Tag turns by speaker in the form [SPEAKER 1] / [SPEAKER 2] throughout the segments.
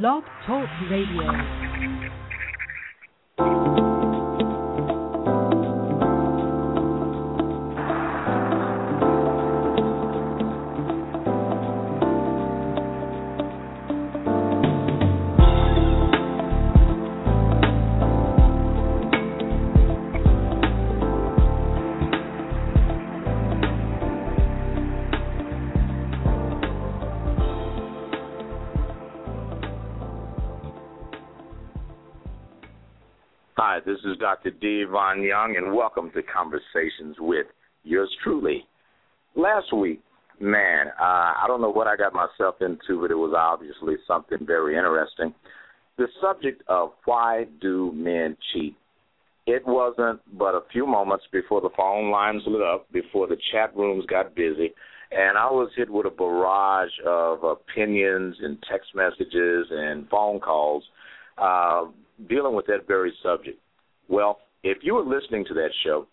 [SPEAKER 1] Blog Talk Radio.
[SPEAKER 2] This is Dr. D. Ivan Young, and welcome to Conversations with yours truly. Last week, man, uh, I don't know what I got myself into, but it was obviously something very interesting. The subject of why do men cheat? It wasn't but a few moments before the phone lines lit up, before the chat rooms got busy, and I was hit with a barrage of opinions and text messages and phone calls uh, dealing with that very subject. Well, if you were listening to that show,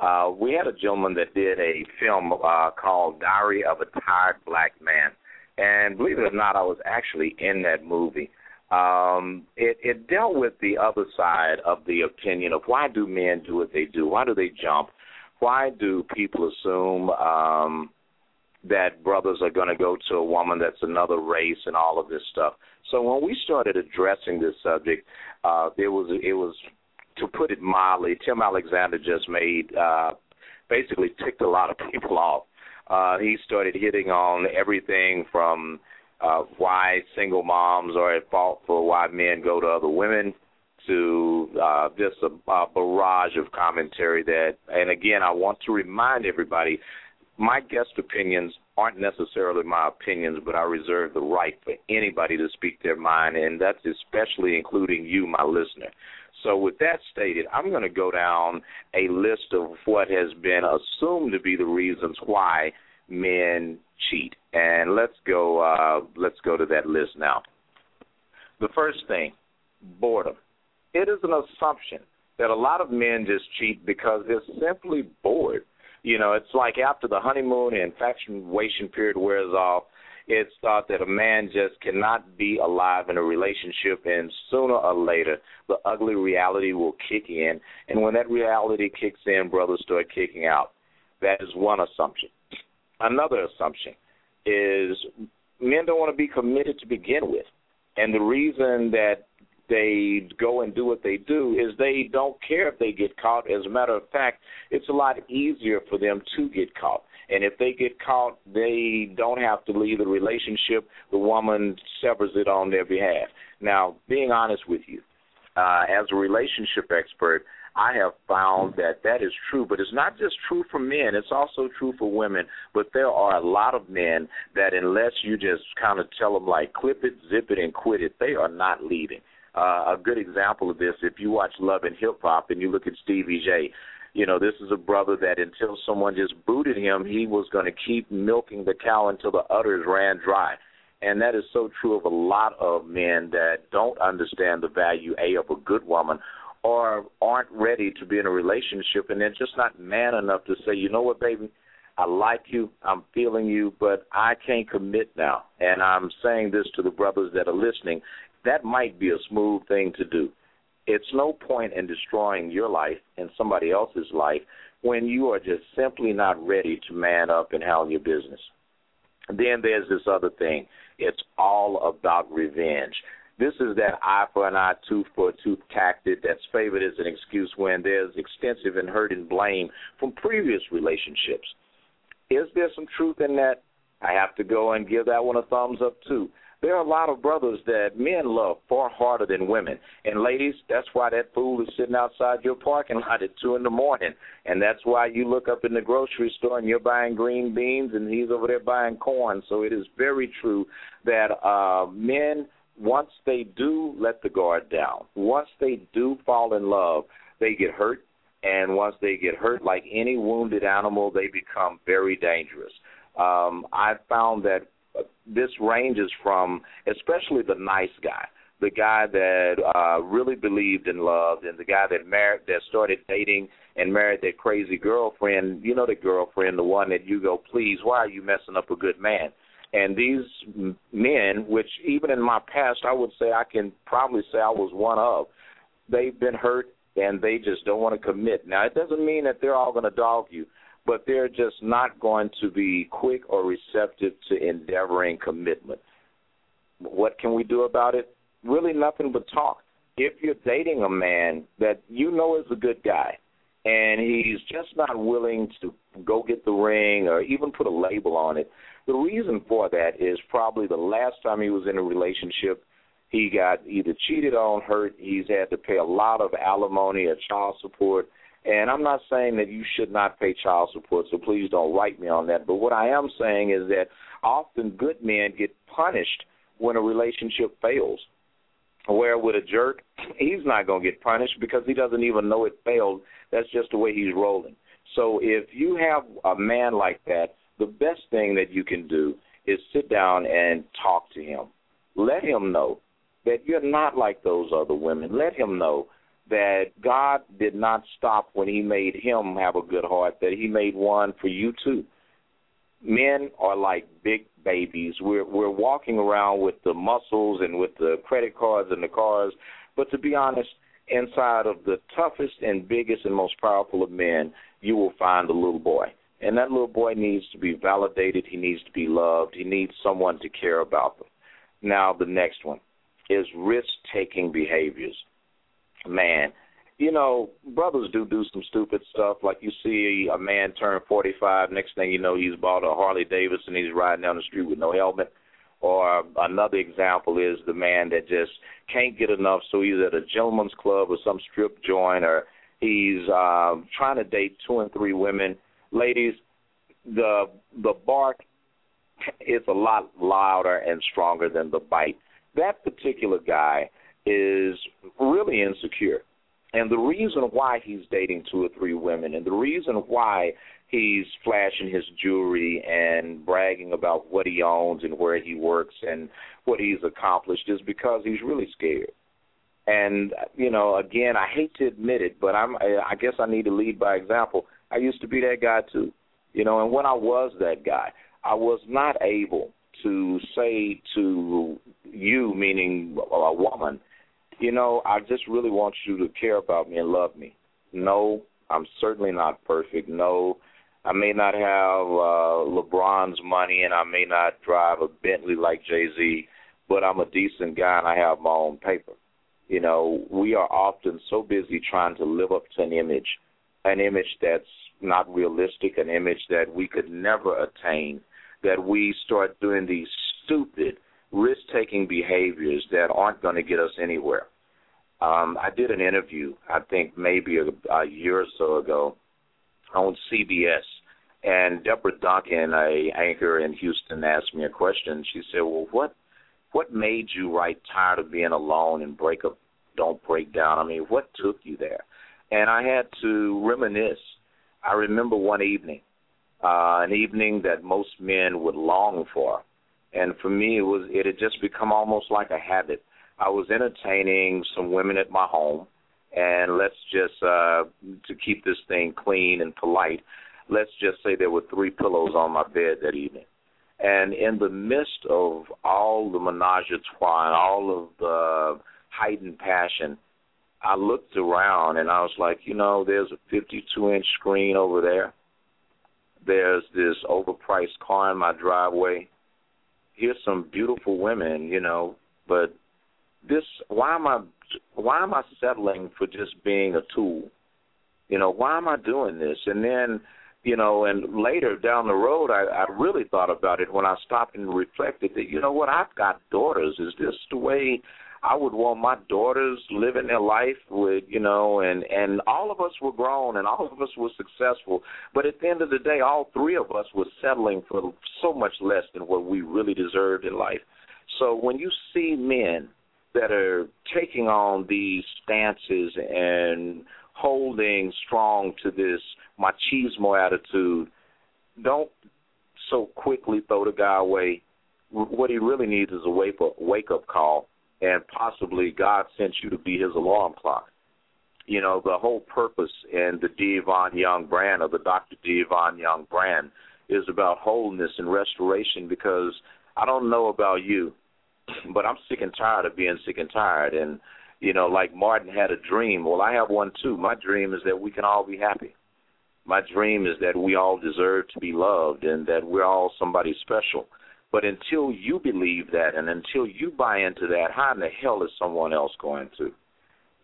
[SPEAKER 2] uh, we had a gentleman that did a film uh, called Diary of a Tired Black Man. And believe it or not, I was actually in that movie. Um, it, it dealt with the other side of the opinion of why do men do what they do? Why do they jump? Why do people assume um, that brothers are going to go to a woman that's another race and all of this stuff? So when we started addressing this subject, uh, there was it was to put it mildly, Tim Alexander just made uh, basically ticked a lot of people off. Uh, he started hitting on everything from uh, why single moms are at fault for why men go to other women to uh, just a, a barrage of commentary that, and again, I want to remind everybody my guest opinions aren't necessarily my opinions, but I reserve the right for anybody to speak their mind, and that's especially including you, my listener. So, with that stated, I'm going to go down a list of what has been assumed to be the reasons why men cheat, and let's go. Uh, let's go to that list now. The first thing, boredom. It is an assumption that a lot of men just cheat because they're simply bored. You know, it's like after the honeymoon and infatuation period wears off, it's thought that a man just cannot be alive in a relationship, and sooner or later, the ugly reality will kick in. And when that reality kicks in, brothers start kicking out. That is one assumption. Another assumption is men don't want to be committed to begin with. And the reason that they go and do what they do is they don't care if they get caught. As a matter of fact, it's a lot easier for them to get caught. And if they get caught, they don't have to leave the relationship. The woman severs it on their behalf. Now, being honest with you, uh, as a relationship expert, I have found that that is true, but it's not just true for men, it's also true for women. But there are a lot of men that, unless you just kind of tell them, like, clip it, zip it, and quit it, they are not leaving. Uh, a good example of this, if you watch Love and Hip Hop and you look at Stevie J, you know, this is a brother that until someone just booted him, he was going to keep milking the cow until the udders ran dry. And that is so true of a lot of men that don't understand the value, A, of a good woman or aren't ready to be in a relationship and they're just not man enough to say, you know what, baby, I like you, I'm feeling you, but I can't commit now. And I'm saying this to the brothers that are listening. That might be a smooth thing to do. It's no point in destroying your life and somebody else's life when you are just simply not ready to man up and handle your business. Then there's this other thing. It's all about revenge. This is that eye for an eye, tooth for a tooth tactic that's favored as an excuse when there's extensive and hurting blame from previous relationships. Is there some truth in that? I have to go and give that one a thumbs up too there are a lot of brothers that men love far harder than women. And ladies, that's why that fool is sitting outside your parking lot at two in the morning. And that's why you look up in the grocery store and you're buying green beans and he's over there buying corn. So it is very true that uh men once they do let the guard down, once they do fall in love, they get hurt and once they get hurt like any wounded animal, they become very dangerous. Um, I've found that this ranges from especially the nice guy, the guy that uh really believed in love, and the guy that married that started dating and married that crazy girlfriend. You know the girlfriend, the one that you go, please, why are you messing up a good man? And these men, which even in my past, I would say I can probably say I was one of, they've been hurt and they just don't want to commit. Now, it doesn't mean that they're all going to dog you, but they're just not going to be quick or receptive to endeavoring commitment. What can we do about it? Really, nothing but talk. If you're dating a man that you know is a good guy, and he's just not willing to go get the ring or even put a label on it, the reason for that is probably the last time he was in a relationship, he got either cheated on, hurt, he's had to pay a lot of alimony or child support. And I'm not saying that you should not pay child support, so please don't write me on that. But what I am saying is that often good men get punished when a relationship fails. Where with a jerk, he's not going to get punished because he doesn't even know it failed. That's just the way he's rolling. So if you have a man like that, the best thing that you can do is sit down and talk to him. Let him know that you're not like those other women. Let him know that God did not stop when he made him have a good heart, that he made one for you too. Men are like big babies. We're we're walking around with the muscles and with the credit cards and the cars, but to be honest, inside of the toughest and biggest and most powerful of men, you will find a little boy. And that little boy needs to be validated, he needs to be loved, he needs someone to care about them. Now the next one is risk taking behaviors. Man, you know, brothers do do some stupid stuff. Like you see a man turn 45, next thing you know, he's bought a Harley Davidson, and he's riding down the street with no helmet. Or another example is the man that just can't get enough, so he's at a gentleman's club or some strip joint, or he's uh, trying to date two and three women. Ladies, the the bark is a lot louder and stronger than the bite. That particular guy is really insecure and the reason why he's dating two or three women, and the reason why he's flashing his jewelry and bragging about what he owns and where he works and what he's accomplished is because he's really scared. And you know, again, I hate to admit it, but I'm I guess I need to lead by example. I used to be that guy too. You know, and when I was that guy, I was not able to say to you, meaning a woman, you know, I just really want you to care about me and love me. No, I'm certainly not perfect. No, I may not have uh, LeBron's money and I may not drive a Bentley like Jay Z, but I'm a decent guy and I have my own paper. You know, we are often so busy trying to live up to an image, an image that's not realistic, an image that we could never attain, that we start doing these stupid risk taking behaviors that aren't going to get us anywhere. Um, I did an interview, I think maybe a, a year or so ago, on CBS, and Deborah Duncan, a anchor in Houston, asked me a question. She said, "Well, what what made you write tired of being alone and break up, don't break down? I mean, what took you there?" And I had to reminisce. I remember one evening, uh, an evening that most men would long for and for me it was it had just become almost like a habit. I was entertaining some women at my home, and let's just uh to keep this thing clean and polite, let's just say there were three pillows on my bed that evening. And in the midst of all the menage a trois and all of the heightened passion, I looked around and I was like, you know, there's a 52 inch screen over there. There's this overpriced car in my driveway here's some beautiful women, you know, but this why am I why am I settling for just being a tool? You know, why am I doing this? And then, you know, and later down the road I, I really thought about it when I stopped and reflected that, you know what, I've got daughters. Is this the way I would want my daughters living their life with, you know, and and all of us were grown and all of us were successful, but at the end of the day, all three of us were settling for so much less than what we really deserved in life. So when you see men that are taking on these stances and holding strong to this machismo attitude, don't so quickly throw the guy away. What he really needs is a wake up wake up call and possibly God sent you to be his alarm clock. You know, the whole purpose in the D. Ivan Young brand or the Dr. D. Ivan Young brand is about wholeness and restoration because I don't know about you, but I'm sick and tired of being sick and tired. And you know, like Martin had a dream. Well, I have one too. My dream is that we can all be happy. My dream is that we all deserve to be loved and that we're all somebody special. But until you believe that and until you buy into that, how in the hell is someone else going to?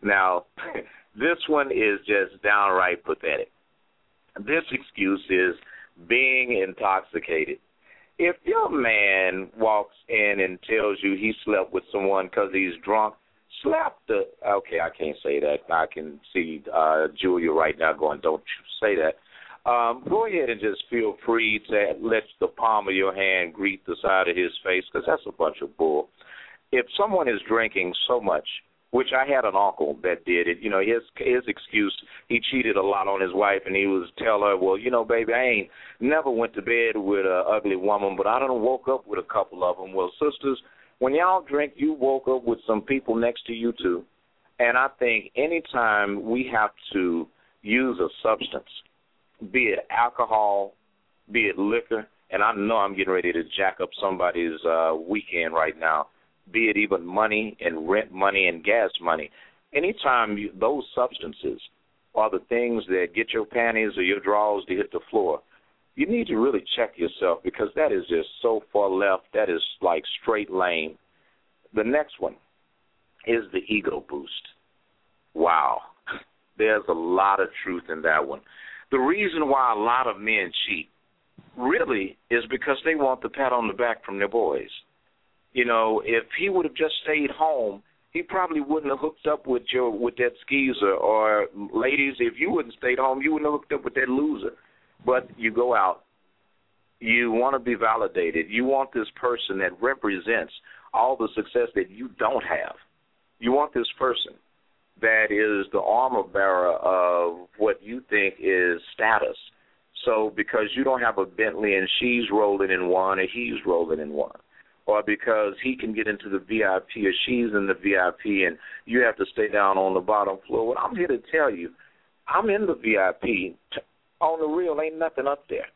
[SPEAKER 2] Now, this one is just downright pathetic. This excuse is being intoxicated. If your man walks in and tells you he slept with someone because he's drunk, slap the. Okay, I can't say that. I can see uh Julia right now going, "Don't you say that." Um, go ahead and just feel free to let the palm of your hand greet the side of his face because that's a bunch of bull. If someone is drinking so much which I had an uncle that did it. You know, his his excuse he cheated a lot on his wife, and he was tell her, well, you know, baby, I ain't never went to bed with a ugly woman, but I done woke up with a couple of them. Well, sisters, when y'all drink, you woke up with some people next to you too, and I think anytime we have to use a substance, be it alcohol, be it liquor, and I know I'm getting ready to jack up somebody's uh weekend right now be it even money and rent money and gas money. Anytime you, those substances are the things that get your panties or your drawers to hit the floor, you need to really check yourself because that is just so far left. That is like straight lane. The next one is the ego boost. Wow. There's a lot of truth in that one. The reason why a lot of men cheat really is because they want the pat on the back from their boys. You know, if he would have just stayed home, he probably wouldn't have hooked up with your with that skeezer. Or ladies, if you wouldn't stayed home, you wouldn't have hooked up with that loser. But you go out, you want to be validated. You want this person that represents all the success that you don't have. You want this person that is the armor bearer of what you think is status. So because you don't have a Bentley and she's rolling in one or he's rolling in one or because he can get into the VIP or she's in the VIP and you have to stay down on the bottom floor. Well, I'm here to tell you, I'm in the VIP. On the real, ain't nothing up there.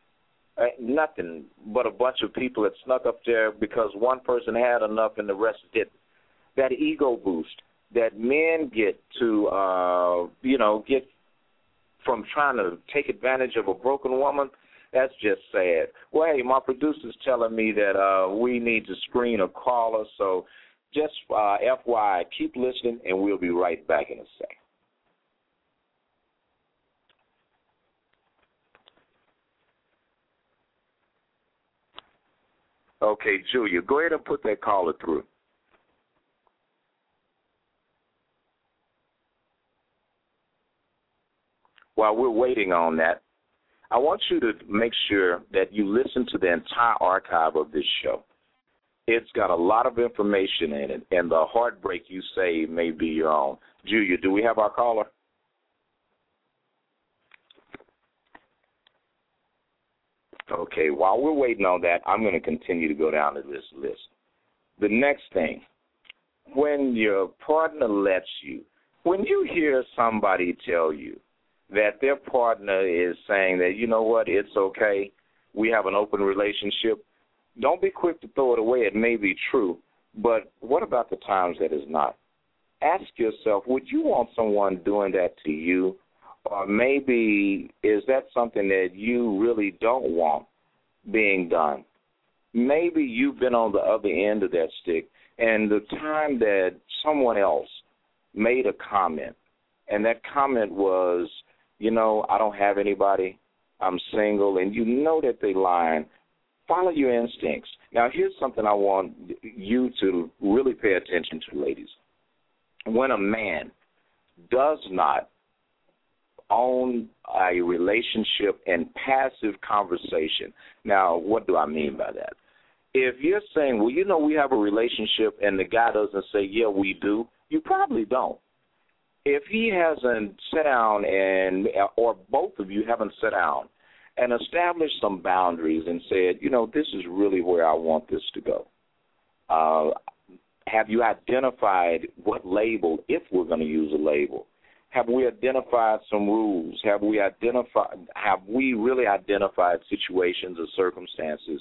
[SPEAKER 2] Ain't nothing but a bunch of people that snuck up there because one person had enough and the rest didn't. That ego boost that men get to, uh, you know, get from trying to take advantage of a broken woman – that's just sad. Well, hey, my producer's telling me that uh, we need to screen a caller, so just uh, FYI, keep listening, and we'll be right back in a second. Okay, Julia, go ahead and put that caller through. While we're waiting on that, I want you to make sure that you listen to the entire archive of this show. It's got a lot of information in it, and the heartbreak you say may be your own. Julia, do we have our caller? Okay, while we're waiting on that, I'm going to continue to go down to this list. The next thing, when your partner lets you, when you hear somebody tell you, that their partner is saying that, you know what, it's okay, we have an open relationship, don't be quick to throw it away. It may be true, but what about the times that is not? Ask yourself, would you want someone doing that to you? Or maybe is that something that you really don't want being done? Maybe you've been on the other end of that stick, and the time that someone else made a comment, and that comment was, you know, I don't have anybody, I'm single, and you know that they lying, follow your instincts. Now, here's something I want you to really pay attention to, ladies. When a man does not own a relationship and passive conversation, now, what do I mean by that? If you're saying, well, you know, we have a relationship, and the guy doesn't say, yeah, we do, you probably don't if he hasn't sat down and or both of you haven't sat down and established some boundaries and said, you know, this is really where I want this to go. Uh, have you identified what label, if we're going to use a label? Have we identified some rules? Have we identified have we really identified situations or circumstances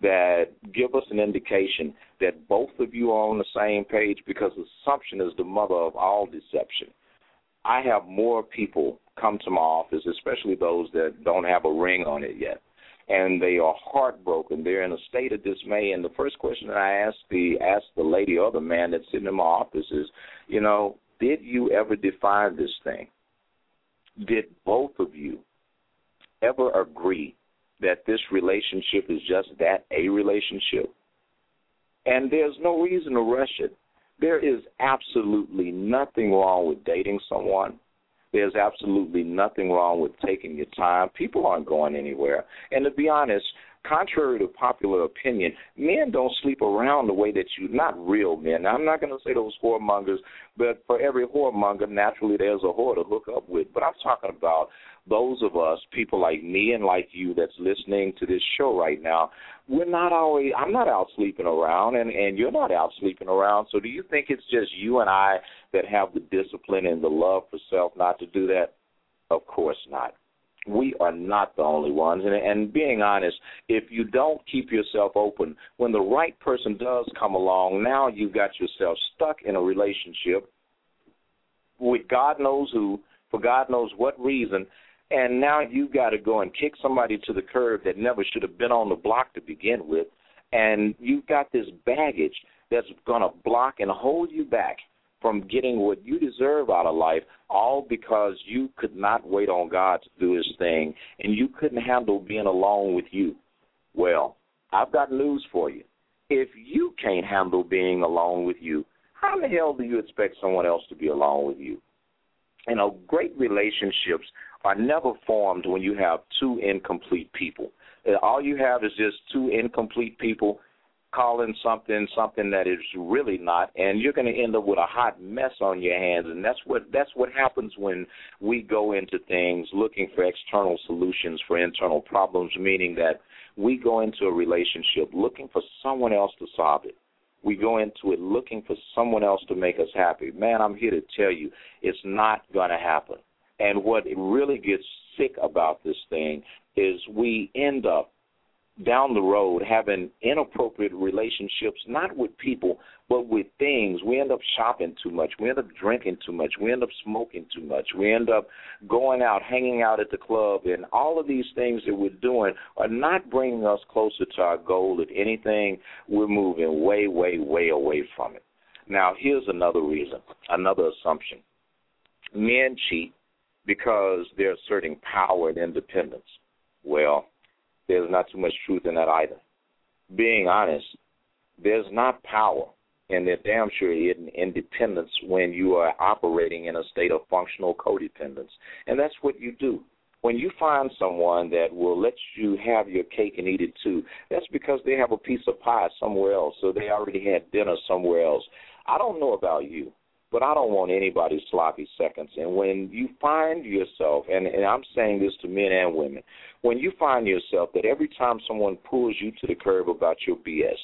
[SPEAKER 2] that give us an indication that both of you are on the same page because assumption is the mother of all deception. I have more people come to my office, especially those that don't have a ring on it yet and they are heartbroken. They're in a state of dismay. And the first question that I ask the ask the lady or the man that's sitting in my office is, you know, did you ever define this thing? Did both of you ever agree that this relationship is just that a relationship? And there's no reason to rush it. There is absolutely nothing wrong with dating someone. There's absolutely nothing wrong with taking your time. People aren't going anywhere. And to be honest, contrary to popular opinion, men don't sleep around the way that you not real men. Now, I'm not going to say those whoremongers, but for every whoremonger, naturally there's a whore to hook up with. But I'm talking about those of us, people like me and like you that's listening to this show right now, we're not always I'm not out sleeping around and, and you're not out sleeping around. So do you think it's just you and I that have the discipline and the love for self not to do that? Of course not. We are not the only ones. And, and being honest, if you don't keep yourself open, when the right person does come along, now you've got yourself stuck in a relationship with God knows who, for God knows what reason, and now you've got to go and kick somebody to the curb that never should have been on the block to begin with, and you've got this baggage that's going to block and hold you back from getting what you deserve out of life, all because you could not wait on God to do His thing, and you couldn't handle being alone with you. Well, I've got news for you. If you can't handle being alone with you, how in the hell do you expect someone else to be alone with you? You know, great relationships are never formed when you have two incomplete people. Uh, all you have is just two incomplete people calling something something that is really not and you're going to end up with a hot mess on your hands and that's what that's what happens when we go into things looking for external solutions for internal problems meaning that we go into a relationship looking for someone else to solve it. We go into it looking for someone else to make us happy. Man i'm here to tell you it's not going to happen. And what really gets sick about this thing is we end up down the road having inappropriate relationships, not with people, but with things. We end up shopping too much. We end up drinking too much. We end up smoking too much. We end up going out, hanging out at the club. And all of these things that we're doing are not bringing us closer to our goal. If anything, we're moving way, way, way away from it. Now, here's another reason, another assumption. Men cheat because they're asserting power and independence. Well, there's not too much truth in that either. Being honest, there's not power and there damn sure isn't independence when you are operating in a state of functional codependence. And that's what you do. When you find someone that will let you have your cake and eat it too, that's because they have a piece of pie somewhere else, so they already had dinner somewhere else. I don't know about you, but I don't want anybody's sloppy seconds. And when you find yourself, and, and I'm saying this to men and women, when you find yourself that every time someone pulls you to the curb about your BS,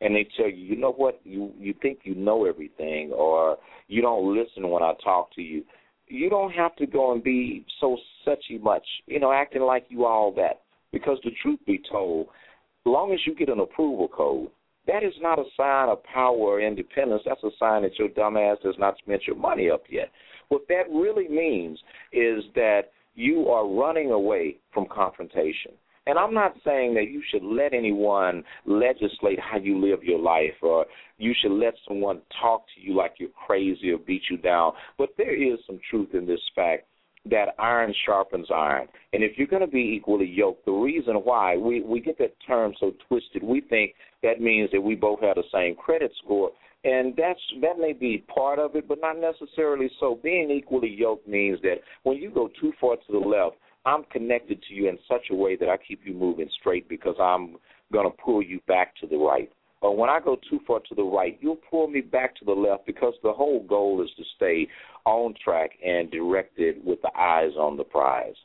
[SPEAKER 2] and they tell you, you know what, you you think you know everything, or you don't listen when I talk to you, you don't have to go and be so suchy much, you know, acting like you all that. Because the truth be told, as long as you get an approval code, that is not a sign of power or independence. That's a sign that your dumb ass has not spent your money up yet. What that really means is that you are running away from confrontation. And I'm not saying that you should let anyone legislate how you live your life or you should let someone talk to you like you're crazy or beat you down. But there is some truth in this fact that iron sharpens iron. And if you're going to be equally yoked, the reason why we, we get that term so twisted, we think that means that we both have the same credit score. And that's that may be part of it, but not necessarily so. Being equally yoked means that when you go too far to the left, I'm connected to you in such a way that I keep you moving straight because I'm going to pull you back to the right. Or when I go too far to the right, you'll pull me back to the left because the whole goal is to stay on track and directed with the eyes on the prize.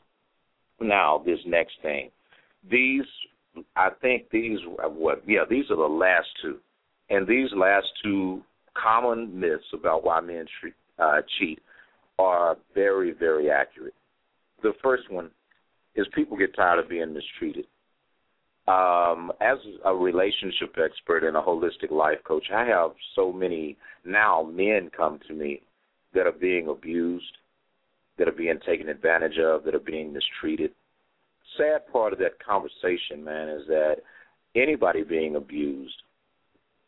[SPEAKER 2] Now, this next thing. These, I think these, what, yeah, these are the last two. And these last two common myths about why men uh, cheat are very, very accurate. The first one is people get tired of being mistreated. Um, as a relationship expert and a holistic life coach, I have so many now men come to me that are being abused, that are being taken advantage of, that are being mistreated. Sad part of that conversation, man, is that anybody being abused,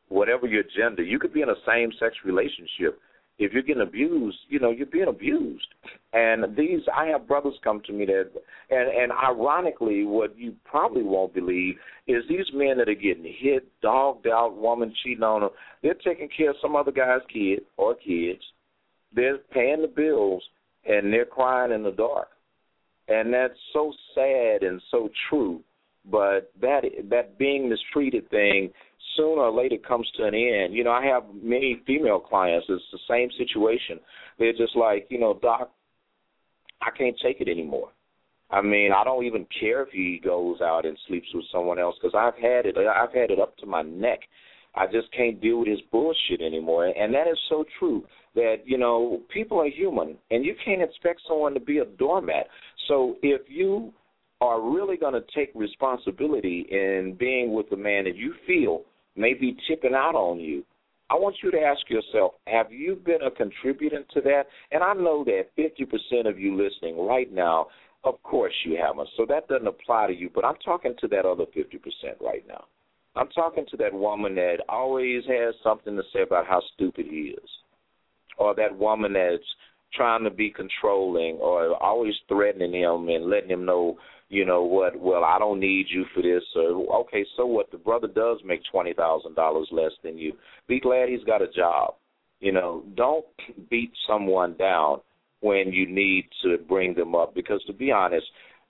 [SPEAKER 2] whatever your gender, you could be in a same sex relationship if you're getting abused, you know, you're being abused. And these, I have brothers come to me that, and and ironically, what you probably won't believe is these men that are getting hit, dogged out, woman cheating on them, they're taking care of some other guy's kid or kids. They're paying the bills, and they're crying in the dark. And that's so sad and so true. But that that being mistreated thing sooner or later comes to an end. You know, I have many female clients. It's the same situation. They're just like, you know, doc, I can't take it anymore. I mean, I don't even care if he goes out and sleeps with someone else because I've had it. I've had it up to my neck. I just can't deal with his bullshit anymore. And that is so true that, you know, people are human and you can't expect someone to be a doormat. So if you are really going to take responsibility in being with the man that you feel may be tipping out on you. I want you to ask yourself, have you been a contributor to that? And I know that 50% of you listening right now, of course you haven't. So that doesn't apply to you, but I'm talking to that other 50% right now. I'm talking to that woman that always has something to say about how stupid he is, or that woman that's trying to be controlling or always threatening him and letting him know you know what, well, I don't need you for this. Or, okay, so what? The brother does make $20,000 less than you. Be glad he's got a job. You know, don't beat someone down when you need to bring them up because, to be honest,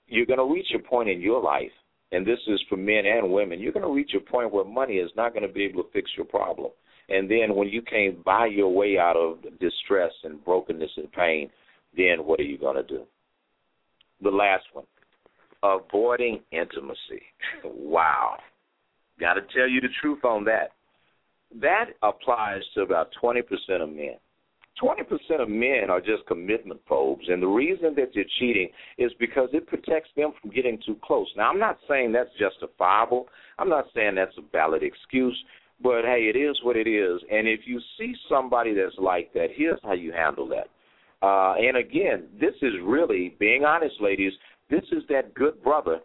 [SPEAKER 2] you're going to reach a point in your life, and this is for men and women, you're going to reach a point where money is not going to be able to fix your problem. And then when you can't buy your way out of distress and brokenness and pain, then what are you going to do? The last one avoiding intimacy. Wow. Got to tell you the truth on that. That applies to about 20% of men. 20% of men are just commitment phobes, and the reason that they're cheating is because it protects them from getting too close. Now, I'm not saying that's justifiable. I'm not saying that's a valid excuse, but hey, it is what it is. And if you see somebody that's like that, here's how you handle that. Uh, and again, this is really, being honest, ladies, this is that good brother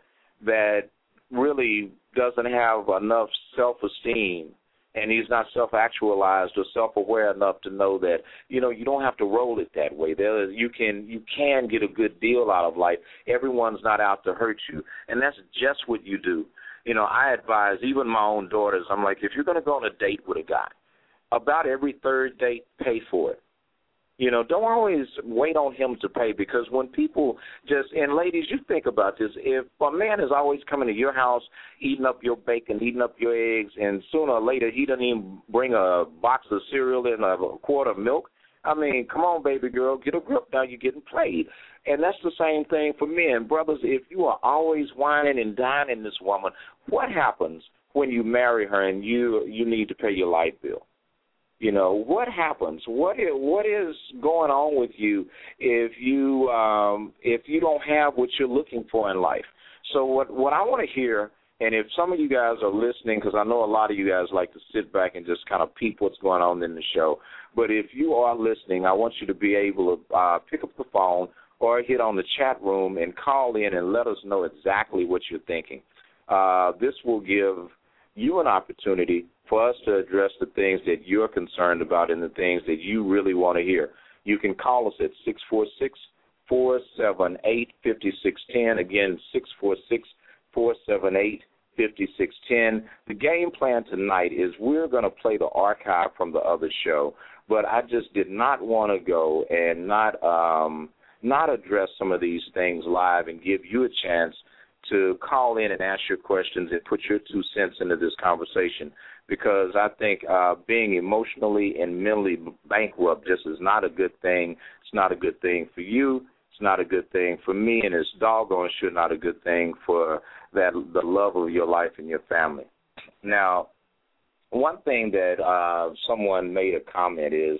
[SPEAKER 2] that really doesn't have enough self esteem and he's not self actualized or self aware enough to know that you know you don't have to roll it that way. There you can you can get a good deal out of life. Everyone's not out to hurt you and that's just what you do. You know i advise even my own daughters i'm like if you're going to go on a date with a guy about every third date pay for it you know, don't always wait on him to pay because when people just and ladies, you think about this. If a man is always coming to your house, eating up your bacon, eating up your eggs, and sooner or later he doesn't even bring a box of cereal and a quart of milk. I mean, come on, baby girl, get a grip now. You're getting played, and that's the same thing for men, brothers. If you are always whining and dining this woman, what happens when you marry her and you you need to pay your light bill? You know what happens? What is, what is going on with you if you um, if you don't have what you're looking for in life? So what what I want to hear, and if some of you guys are listening, because I know a lot of you guys like to sit back and just kind of peep what's going on in the show. But if you are listening, I want you to be able to uh, pick up the phone or hit on the chat room and call in and let us know exactly what you're thinking. Uh, this will give you an opportunity for us to address the things that you're concerned about and the things that you really want to hear. You can call us at six four six four seven eight fifty six ten. Again, six four six four seven eight fifty six ten. The game plan tonight is we're going to play the archive from the other show, but I just did not want to go and not um, not address some of these things live and give you a chance to call in and ask your questions and put your two cents into this conversation because I think uh, being emotionally and mentally bankrupt just is not a good thing. It's not a good thing for you. It's not a good thing for me, and it's doggone sure not a good thing for that the love of your life and your family. Now, one thing that uh, someone made a comment is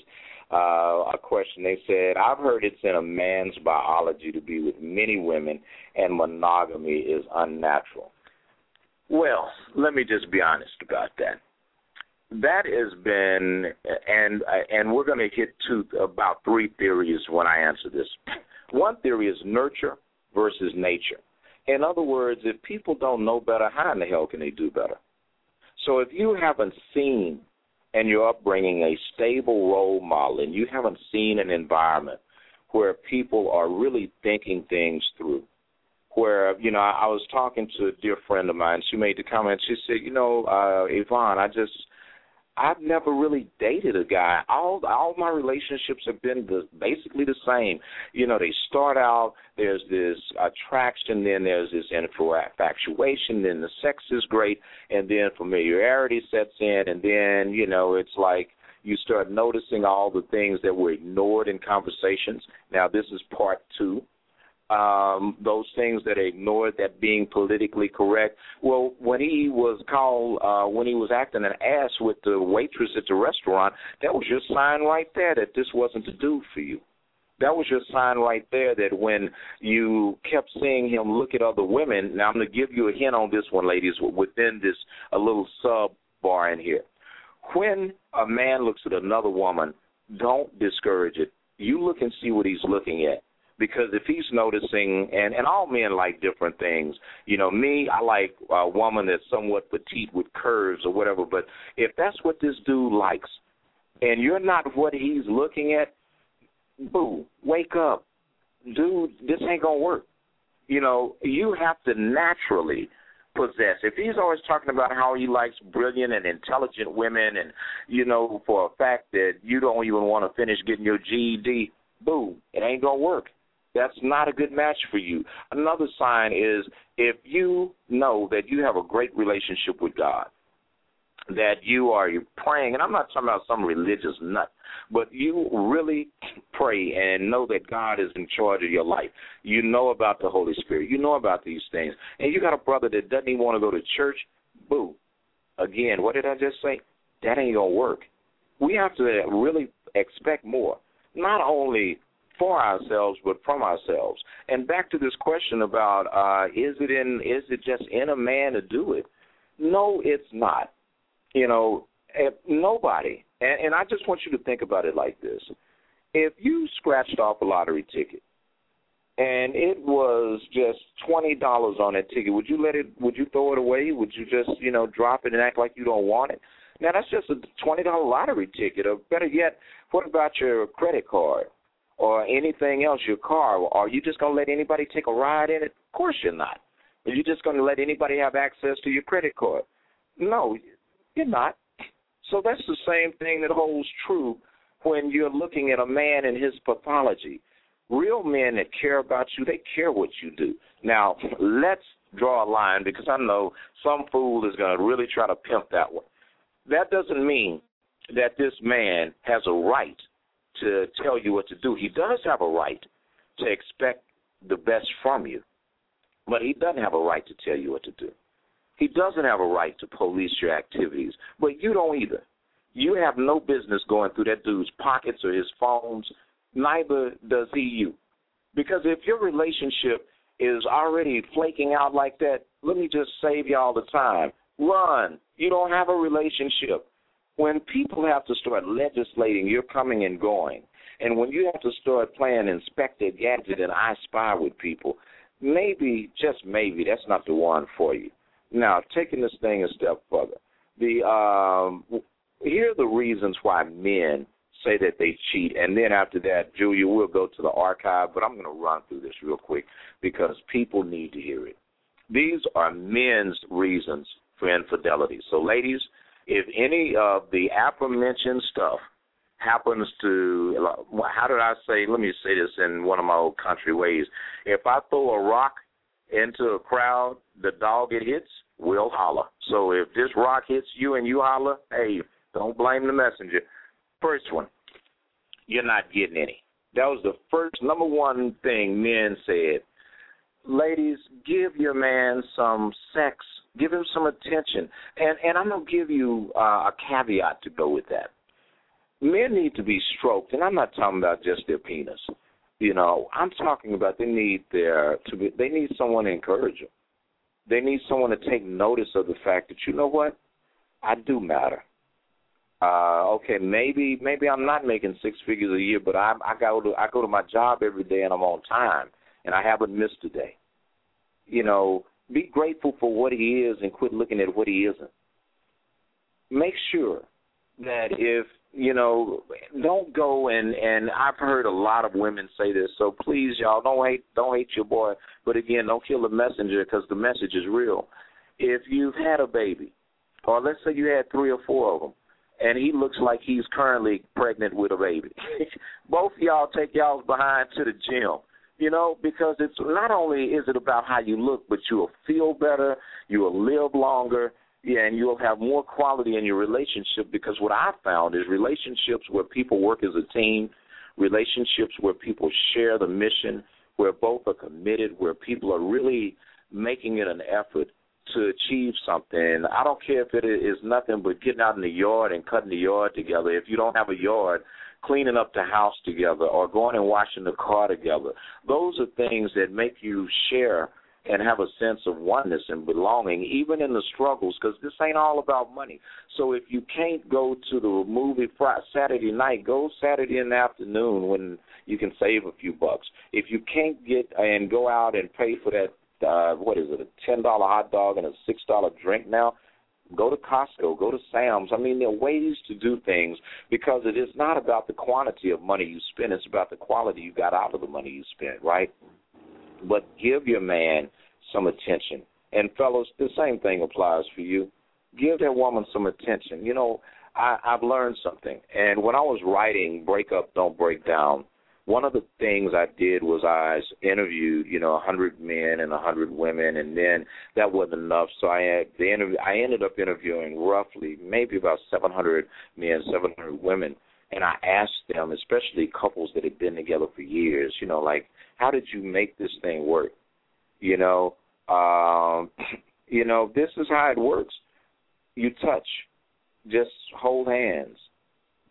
[SPEAKER 2] uh, a question. They said, I've heard it's in a man's biology to be with many women, and monogamy is unnatural. Well, let me just be honest about that. That has been, and and we're going to hit to about three theories when I answer this. One theory is nurture versus nature. In other words, if people don't know better, how in the hell can they do better? So if you haven't seen in your upbringing a stable role model and you haven't seen an environment where people are really thinking things through, where, you know, I, I was talking to a dear friend of mine, she made the comment, she said, you know, uh, Yvonne, I just I've never really dated a guy. All all my relationships have been the, basically the same. You know, they start out there's this attraction, then there's this infatuation, then the sex is great, and then familiarity sets in, and then you know it's like you start noticing all the things that were ignored in conversations. Now this is part two um, those things that are ignored, that being politically correct. Well, when he was called, uh, when he was acting an ass with the waitress at the restaurant, that was your sign right there that this wasn't the do for you. That was your sign right there that when you kept seeing him look at other women. Now I'm going to give you a hint on this one, ladies, within this a little sub bar in here. When a man looks at another woman, don't discourage it. You look and see what he's looking at because if he's noticing and and all men like different things. You know me i like a woman that's somewhat petite with curves or whatever but if that's what this dude likes and you're not what he's looking at boo wake up. Dude this ain't gonna work. You know you have to naturally possess. If he's always talking about how he likes brilliant and intelligent women, and you know for a fact that you don't even want to finish getting your GED, boo, it ain't gonna work that's not a good match for you. Another sign is if you know that you have a great relationship with God, that you are praying, and I'm not talking about some religious nut, but you really pray and know that God is in charge of your life. You know about the Holy Spirit. You know about these things. And you got a brother that doesn't even want to go to church, boo. Again, what did I just say? That ain't going to work. We have to really expect more. Not only for ourselves, but from ourselves. And back to this question about uh, is it in is it just in a man to do it? No, it's not. You know, if nobody. And, and I just want you to think about it like this: if you scratched off a lottery ticket and it was just twenty dollars on that ticket, would you let it? Would you throw it away? Would you just you know drop it and act like you don't want it? Now that's just a twenty dollar lottery ticket. Or better yet, what about your credit card? Or anything else, your car, are you just going to let anybody take a ride in it? Of course you're not. Are you just going to let anybody have access to your credit card? No, you're not. So that's the same thing that holds true when you're looking at a man and his pathology. Real men that care about you, they care what you do. Now, let's draw a line because I know some fool is going to really try to pimp that one. That doesn't mean that this man has a right to tell you what to do. He does have a right to expect the best from you, but he doesn't have a right to tell you what to do. He doesn't have a right to police your activities, but you don't either. You have no business going through that dude's pockets or his phones, neither does he you. Because if your relationship is already flaking out like that, let me just save you all the time. Run. You don't have a relationship when people have to start legislating you're coming and going, and when you have to start playing Inspector Gadget and I Spy with people, maybe, just maybe, that's not the one for you. Now, taking this thing a step further, the um, here are the reasons why men say that they cheat, and then after that, Julia, we'll go to the archive, but I'm going to run through this real quick because people need to hear it. These are men's reasons for infidelity. So, ladies, if any of the aforementioned stuff happens to how did I say let me say this in one of my old country ways. If I throw a rock into a crowd, the dog it hits will holler. So if this rock hits you and you holler, hey, don't blame the messenger. First one, you're not getting any. That was the first number one thing men said. Ladies, give your man some sex Give him some attention. And and I'm gonna give you uh, a caveat to go with that. men need to be stroked, and I'm not talking about just their penis. You know, I'm talking about they need their to be they need someone to encourage them. They need someone to take notice of the fact that you know what, I do matter. Uh, okay, maybe maybe I'm not making six figures a year, but I I go to I go to my job every day and I'm on time and I haven't missed a day. You know, be grateful for what he is and quit looking at what he isn't. Make sure that if you know, don't go and and I've heard a lot of women say this. So please, y'all, don't hate don't hate your boy, but again, don't kill the messenger because the message is real. If you've had a baby, or let's say you had three or four of them, and he looks like he's currently pregnant with a baby, both y'all take y'all's behind to the gym. You know, because it's not only is it about how you look, but you'll feel better, you will live longer, yeah, and you'll have more quality in your relationship because what I found is relationships where people work as a team, relationships where people share the mission, where both are committed, where people are really making it an effort to achieve something. I don't care if it is nothing but getting out in the yard and cutting the yard together. If you don't have a yard, cleaning up the house together or going and washing the car together. Those are things that make you share and have a sense of oneness and belonging, even in the struggles, because this ain't all about money. So if you can't go to the movie Friday, Saturday night, go Saturday in the afternoon when you can save a few bucks. If you can't get and go out and pay for that, uh, what is it, a ten dollar hot dog and a six dollar drink now, go to Costco, go to Sam's. I mean, there are ways to do things because it is not about the quantity of money you spend; it's about the quality you got out of the money you spent, right? But give your man some attention. And fellows, the same thing applies for you. Give that woman some attention. You know, I, I've learned something. And when I was writing Break Up, Don't Break Down, one of the things I did was I interviewed, you know, a hundred men and a hundred women, and then that wasn't enough. So I had the interview. I ended up interviewing roughly maybe about 700 men, 700 women, and I asked them, especially couples that had been together for years, you know, like, how did you make this thing work? You know, um, you know, this is how it works. You touch, just hold hands,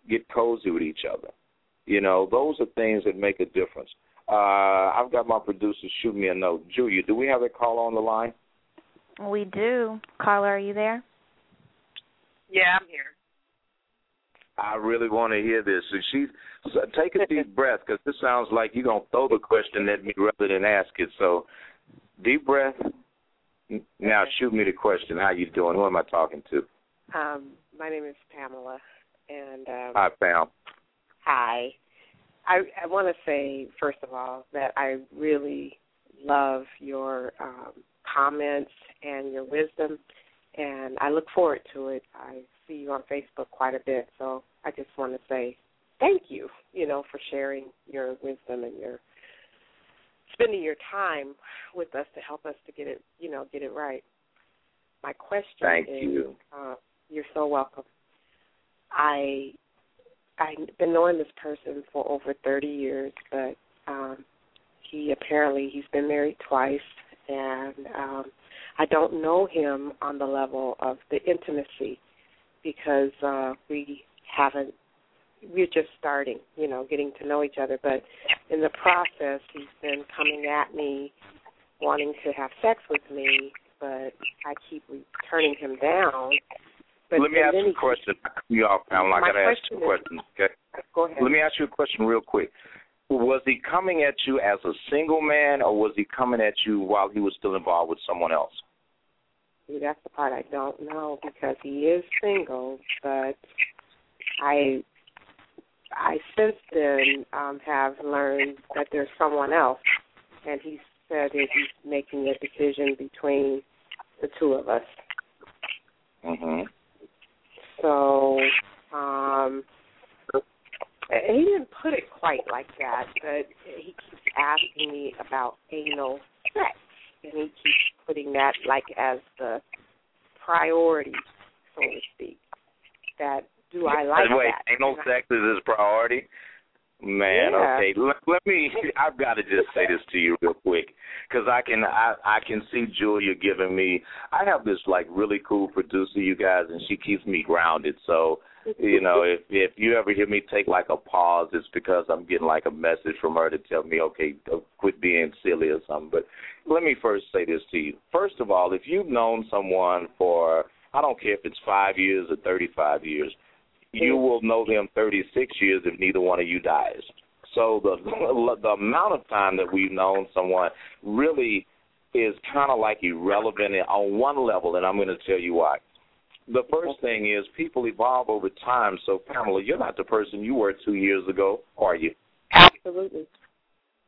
[SPEAKER 2] get cozy with each other. You know, those are things that make a difference. Uh, I've got my producer shoot me a note. Julia, do we have a caller on the line?
[SPEAKER 3] We do. Caller, are you there?
[SPEAKER 4] Yeah, I'm here.
[SPEAKER 2] I really want to hear this. So she so take a deep breath because this sounds like you're gonna throw the question at me rather than ask it. So deep breath. Now shoot me the question. How you doing? Who am I talking to?
[SPEAKER 4] Um, my name is Pamela, and um,
[SPEAKER 2] hi, Pam.
[SPEAKER 4] Hi. I, I want to say first of all that I really love your um, comments and your wisdom, and I look forward to it. I see you on Facebook quite a bit, so I just want to say thank you. You know, for sharing your wisdom and your spending your time with us to help us to get it, you know, get it right. My question
[SPEAKER 2] Thank
[SPEAKER 4] is,
[SPEAKER 2] you.
[SPEAKER 4] Uh, you're so welcome. I I've been knowing this person for over 30 years, but um he apparently he's been married twice, and um I don't know him on the level of the intimacy because uh we haven't we're just starting, you know, getting to know each other. But in the process, he's been coming at me, wanting to have sex with me, but I keep turning him down. But
[SPEAKER 2] Let me ask you a question. You off, Pamela. I got to ask you a question. Okay.
[SPEAKER 4] Go ahead.
[SPEAKER 2] Let me ask you a question real quick. Was he coming at you as a single man, or was he coming at you while he was still involved with someone else?
[SPEAKER 4] See, that's the part I don't know because he is single, but I I since then um, have learned that there's someone else, and he said that he's making a decision between the two of us.
[SPEAKER 2] Mhm.
[SPEAKER 4] So, um, he didn't put it quite like that, but he keeps asking me about anal sex, and he keeps putting that like as the priority, so to speak. That do I like
[SPEAKER 2] Wait,
[SPEAKER 4] that?
[SPEAKER 2] anal sex is his priority? Man,
[SPEAKER 4] Yeah.
[SPEAKER 2] okay. Let, let me. I've got to just say this to you real quick, because I can. I I can see Julia giving me. I have this like really cool producer, you guys, and she keeps me grounded. So you know, if if you ever hear me take like a pause, it's because I'm getting like a message from her to tell me, okay, uh, quit being silly or something. But let me first say this to you. First of all, if you've known someone for I don't care if it's five years or thirty five years, you mm-hmm. will know them thirty six years if neither one of you dies. So the the amount of time that we've known someone really is kind of like irrelevant on one level, and I'm going to tell you why. The first thing is people evolve over time. So, Pamela, you're not the person you were two years ago, are you?
[SPEAKER 4] Absolutely.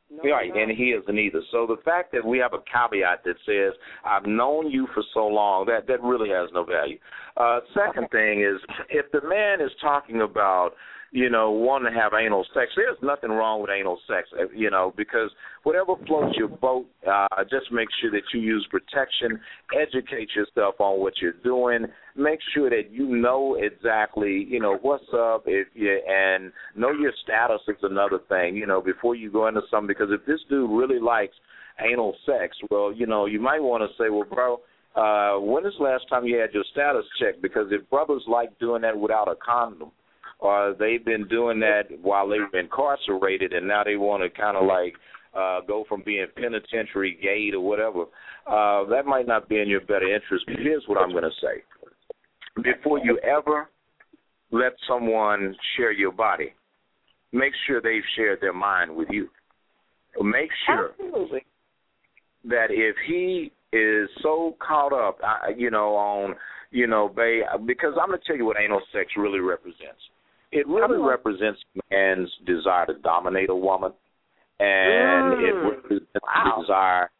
[SPEAKER 4] No,
[SPEAKER 2] right, and he isn't either. So the fact that we have a caveat that says I've known you for so long, that that really has no value. Uh, second thing is if the man is talking about you know, wanting to have anal sex. There's nothing wrong with anal sex, uh, you know, because whatever floats your boat, uh, just make sure that you use protection, educate yourself on what you're doing, make sure that you know exactly, you know, what's up, if you and know your status is another thing, you know, before you go into something. Because if this dude really likes anal sex, well, you know, you might want to say, well, bro. Uh, when is the last time you had your status checked? Because if brothers like doing that without a condom, or they've been doing that while they were incarcerated, and now they want to kind of like uh, go from being penitentiary gay or whatever. Uh, that might not be in your better interest. But here's what I'm going to say: before you ever let someone share your body, make sure they've shared their mind with you. Make sure
[SPEAKER 4] Absolutely.
[SPEAKER 2] that if he is so caught up, you know, on you know, babe, because I'm going to tell you what anal sex really represents. It really represents man's desire to dominate a woman, and
[SPEAKER 4] mm.
[SPEAKER 2] it represents
[SPEAKER 4] wow.
[SPEAKER 2] the desire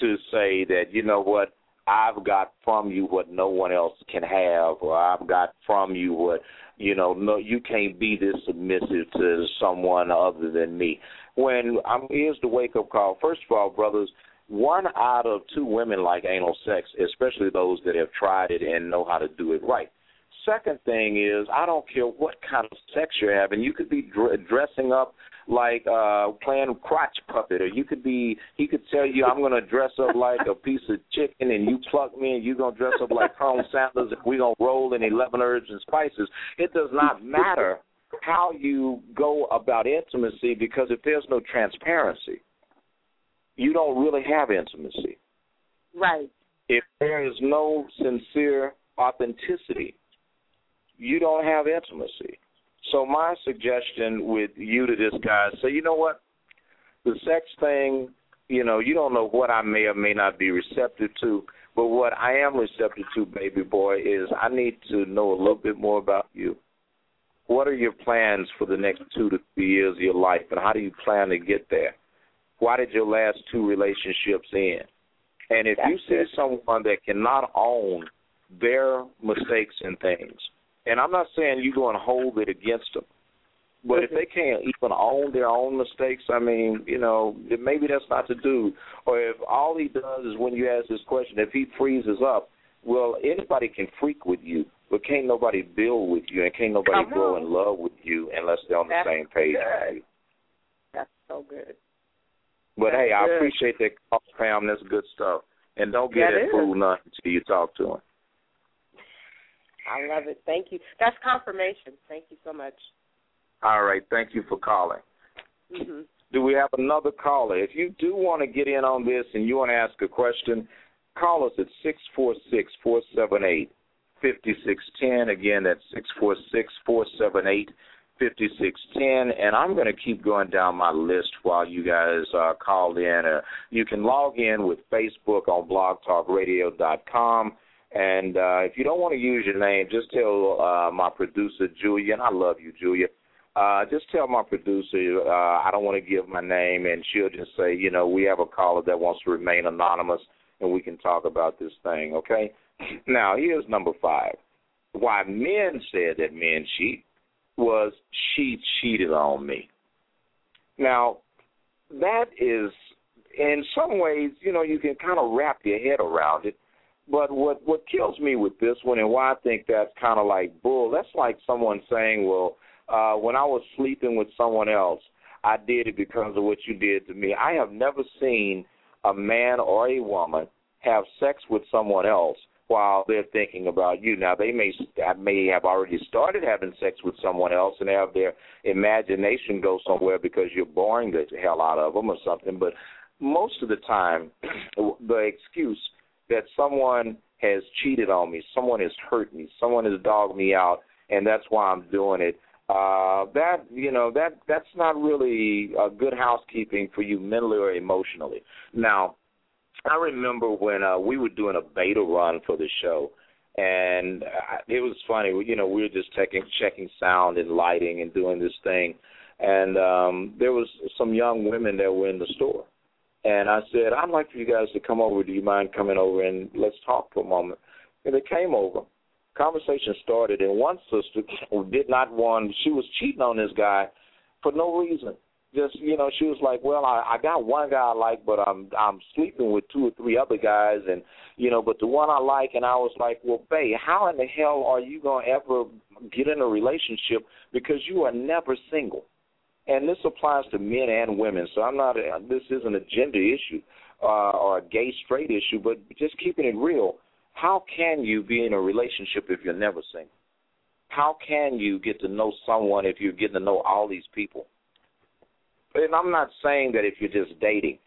[SPEAKER 2] to say that you know what I've got from you what no one else can have, or I've got from you what you know no you can't be this submissive to someone other than me. When I'm here's the wake up call. First of all, brothers, one out of two women like anal sex, especially those that have tried it and know how to do it right second thing is I don't care what kind of sex you're having. You could be dr- dressing up like uh playing crotch puppet or you could be he could tell you I'm going to dress up like a piece of chicken and you pluck me and you're going to dress up like Colonel Sanders and we're going to roll in 11 herbs and spices. It does not matter how you go about intimacy because if there's no transparency, you don't really have intimacy.
[SPEAKER 4] Right.
[SPEAKER 2] If there is no sincere authenticity, you don't have intimacy. So my suggestion with you to this guy, say, you know what, the sex thing, you know, you don't know what I may or may not be receptive to, but what I am receptive to, baby boy, is I need to know a little bit more about you. What are your plans for the next two to three years of your life, and how do you plan to get there? Why did your last two relationships end? And if
[SPEAKER 4] That's
[SPEAKER 2] you see
[SPEAKER 4] it.
[SPEAKER 2] someone that cannot own their mistakes and things, and I'm not saying you go and hold it against them, but if they can't even own their own mistakes, I mean, you know, maybe that's not the dude. Or if all he does is when you ask this question, if he freezes up, well, anybody can freak with you, but can't nobody build with you, and can't nobody
[SPEAKER 4] Come
[SPEAKER 2] grow
[SPEAKER 4] on.
[SPEAKER 2] in love with you unless they're on
[SPEAKER 4] That's
[SPEAKER 2] the same page.
[SPEAKER 4] good. That's so good.
[SPEAKER 2] But
[SPEAKER 4] That's
[SPEAKER 2] hey, I appreciate that call, Pam. That's good stuff. And don't get
[SPEAKER 4] That
[SPEAKER 2] that fool nothing until you talk to him.
[SPEAKER 4] I love it. Thank you. That's confirmation. Thank you so much.
[SPEAKER 2] All right, thank you for calling.
[SPEAKER 4] hmm
[SPEAKER 2] Do we have another caller? If you do want to get in on this and you want to ask a question, call us at six four six four seven eight fifty six ten. Again, that's six four six four seven eight fifty six ten. And I'm going to keep going down my list while you guys uh, call in. Uh, you can log in with Facebook on blogtalkradio.com. And uh, if you don't want to use your name, just tell uh, my producer Julia, and I love you, Julia. Uh, just tell my producer uh, I don't want to give my name, and she'll just say, you know, we have a caller that wants to remain anonymous, and we can talk about this thing, okay? Now, here's number five. Why men said that men cheat was she cheated on me. Now, that is, in some ways, you know, you can kind of wrap your head around it. But what what kills me with this one, and why I think that's kind of like bull. That's like someone saying, "Well, uh, when I was sleeping with someone else, I did it because of what you did to me." I have never seen a man or a woman have sex with someone else while they're thinking about you. Now they may may have already started having sex with someone else and have their imagination go somewhere because you're boring the hell out of them or something. But most of the time, the excuse that someone has cheated on me, someone has hurt me, someone has dogged me out, and that's why I'm doing it. Uh, that you know that that's not really a good housekeeping for you mentally or emotionally. Now, I remember when uh, we were doing a beta run for the show, and I, it was funny. You know, we were just checking checking sound and lighting and doing this thing, and um, there was some young women that were in the store, and I said, I'd like for you guys to come over. Do you mind coming over and let's talk for a moment? And they came over. Conversation started, and one sister did not want. She was cheating on this guy for no reason just you know she was like well i i got one guy i like but i'm i'm sleeping with two or three other guys and you know but the one i like and i was like well babe how in the hell are you going to ever get in a relationship because you are never single and this applies to men and women. So i'm not a, this isn't a gender issue uh or a gay straight issue but just keeping it real. How can you be in a relationship if you're never single? How can you get to know someone if you're getting to know all these people? And I'm not saying that if you're just dating,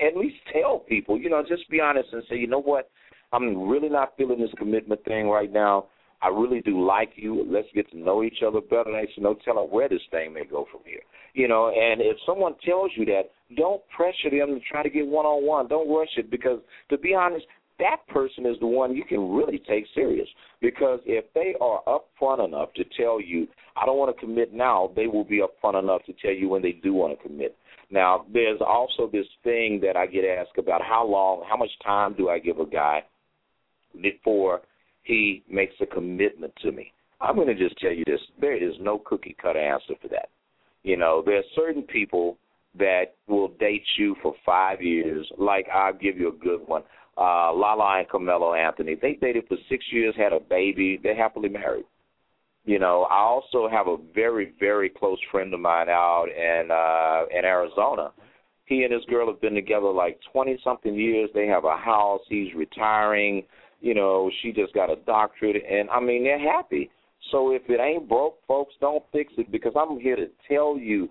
[SPEAKER 2] at least tell people, you know, just be honest and say, you know what, I'm really not feeling this commitment thing right now. I really do like you. Let's get to know each other better. And you know, tell them where this thing may go from here. You know, and if someone tells you that, don't pressure them to try to get one on one. Don't rush it because, to be honest, that person is the one you can really take serious. Because if they are upfront enough to tell you, I don't want to commit now, they will be upfront enough to tell you when they do want to commit. Now, there's also this thing that I get asked about how long, how much time do I give a guy before he makes a commitment to me? I'm going to just tell you this there is no cookie cutter answer for that. You know, there are certain people that will date you for five years. Like, I'll give you a good one uh, Lala and Carmelo Anthony. They dated for six years, had a baby. They're happily married. You know, I also have a very, very close friend of mine out in uh in Arizona. He and his girl have been together like twenty something years. They have a house. He's retiring. You know, she just got a doctorate, and I mean they're happy. So if it ain't broke, folks, don't fix it because I'm here to tell you,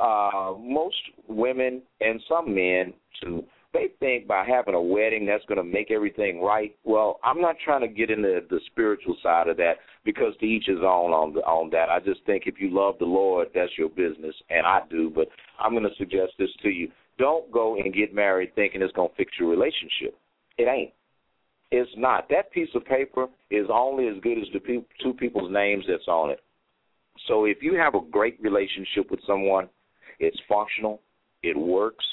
[SPEAKER 2] uh, most women and some men too they think by having a wedding that's going to make everything right. Well, I'm not trying to get into the spiritual side of that because to each his own on the, on that. I just think if you love the Lord, that's your business, and I do. But I'm going to suggest this to you: don't go and get married thinking it's going to fix your relationship. It ain't. It's not. That piece of paper is only as good as the pe- two people's names that's on it. So if you have a great relationship with someone, it's functional, it works,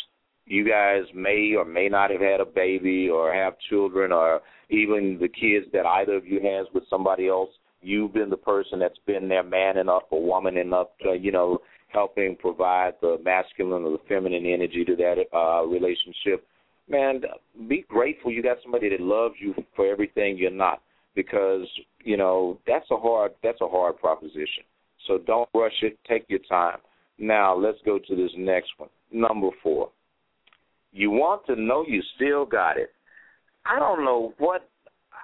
[SPEAKER 2] you guys may or may not have had a baby or have children or even the kids that either of you has with somebody else you've been the person that's been there man enough or woman enough to, you know helping provide the masculine or the feminine energy to that uh relationship man be grateful you got somebody that loves you for everything you're not because you know that's a hard that's a hard proposition so don't rush it take your time now let's go to this next one number four you want to know you still got it. I don't know what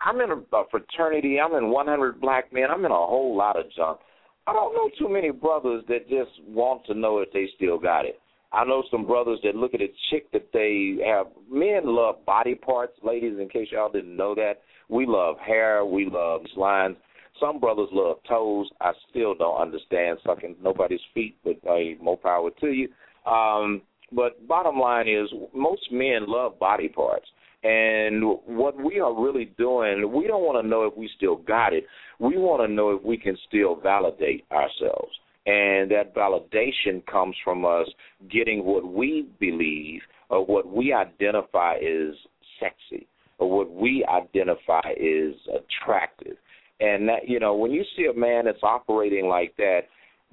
[SPEAKER 2] I'm in a, a fraternity. I'm in 100 black men. I'm in a whole lot of junk. I don't know too many brothers that just want to know if they still got it. I know some brothers that look at a chick that they have. Men love body parts, ladies. In case y'all didn't know that, we love hair, we love lines. Some brothers love toes. I still don't understand sucking nobody's feet, but hey, more power to you. Um, but bottom line is, most men love body parts. And what we are really doing, we don't want to know if we still got it. We want to know if we can still validate ourselves. And that validation comes from us getting what we believe or what we identify as sexy or what we identify as attractive. And that, you know, when you see a man that's operating like that,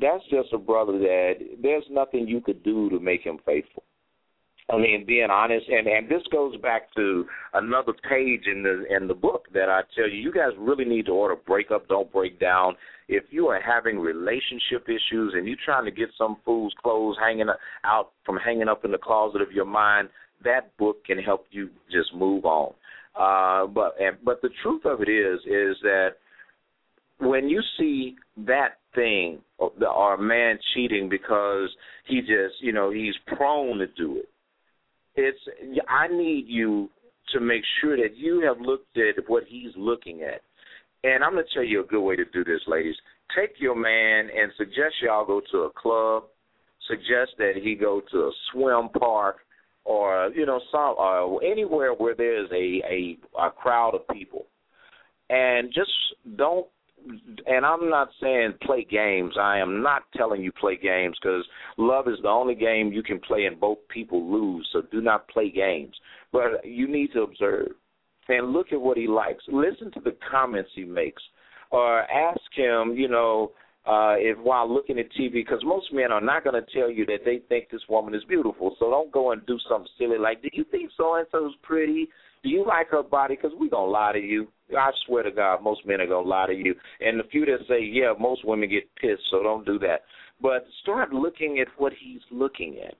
[SPEAKER 2] that's just a brother that there's nothing you could do to make him faithful. I mean, being honest, and and this goes back to another page in the in the book that I tell you, you guys really need to order "Break Up, Don't Break Down." If you are having relationship issues and you're trying to get some fool's clothes hanging out from hanging up in the closet of your mind, that book can help you just move on. Uh, but and, but the truth of it is is that when you see that thing or a man cheating because he just you know he's prone to do it, it's I need you to make sure that you have looked at what he's looking at. And I'm going to tell you a good way to do this, ladies. Take your man and suggest y'all go to a club. Suggest that he go to a swim park or you know some uh, anywhere where there's a, a a crowd of people, and just don't. And I'm not saying play games. I am not telling you play games because love is the only game you can play and both people lose. So do not play games. But you need to observe and look at what he likes. Listen to the comments he makes, or ask him. You know, uh, if while looking at TV, because most men are not going to tell you that they think this woman is beautiful. So don't go and do something silly like, "Do you think so and so is pretty? Do you like her body?" Because we gonna lie to you. I swear to God, most men are gonna lie to you. And the few that say, "Yeah," most women get pissed. So don't do that. But start looking at what he's looking at.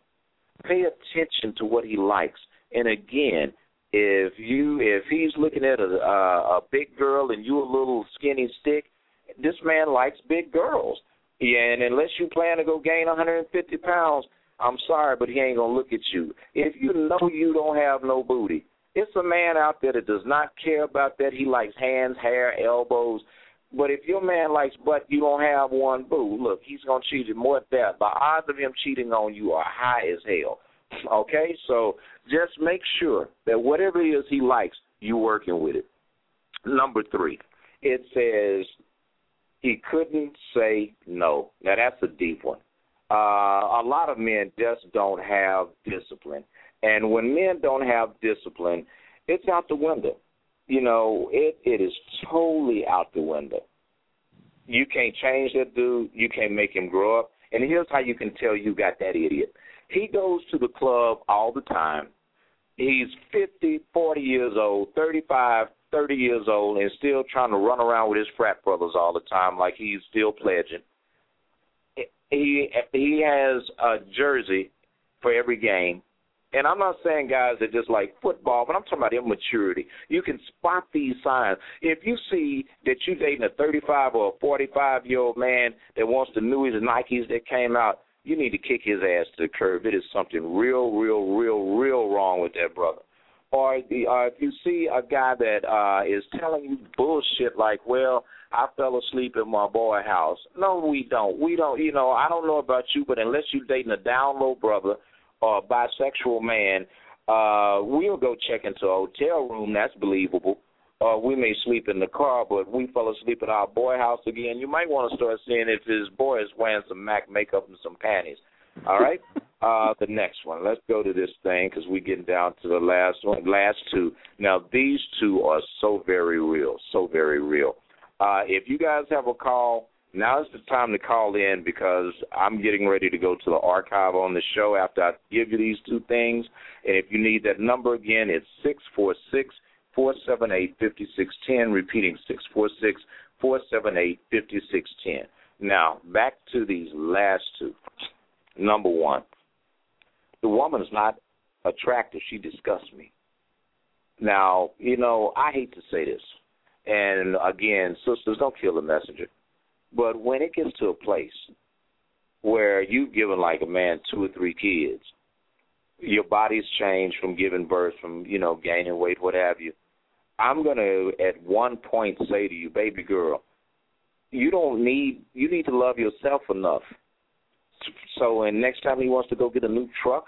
[SPEAKER 2] Pay attention to what he likes. And again, if you if he's looking at a a, a big girl and you a little skinny stick, this man likes big girls. Yeah, and unless you plan to go gain 150 pounds, I'm sorry, but he ain't gonna look at you. If you know you don't have no booty, it's a man out there that does not care about that. He likes hands, hair, elbows. But if your man likes butt, you don't have one boo. Look, he's gonna cheat you more than that. The odds of him cheating on you are high as hell. Okay, so just make sure that whatever it is he likes, you're working with it. Number three, it says he couldn't say no. Now that's a deep one. Uh, a lot of men just don't have discipline, and when men don't have discipline, it's out the window. You know, it it is totally out the window. You can't change that dude. You can't make him grow up. And here's how you can tell you got that idiot. He goes to the club all the time. He's fifty, forty years old, 35, 30 years old and still trying to run around with his frat brothers all the time like he's still pledging. He he has a jersey for every game. And I'm not saying guys that just like football, but I'm talking about immaturity. You can spot these signs. If you see that you're dating a 35 or a 45 year old man that wants the newest Nikes that came out, you need to kick his ass to the curb. It is something real, real, real, real wrong with that brother or the uh, if you see a guy that uh is telling you bullshit like, well, I fell asleep in my boy house. No, we don't. We don't. You know, I don't know about you, but unless you're dating a down low brother or a bisexual man, uh, we'll go check into a hotel room. That's believable. Or we may sleep in the car, but we fell asleep at our boy house again. You might want to start seeing if his boy is wearing some Mac makeup and some panties. All right. Uh, the next one. Let's go to this thing because we're getting down to the last one, last two. Now these two are so very real, so very real. Uh, if you guys have a call, now is the time to call in because I'm getting ready to go to the archive on the show after I give you these two things. And if you need that number again, it's six four six four seven eight fifty six ten. Repeating six four six four seven eight fifty six ten. Now back to these last two. Number one, the woman is not attractive. She disgusts me. Now, you know, I hate to say this, and again, sisters, don't kill the messenger. But when it gets to a place where you've given like a man two or three kids, your body's changed from giving birth, from you know gaining weight, what have you. I'm gonna at one point say to you, baby girl, you don't need you need to love yourself enough so, and next time he wants to go get a new truck,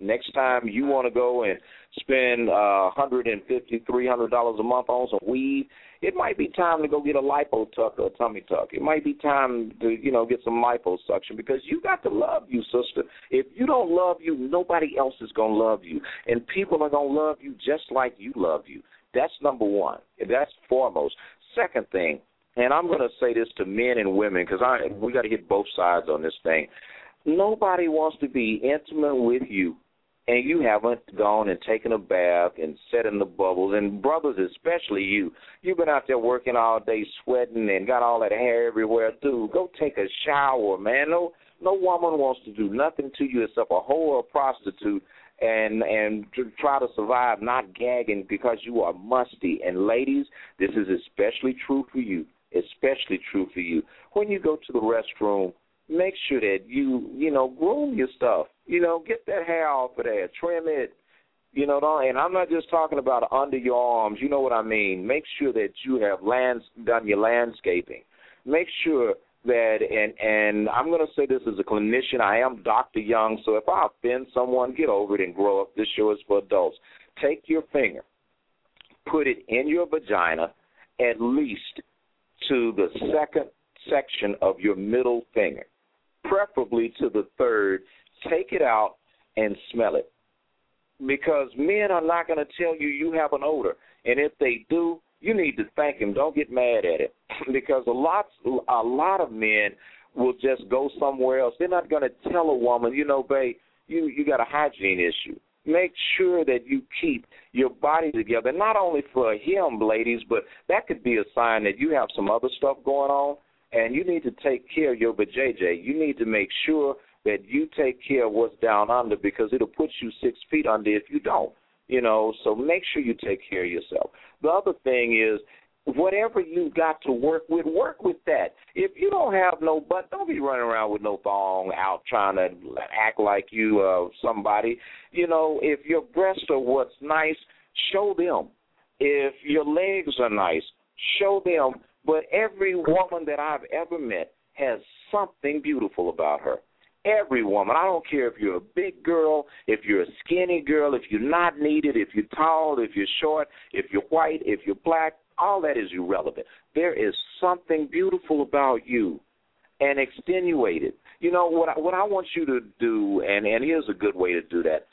[SPEAKER 2] next time you want to go and spend uh hundred and fifty, three hundred dollars a month on some weed, it might be time to go get a lipo tuck or a tummy tuck. It might be time to, you know, get some liposuction because you got to love you, sister. If you don't love you, nobody else is gonna love you. And people are gonna love you just like you love you. That's number one. That's foremost. Second thing, and I'm going to say this to men and women because I we got to hit both sides on this thing. Nobody wants to be intimate with you, and you haven't gone and taken a bath and set in the bubbles. And brothers, especially you, you've been out there working all day, sweating and got all that hair everywhere. Dude, go take a shower, man. No, No woman wants to do nothing to you except a whore prostitute and and try to survive not gagging because you are musty. And ladies, this is especially true for you. Especially true for you. When you go to the restroom, make sure that you you know groom your stuff. You know, get that hair off of there, trim it. You know, don't, and I'm not just talking about under your arms. You know what I mean. Make sure that you have lands done your landscaping. Make sure that and and I'm going to say this as a clinician. I am Dr. Young, so if I offend someone, get over it and grow up. This show is for adults. Take your finger, put it in your vagina, at least to the second section of your middle finger, preferably to the third. Take it out and smell it, because men are not going to tell you you have an odor, and if they do, you need to thank him. Don't get mad at it because a lot a lot of men will just go somewhere else. They're not going to tell a woman, you know, babe, you you got a hygiene issue. Make sure that you keep your body together, not only for him, ladies, but that could be a sign that you have some other stuff going on, and you need to take care of your JJ. You need to make sure that you take care of what's down under because it'll put you six feet under if you don't. You know, so make sure you take care of yourself. The other thing is whatever you've got to work with, work with that. If you don't have no butt, don't be running around with no thong out trying to act like you uh somebody. You know, if your breasts are what's nice, show them. If your legs are nice, show them. But every woman that I've ever met has something beautiful about her. Every woman. I don't care if you're a big girl, if you're a skinny girl, if you're not needed, if you're tall, if you're short, if you're white, if you're black, all that is irrelevant. There is something beautiful about you and extenuated. You know what I, what I want you to do and and here's a good way to do that.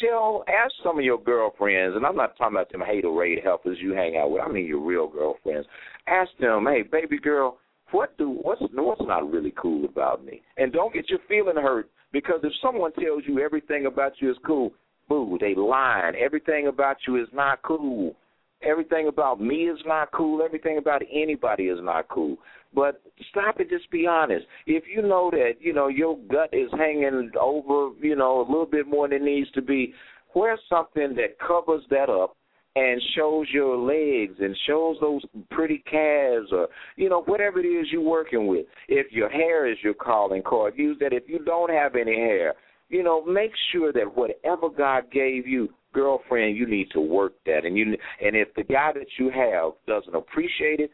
[SPEAKER 2] Tell ask some of your girlfriends, and I'm not talking about them haterade helpers you hang out with. I mean your real girlfriends. Ask them, hey, baby girl, what do what's what's not really cool about me? And don't get your feeling hurt because if someone tells you everything about you is cool, boo, they lying. Everything about you is not cool. Everything about me is not cool. Everything about anybody is not cool. But stop it. Just be honest. If you know that you know your gut is hanging over, you know, a little bit more than it needs to be, wear something that covers that up and shows your legs and shows those pretty calves or you know whatever it is you're working with. If your hair is your calling card, use that. If you don't have any hair, you know make sure that whatever God gave you, girlfriend, you need to work that. And you and if the guy that you have doesn't appreciate it,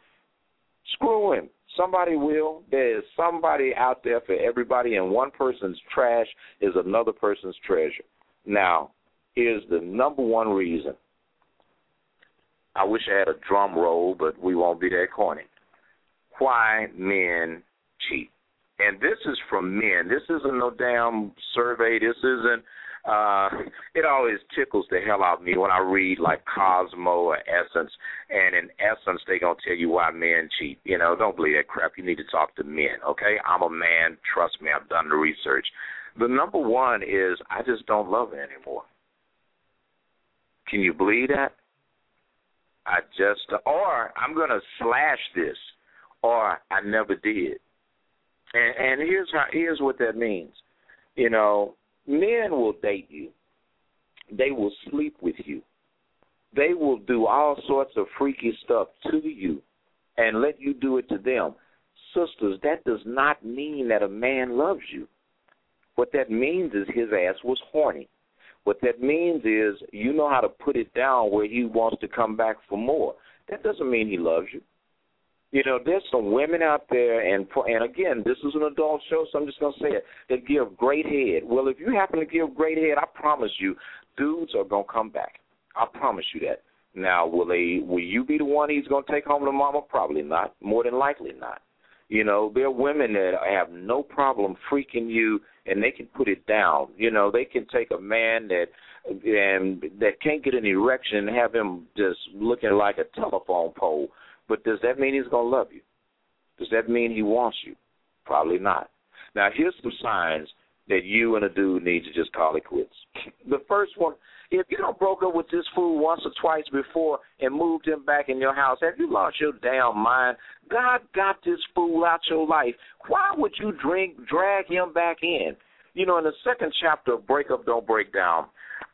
[SPEAKER 2] screw him. Somebody will. There is somebody out there for everybody, and one person's trash is another person's treasure. Now, here's the number one reason I wish I had a drum roll, but we won't be that corny. Why men cheat. And this is from men. This isn't no damn survey. This isn't uh it always tickles the hell out of me when I read like Cosmo or Essence and in Essence they gonna tell you why men cheat. You know, don't believe that crap. You need to talk to men, okay? I'm a man, trust me, I've done the research. The number one is I just don't love it anymore. Can you believe that? I just or I'm gonna slash this or I never did. And and here's how here's what that means. You know, men will date you. They will sleep with you. They will do all sorts of freaky stuff to you and let you do it to them. Sisters, that does not mean that a man loves you. What that means is his ass was horny. What that means is you know how to put it down where he wants to come back for more. That doesn't mean he loves you. You know, there's some women out there, and and again, this is an adult show, so I'm just gonna say it. That give great head. Well, if you happen to give great head, I promise you, dudes are gonna come back. I promise you that. Now, will they? Will you be the one he's gonna take home to mama? Probably not. More than likely not. You know, there are women that have no problem freaking you and they can put it down. You know, they can take a man that and that can't get an erection and have him just looking like a telephone pole. But does that mean he's gonna love you? Does that mean he wants you? Probably not. Now here's some signs that you and a dude need to just call it quits. The first one, if you don't broke up with this fool once or twice before and moved him back in your house, have you lost your damn mind? God got this fool out your life. Why would you drink drag him back in? You know, in the second chapter of Break Up, Don't Break Down,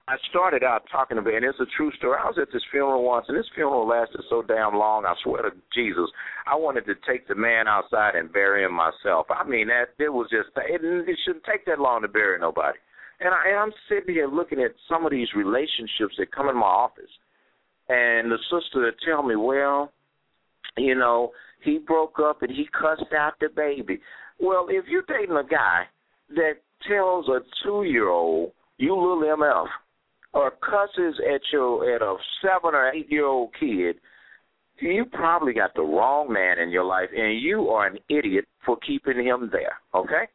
[SPEAKER 2] I started out talking about, and it's a true story. I was at this funeral once, and this funeral lasted so damn long. I swear to Jesus, I wanted to take the man outside and bury him myself. I mean, that it was just it, it shouldn't take that long to bury nobody. And, I, and I'm sitting here looking at some of these relationships that come in my office, and the sister would tell me, well, you know, he broke up and he cussed out the baby. Well, if you're dating a guy that tells a two year old, you little MF, or cusses at your at a seven or eight year old kid, you probably got the wrong man in your life, and you are an idiot for keeping him there. Okay?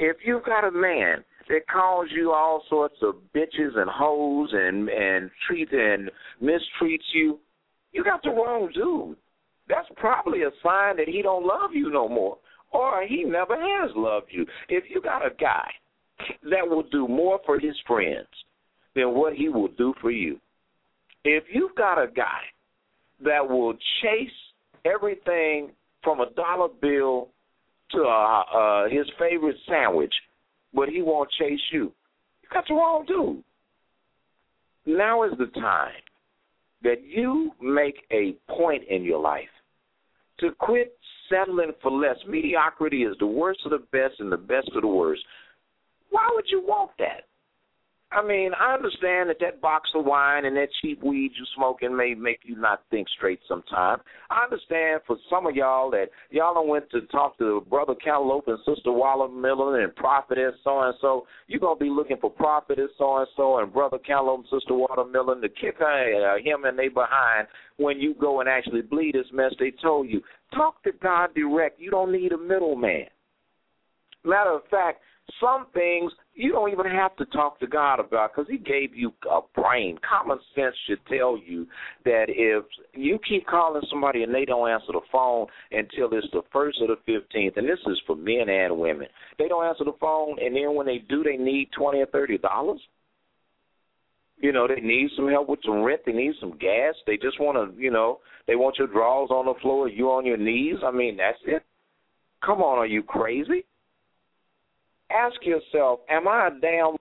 [SPEAKER 2] If you've got a man that calls you all sorts of bitches and hoes and and treats and mistreats you, you got the wrong dude. That's probably a sign that he don't love you no more, or he never has loved you. If you got a guy that will do more for his friends than what he will do for you. If you've got a guy that will chase everything from a dollar bill to uh, uh, his favorite sandwich, but he won't chase you, you got the wrong dude. Now is the time that you make a point in your life to quit settling for less. Mediocrity is the worst of the best and the best of the worst. Why would you want that? I mean, I understand that that box of wine and that cheap weed you smoking may make you not think straight sometimes. I understand for some of y'all that y'all done went to talk to Brother Cantaloupe and Sister Watermelon and Prophetess so and so. You're gonna be looking for Prophetess so and so and Brother Cantaloupe and Sister Watermelon to kick uh, him and they behind when you go and actually bleed this mess they told you. Talk to God direct. You don't need a middleman. Matter of fact, some things you don't even have to talk to God about because He gave you a brain. Common sense should tell you that if you keep calling somebody and they don't answer the phone until it's the first or the fifteenth, and this is for men and women, they don't answer the phone, and then when they do, they need twenty or thirty dollars. You know, they need some help with some rent. They need some gas. They just want to, you know, they want your drawers on the floor, you on your knees. I mean, that's it. Come on, are you crazy? Ask yourself, am I a damn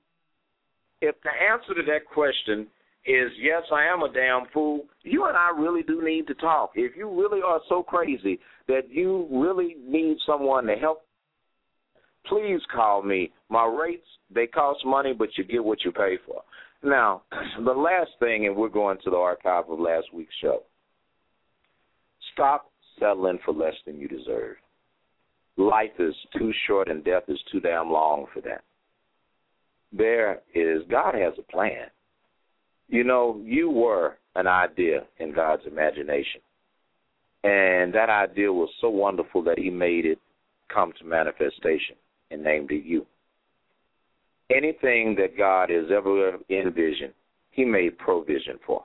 [SPEAKER 2] if the answer to that question is yes, I am a damn fool, you and I really do need to talk. If you really are so crazy that you really need someone to help, please call me. My rates, they cost money, but you get what you pay for. Now, the last thing, and we're going to the archive of last week's show. Stop settling for less than you deserve life is too short and death is too damn long for that. There is, God has a plan. You know, you were an idea in God's imagination. And that idea was so wonderful that He made it come to manifestation and named it you. Anything that God has ever envisioned, He made provision for.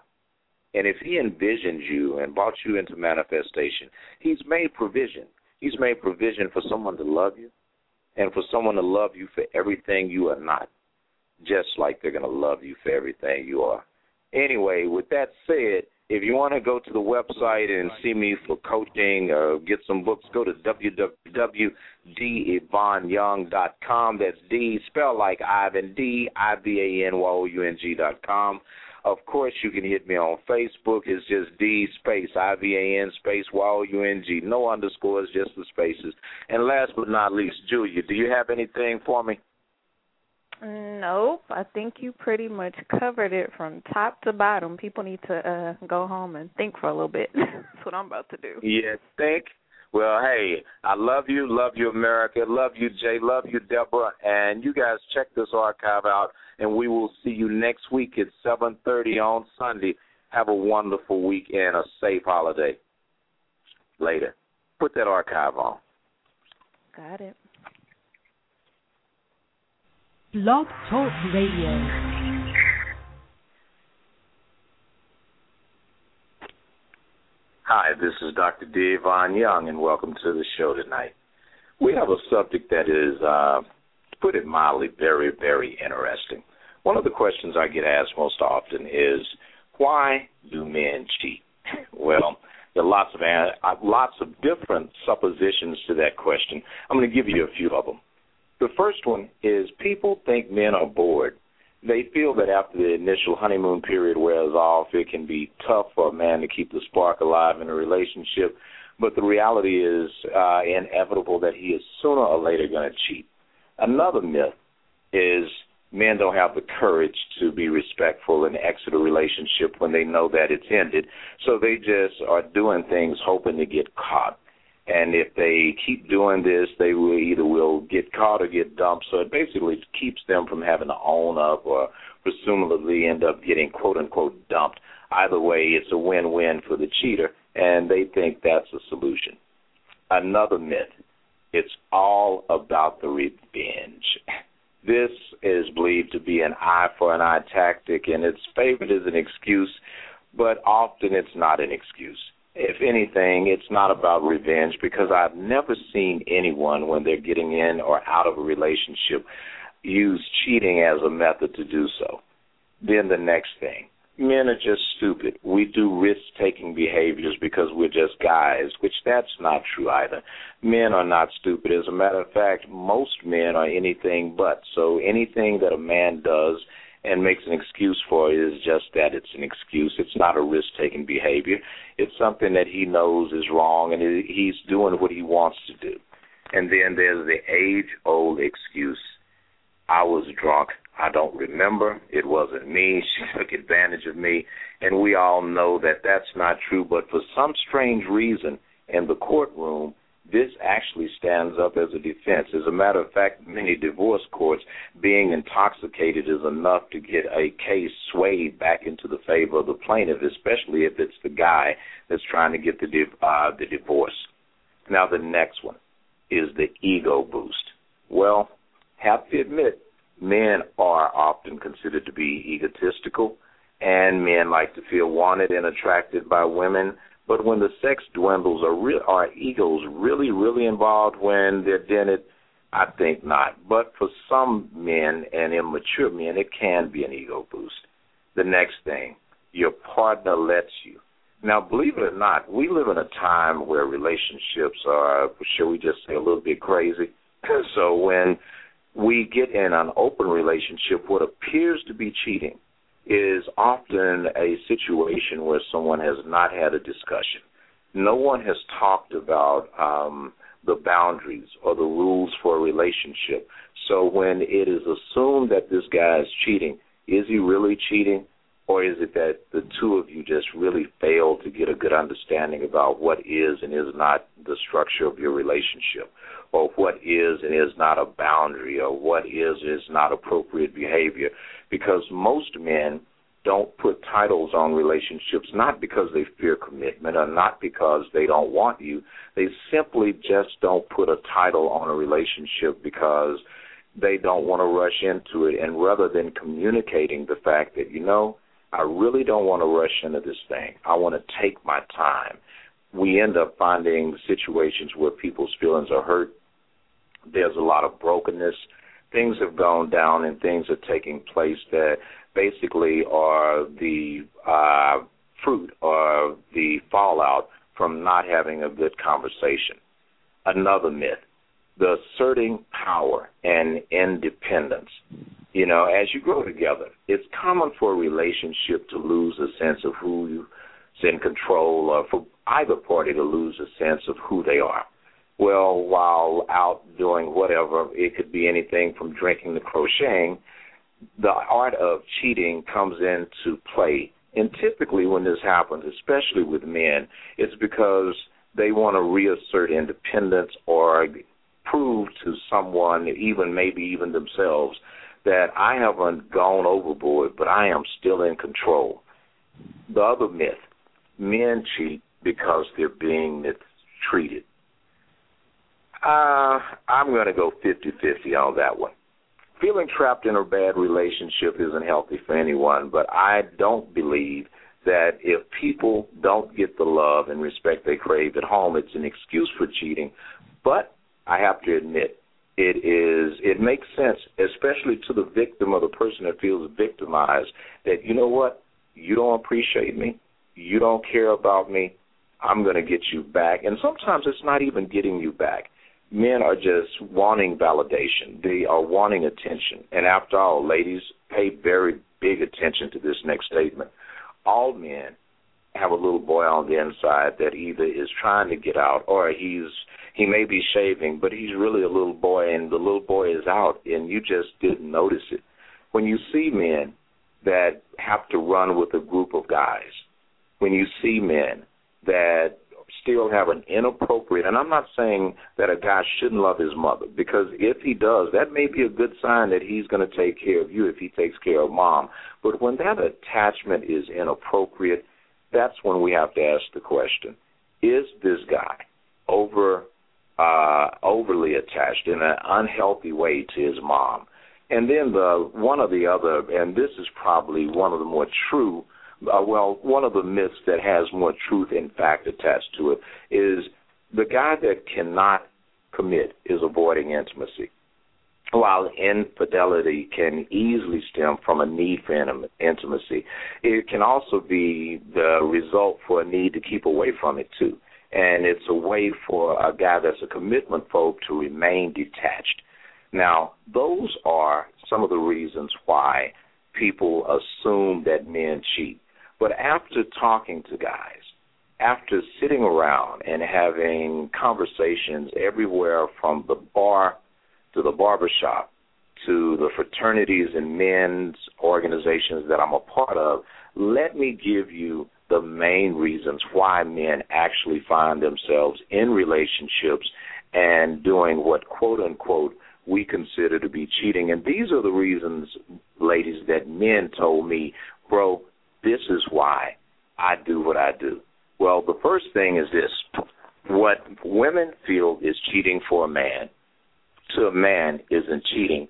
[SPEAKER 2] And if He envisioned you and brought you into manifestation, He's made provision. He's made provision for someone to love you and for someone to love you for everything you are not, just like they're going to love you for everything you are. Anyway, with that said, if you want to go to the website and see me for coaching or get some books, go to www.divanyoung.com. That's D, spell like Ivan, D, I V A N Y O U N G.com. Of course, you can hit me on Facebook. It's just D space I V A N space Y O U N G. No underscores, just the spaces. And last but not least, Julia, do you have anything for me?
[SPEAKER 3] Nope. I think you pretty much covered it from top to bottom. People need to uh go home and think for a little bit. That's what I'm about to do.
[SPEAKER 2] Yeah, think. Well, hey, I love you, love you, America, love you, Jay, love you, Deborah, and you guys check this archive out and we will see you next week at 7:30 on Sunday. Have a wonderful weekend, a safe holiday. Later. Put that archive on.
[SPEAKER 3] Got it.
[SPEAKER 1] Blog Talk Radio.
[SPEAKER 2] Hi, this is Dr. D. Ivan Young, and welcome to the show tonight. We have a subject that is uh, put it mildly, very, very interesting. One of the questions I get asked most often is, why do men cheat? Well, there are lots of uh, lots of different suppositions to that question. I'm going to give you a few of them. The first one is people think men are bored. They feel that after the initial honeymoon period wears off, it can be tough for a man to keep the spark alive in a relationship. But the reality is uh, inevitable that he is sooner or later going to cheat. Another myth is men don't have the courage to be respectful and exit a relationship when they know that it's ended. So they just are doing things hoping to get caught. And if they keep doing this, they will either will get caught or get dumped. So it basically keeps them from having to own up or presumably end up getting quote unquote dumped. Either way, it's a win win for the cheater, and they think that's a solution. Another myth it's all about the revenge. This is believed to be an eye for an eye tactic, and it's favored as an excuse, but often it's not an excuse. If anything, it's not about revenge because I've never seen anyone, when they're getting in or out of a relationship, use cheating as a method to do so. Then the next thing men are just stupid. We do risk taking behaviors because we're just guys, which that's not true either. Men are not stupid. As a matter of fact, most men are anything but. So anything that a man does and makes an excuse for it is just that it's an excuse. It's not a risk taking behavior. It's something that he knows is wrong and he's doing what he wants to do. And then there's the age old excuse I was drunk I don't remember. It wasn't me. She took advantage of me. And we all know that that's not true. But for some strange reason, in the courtroom, this actually stands up as a defense. As a matter of fact, many divorce courts, being intoxicated is enough to get a case swayed back into the favor of the plaintiff, especially if it's the guy that's trying to get the uh, the divorce. Now, the next one is the ego boost. Well, have to admit, men are often considered to be egotistical, and men like to feel wanted and attracted by women. But when the sex dwindles, are, re- are egos really, really involved when they're dented? I think not. But for some men and immature men, it can be an ego boost. The next thing, your partner lets you. Now, believe it or not, we live in a time where relationships are, shall we just say, a little bit crazy. so when we get in an open relationship, what appears to be cheating is often a situation where someone has not had a discussion. No one has talked about um, the boundaries or the rules for a relationship. So when it is assumed that this guy is cheating, is he really cheating? Or is it that the two of you just really failed to get a good understanding about what is and is not the structure of your relationship? or what is and is not a boundary or what is and is not appropriate behavior because most men don't put titles on relationships not because they fear commitment or not because they don't want you. They simply just don't put a title on a relationship because they don't want to rush into it. And rather than communicating the fact that you know I really don't want to rush into this thing. I want to take my time. We end up finding situations where people's feelings are hurt. There's a lot of brokenness. Things have gone down and things are taking place that basically are the uh, fruit or the fallout from not having a good conversation. Another myth the asserting power and independence. You know, as you grow together, it's common for a relationship to lose a sense of who's in control or for either party to lose a sense of who they are well, while out doing whatever, it could be anything from drinking to crocheting, the art of cheating comes into play. And typically, when this happens, especially with men, it's because they want to reassert independence or prove to someone, even maybe even themselves, that I haven't gone overboard, but I am still in control. The other myth men cheat because they're being mistreated. Uh, I'm going to go 50-50 on that one. Feeling trapped in a bad relationship isn't healthy for anyone, but I don't believe that if people don't get the love and respect they crave at home, it's an excuse for cheating. But I have to admit, it is it makes sense, especially to the victim or the person that feels victimized, that you know what, you don't appreciate me, you don't care about me, I'm going to get you back. And sometimes it's not even getting you back. Men are just wanting validation. They are wanting attention. And after all, ladies, pay very big attention to this next statement. All men have a little boy on the inside that either is trying to get out or he's he may be shaving, but he's really a little boy and the little boy is out and you just didn't notice it. When you see men that have to run with a group of guys, when you see men that still have an inappropriate and I'm not saying that a guy shouldn't love his mother because if he does that may be a good sign that he's going to take care of you if he takes care of mom. But when that attachment is inappropriate that's when we have to ask the question is this guy over uh overly attached in an unhealthy way to his mom? And then the one of the other and this is probably one of the more true uh, well, one of the myths that has more truth in fact attached to it is the guy that cannot commit is avoiding intimacy. While infidelity can easily stem from a need for intimacy, it can also be the result for a need to keep away from it too. And it's a way for a guy that's a commitment phobe to remain detached. Now, those are some of the reasons why people assume that men cheat. But after talking to guys, after sitting around and having conversations everywhere from the bar to the barbershop to the fraternities and men's organizations that I'm a part of, let me give you the main reasons why men actually find themselves in relationships and doing what quote unquote we consider to be cheating. And these are the reasons, ladies, that men told me, bro, this is why I do what I do. Well, the first thing is this what women feel is cheating for a man to a man isn't cheating.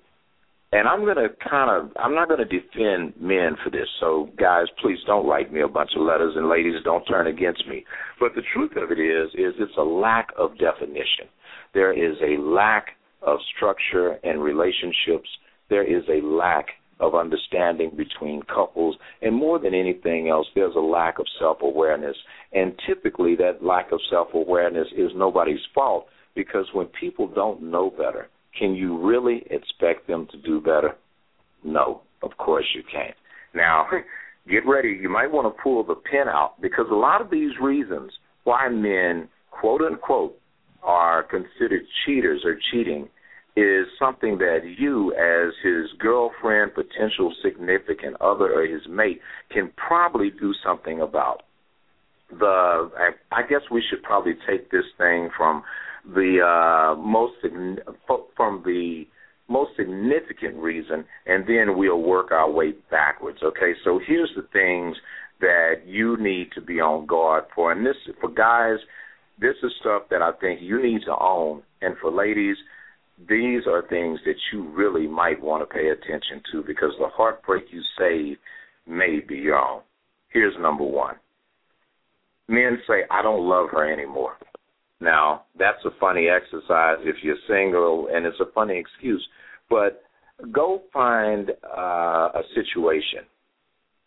[SPEAKER 2] And I'm going to kind of, I'm not going to defend men for this. So, guys, please don't write me a bunch of letters, and ladies, don't turn against me. But the truth of it is, is it's a lack of definition. There is a lack of structure and relationships. There is a lack of understanding between couples. And more than anything else, there's a lack of self awareness. And typically, that lack of self awareness is nobody's fault because when people don't know better, can you really expect them to do better? No, of course you can't. Now, get ready. You might want to pull the pin out because a lot of these reasons why men, quote unquote, are considered cheaters or cheating is something that you, as his girlfriend, potential significant other, or his mate, can probably do something about. The I guess we should probably take this thing from the uh, most from the most significant reason, and then we'll work our way backwards. Okay, so here's the things that you need to be on guard for, and this for guys, this is stuff that I think you need to own, and for ladies these are things that you really might want to pay attention to because the heartbreak you save may be your own. Here's number one men say, I don't love her anymore. Now, that's a funny exercise if you're single, and it's a funny excuse, but go find uh, a situation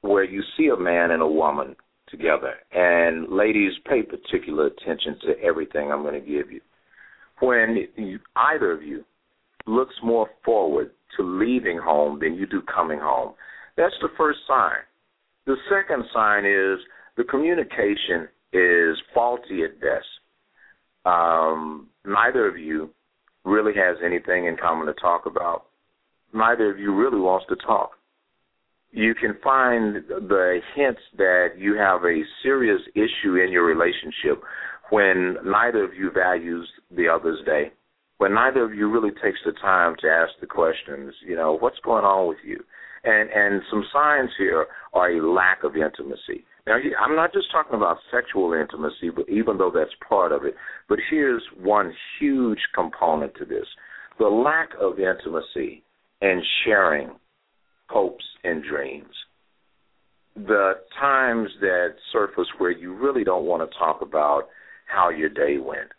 [SPEAKER 2] where you see a man and a woman together. And ladies, pay particular attention to everything I'm going to give you when you, either of you looks more forward to leaving home than you do coming home. That's the first sign. The second sign is the communication is faulty at best. Um, neither of you really has anything in common to talk about. Neither of you really wants to talk. You can find the hints that you have a serious issue in your relationship when neither of you values the other's day, when neither of you really takes the time to ask the questions, you know, what's going on with you? And and some signs here are a lack of intimacy. Now, I'm not just talking about sexual intimacy, but even though that's part of it. But here's one huge component to this: the lack of intimacy and sharing hopes and dreams. The times that surface where you really don't want to talk about how your day went.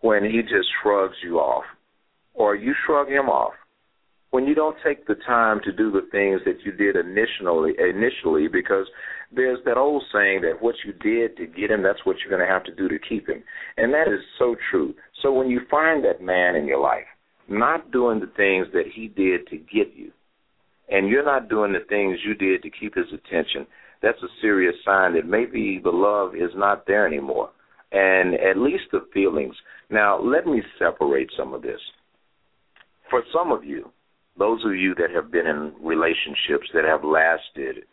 [SPEAKER 2] When he just shrugs you off. or you shrug him off when you don't take the time to do the things that you did initially initially because there's that old saying that what you did to get him that's what you're going to have to do to keep him and that is so true so when you find that man in your life not doing the things that he did to get you and you're not doing the things you did to keep his attention that's a serious sign that maybe the love is not there anymore and at least the feelings now let me separate some of this for some of you those of you that have been in relationships that have lasted,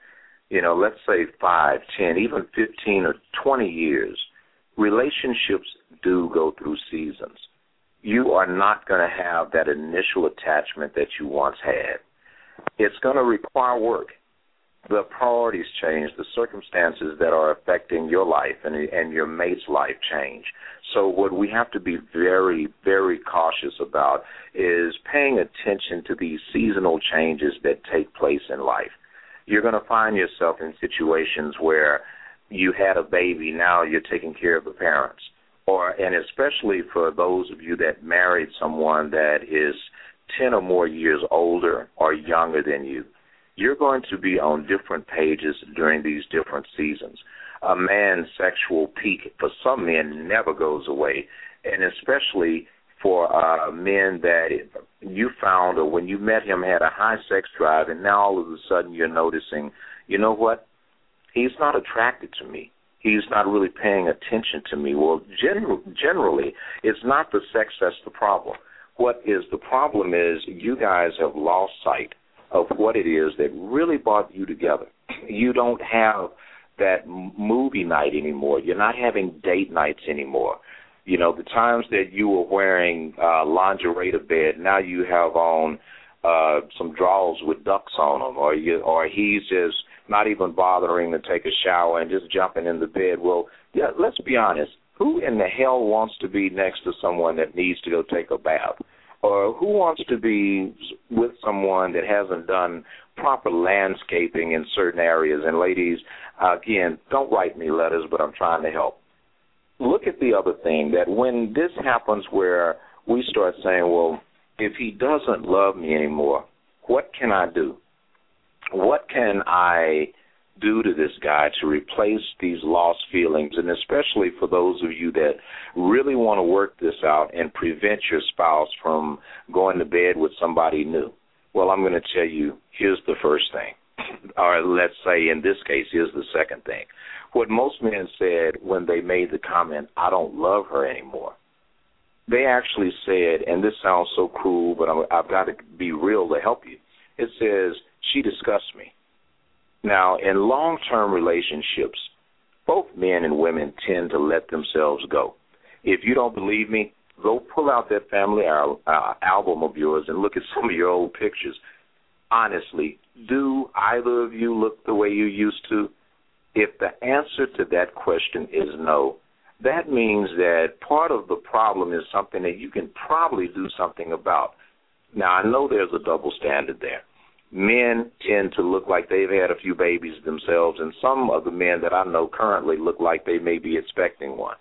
[SPEAKER 2] you know, let's say five, ten, even 15 or 20 years, relationships do go through seasons. You are not going to have that initial attachment that you once had. It's going to require work the priorities change, the circumstances that are affecting your life and and your mate's life change. So what we have to be very very cautious about is paying attention to these seasonal changes that take place in life. You're going to find yourself in situations where you had a baby, now you're taking care of the parents. Or and especially for those of you that married someone that is 10 or more years older or younger than you you're going to be on different pages during these different seasons. A man's sexual peak for some men never goes away, and especially for uh, men that you found or when you met him had a high sex drive, and now all of a sudden you're noticing, you know what? He's not attracted to me. He's not really paying attention to me. Well, gen- generally, it's not the sex that's the problem. What is the problem is you guys have lost sight of what it is that really brought you together. You don't have that movie night anymore. You're not having date nights anymore. You know, the times that you were wearing uh lingerie to bed, now you have on uh some drawers with ducks on them or you or he's just not even bothering to take a shower and just jumping in the bed. Well, yeah, let's be honest. Who in the hell wants to be next to someone that needs to go take a bath? Or who wants to be with someone that hasn't done proper landscaping in certain areas? And ladies, again, don't write me letters, but I'm trying to help. Look at the other thing that when this happens where we start saying, well, if he doesn't love me anymore, what can I do? What can I do to this guy to replace these lost feelings, and especially for those of you that really want to work this out and prevent your spouse from going to bed with somebody new. Well, I'm going to tell you here's the first thing, or let's say in this case, here's the second thing. What most men said when they made the comment, I don't love her anymore, they actually said, and this sounds so cruel, but I'm, I've got to be real to help you. It says, she disgusts me now, in long term relationships, both men and women tend to let themselves go. If you don't believe me, go pull out that family al- uh, album of yours and look at some of your old pictures. Honestly, do either of you look the way you used to? If the answer to that question is no, that means that part of the problem is something that you can probably do something about. Now, I know there's a double standard there men tend to look like they've had a few babies themselves, and some of the men that I know currently look like they may be expecting one.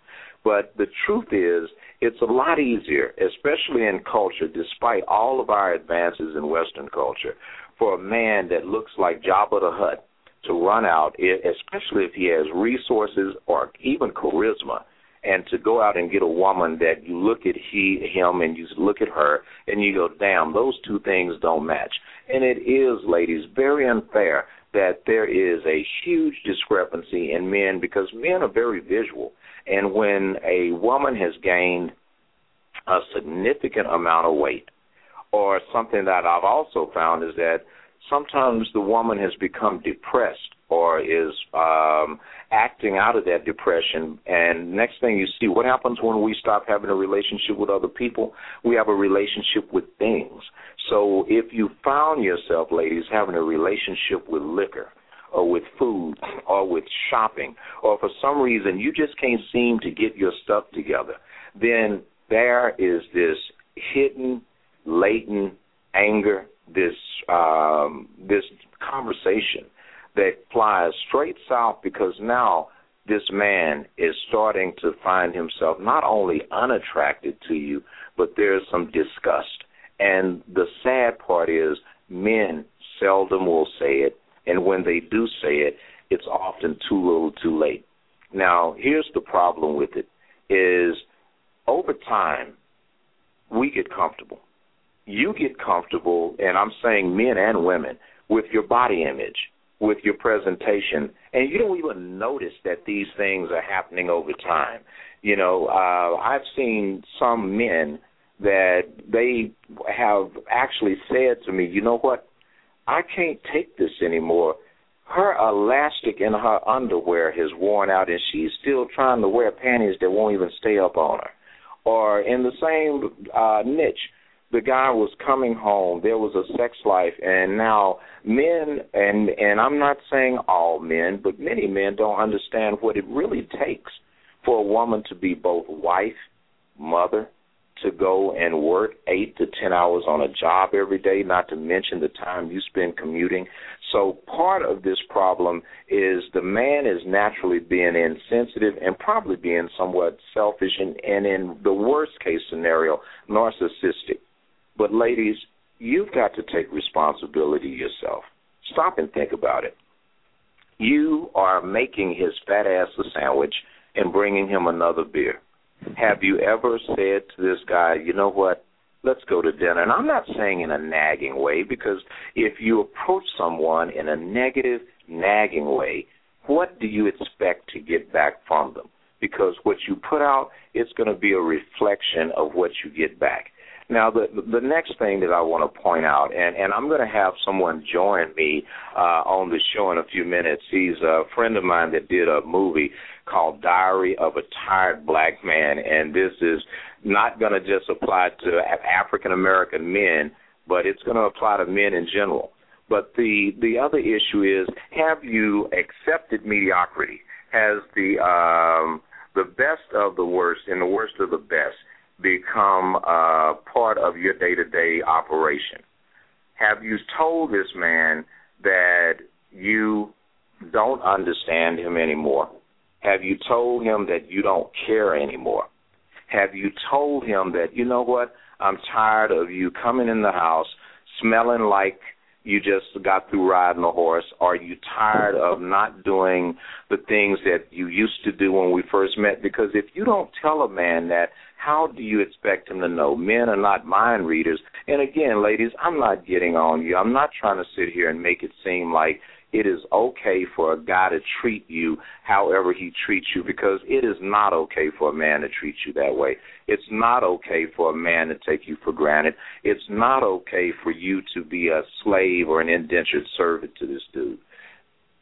[SPEAKER 2] But the truth is, it's a lot easier, especially in culture, despite all of our advances in Western culture, for a man that looks like Jabba the Hutt to run out, especially if he has resources or even charisma and to go out and get a woman that you look at he him and you look at her and you go, damn, those two things don't match. And it is, ladies, very unfair that there is a huge discrepancy in men because men are very visual. And when a woman has gained a significant amount of weight, or something that I've also found is that sometimes the woman has become depressed or is um acting out of that depression. And next thing you see what happens when we stop having a relationship with other people? We have a relationship with things. So if you found yourself ladies having a relationship with liquor or with food or with shopping or for some reason you just can't seem to get your stuff together then there is this hidden latent anger this um, this conversation that flies straight south because now this man is starting to find himself not only unattracted to you, but there's some disgust. And the sad part is men seldom will say it, and when they do say it, it's often too little too late. Now, here's the problem with it is over time we get comfortable. You get comfortable, and I'm saying men and women, with your body image, with your presentation, and you don't even notice that these things are happening over time. You know, uh, I've seen some men that they have actually said to me, you know what, I can't take this anymore. Her elastic in her underwear has worn out, and she's still trying to wear panties that won't even stay up on her. Or in the same uh, niche, the guy was coming home. There was a sex life, and now men and and I'm not saying all men, but many men don't understand what it really takes for a woman to be both wife, mother, to go and work eight to ten hours on a job every day, not to mention the time you spend commuting. So part of this problem is the man is naturally being insensitive and probably being somewhat selfish and, and in the worst case scenario, narcissistic. But ladies, you've got to take responsibility yourself. Stop and think about it. You are making his fat ass a sandwich and bringing him another beer. Have you ever said to this guy, you know what? Let's go to dinner. And I'm not saying in a nagging way because if you approach someone in a negative, nagging way, what do you expect to get back from them? Because what you put out, it's going to be a reflection of what you get back. Now, the the next thing that I want to point out, and, and I'm going to have someone join me uh, on the show in a few minutes. He's a friend of mine that did a movie called Diary of a Tired Black Man, and this is not going to just apply to African American men, but it's going to apply to men in general. But the the other issue is, have you accepted mediocrity? Has the um, the best of the worst and the worst of the best become uh, part of your day to day operation? Have you told this man that you don't understand him anymore? Have you told him that you don't care anymore? Have you told him that, you know what, I'm tired of you coming in the house smelling like you just got through riding a horse? Are you tired of not doing the things that you used to do when we first met? Because if you don't tell a man that, how do you expect him to know? Men are not mind readers. And again, ladies, I'm not getting on you. I'm not trying to sit here and make it seem like it is okay for a guy to treat you however he treats you because it is not okay for a man to treat you that way. It's not okay for a man to take you for granted. It's not okay for you to be a slave or an indentured servant to this dude.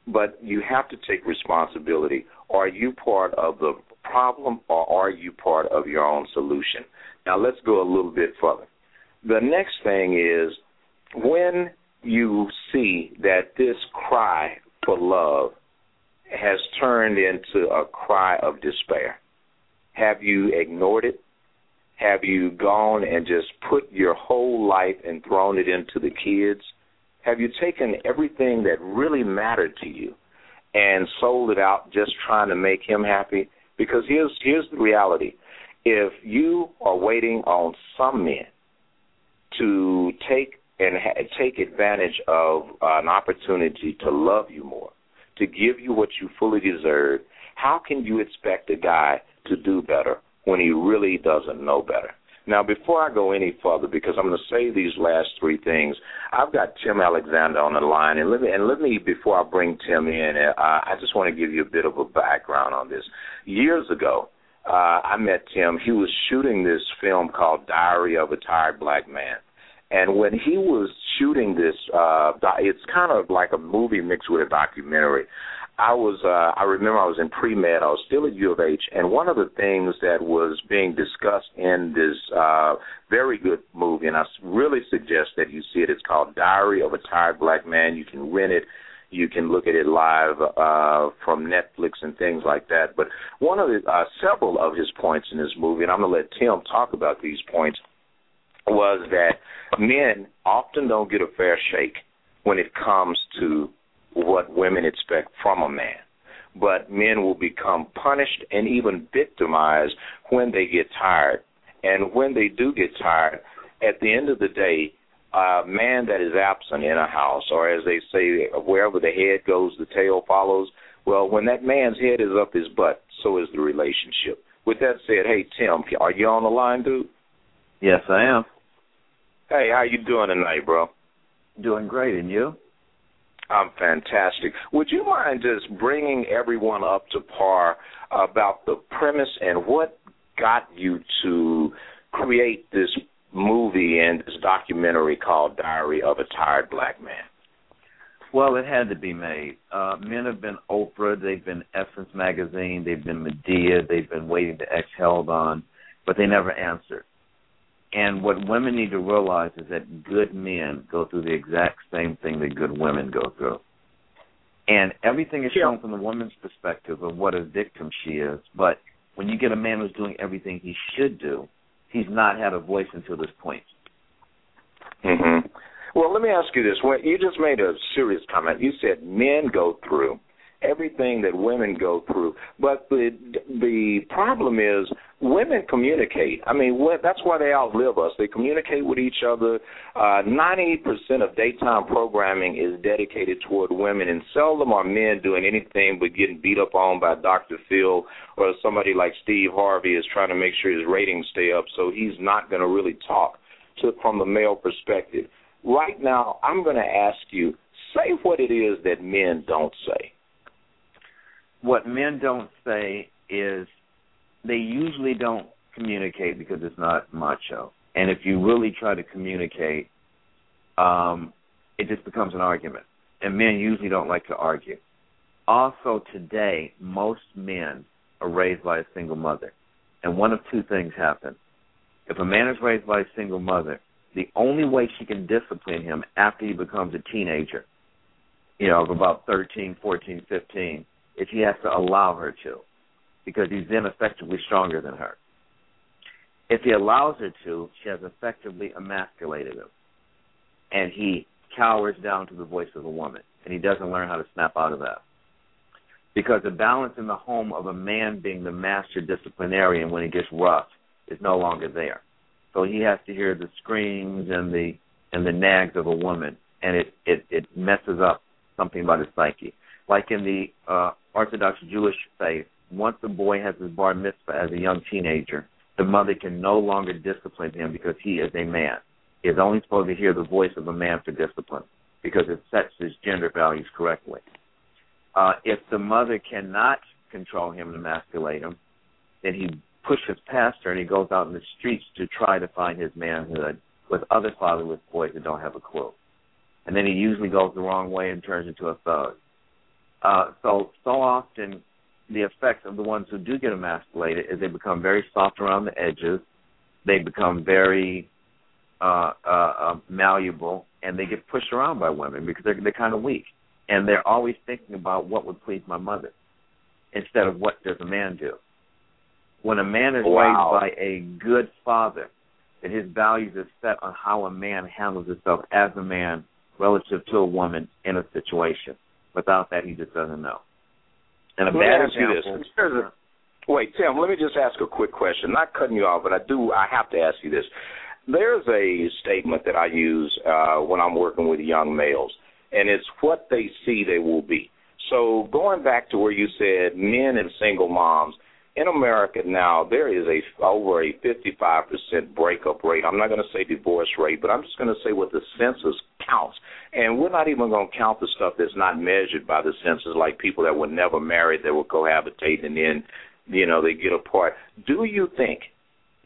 [SPEAKER 2] But you have to take responsibility. Are you part of the problem or are you part of your own solution? Now let's go a little bit further. The next thing is when you see that this cry for love has turned into a cry of despair? Have you ignored it? Have you gone and just put your whole life and thrown it into the kids? Have you taken everything that really mattered to you and sold it out just trying to make him happy? Because here's here's the reality. If you are waiting on some men to take and ha- take advantage of uh, an opportunity to love you more, to give you what you fully deserve, how can you expect a guy to do better when he really doesn't know better? Now, before I go any further, because I'm going to say these last three things, I've got Tim Alexander on the line, and let me and let me before I bring Tim in, uh, I just want to give you a bit of a background on this. Years ago, uh, I met Tim. He was shooting this film called Diary of a Tired Black Man. And when he was shooting this, uh, it's kind of like a movie mixed with a documentary. I was, uh, I remember I was in pre med. I was still at U of H, and one of the things that was being discussed in this uh, very good movie, and I really suggest that you see it. It's called Diary of a Tired Black Man. You can rent it. You can look at it live uh, from Netflix and things like that. But one of the uh, several of his points in this movie, and I'm going to let Tim talk about these points was that men often don't get a fair shake when it comes to what women expect from a man. But men will become punished and even victimized when they get tired. And when they do get tired, at the end of the day, a man that is absent in a house, or as they say, wherever the head goes, the tail follows. Well, when that man's head is up his butt, so is the relationship. With that said, hey Tim, are you on the line, dude?
[SPEAKER 5] Yes, I am.
[SPEAKER 2] Hey, how you doing tonight, bro?
[SPEAKER 5] Doing great, and you?
[SPEAKER 2] I'm fantastic. Would you mind just bringing everyone up to par about the premise and what got you to create this movie and this documentary called Diary of a Tired Black Man?
[SPEAKER 5] Well, it had to be made. Uh, men have been Oprah, they've been Essence Magazine, they've been Madea, they've been waiting to X held on, but they never answered. And what women need to realize is that good men go through the exact same thing that good women go through. And everything is shown from the woman's perspective of what a victim she is. But when you get a man who's doing everything he should do, he's not had a voice until this point.
[SPEAKER 2] Mm-hmm. Well, let me ask you this. When you just made a serious comment. You said men go through everything that women go through, but the the problem is women communicate. I mean, what, that's why they outlive us. They communicate with each other. Uh, percent of daytime programming is dedicated toward women, and seldom are men doing anything but getting beat up on by Dr. Phil or somebody like Steve Harvey is trying to make sure his ratings stay up. So he's not going to really talk to from the male perspective. Right now, I'm going to ask you, say what it is that men don't say.
[SPEAKER 5] What men don't say is they usually don't communicate because it's not macho. And if you really try to communicate, um, it just becomes an argument. And men usually don't like to argue. Also, today, most men are raised by a single mother. And one of two things happen. If a man is raised by a single mother, the only way she can discipline him after he becomes a teenager, you know, of about 13, 14, 15, is he has to allow her to, because he's then effectively stronger than her. If he allows her to, she has effectively emasculated him, and he cowers down to the voice of a woman, and he doesn't learn how to snap out of that. Because the balance in the home of a man being the master disciplinarian when he gets rough is no longer there. So he has to hear the screams and the and the nags of a woman, and it it it messes up something about his psyche. Like in the uh, Orthodox Jewish faith, once the boy has his bar mitzvah as a young teenager, the mother can no longer discipline him because he is a man. He is only supposed to hear the voice of a man for discipline because it sets his gender values correctly. Uh, if the mother cannot control him and emasculate him, then he pushes past her and he goes out in the streets to try to find his manhood with other fatherless boys that don't have a clue. And then he usually goes the wrong way and turns into a thug. Uh, so so often the effects of the ones who do get emasculated is they become very soft around the edges, they become very uh, uh, uh, malleable, and they get pushed around by women because they're they're kind of weak, and they're always thinking about what would please my mother instead of what does a man do. When a man is
[SPEAKER 2] wow.
[SPEAKER 5] raised by a good father, that his values are set on how a man handles himself as a man relative to a woman in a situation. Without that, he just doesn't know. And a
[SPEAKER 2] let
[SPEAKER 5] bad example.
[SPEAKER 2] You this. Wait, Tim. Let me just ask a quick question. Not cutting you off, but I do. I have to ask you this. There's a statement that I use uh, when I'm working with young males, and it's what they see they will be. So going back to where you said men and single moms, in America now, there is a over a 55% breakup rate. I'm not going to say divorce rate, but I'm just going to say what the census counts. And we're not even going to count the stuff that's not measured by the census, like people that were never married that were cohabitating and then, you know, they get apart. Do you think,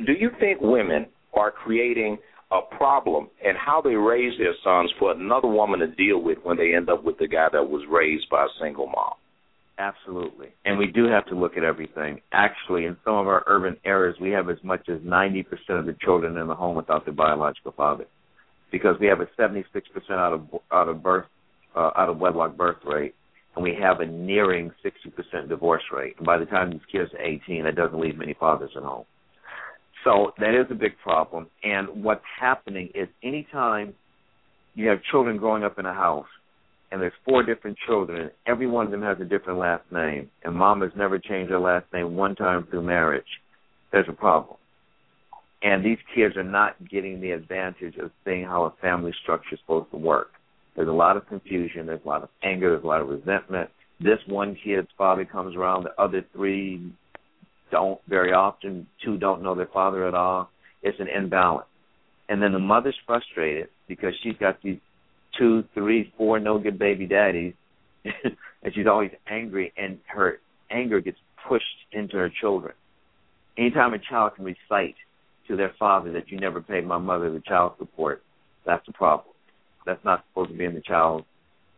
[SPEAKER 2] do you think women are creating a problem and how they raise their sons for another woman to deal with when they end up with the guy that was raised by a single mom?
[SPEAKER 5] Absolutely. And we do have to look at everything. Actually, in some of our urban areas, we have as much as 90% of the children in the home without their biological father because we have a 76% out of out of birth uh, out of wedlock birth rate and we have a nearing 60% divorce rate. And by the time these kids are 18, that doesn't leave many fathers at home. So that is a big problem. And what's happening is anytime you have children growing up in a house and there's four different children, and every one of them has a different last name, and mom has never changed her last name one time through marriage, there's a problem. And these kids are not getting the advantage of seeing how a family structure is supposed to work. There's a lot of confusion. There's a lot of anger. There's a lot of resentment. This one kid's father comes around. The other three don't very often. Two don't know their father at all. It's an imbalance. And then the mother's frustrated because she's got these two, three, four no good baby daddies, and she's always angry, and her anger gets pushed into her children. Anytime a child can recite to their father that you never paid my mother the child support, that's a problem. That's not supposed to be in the child,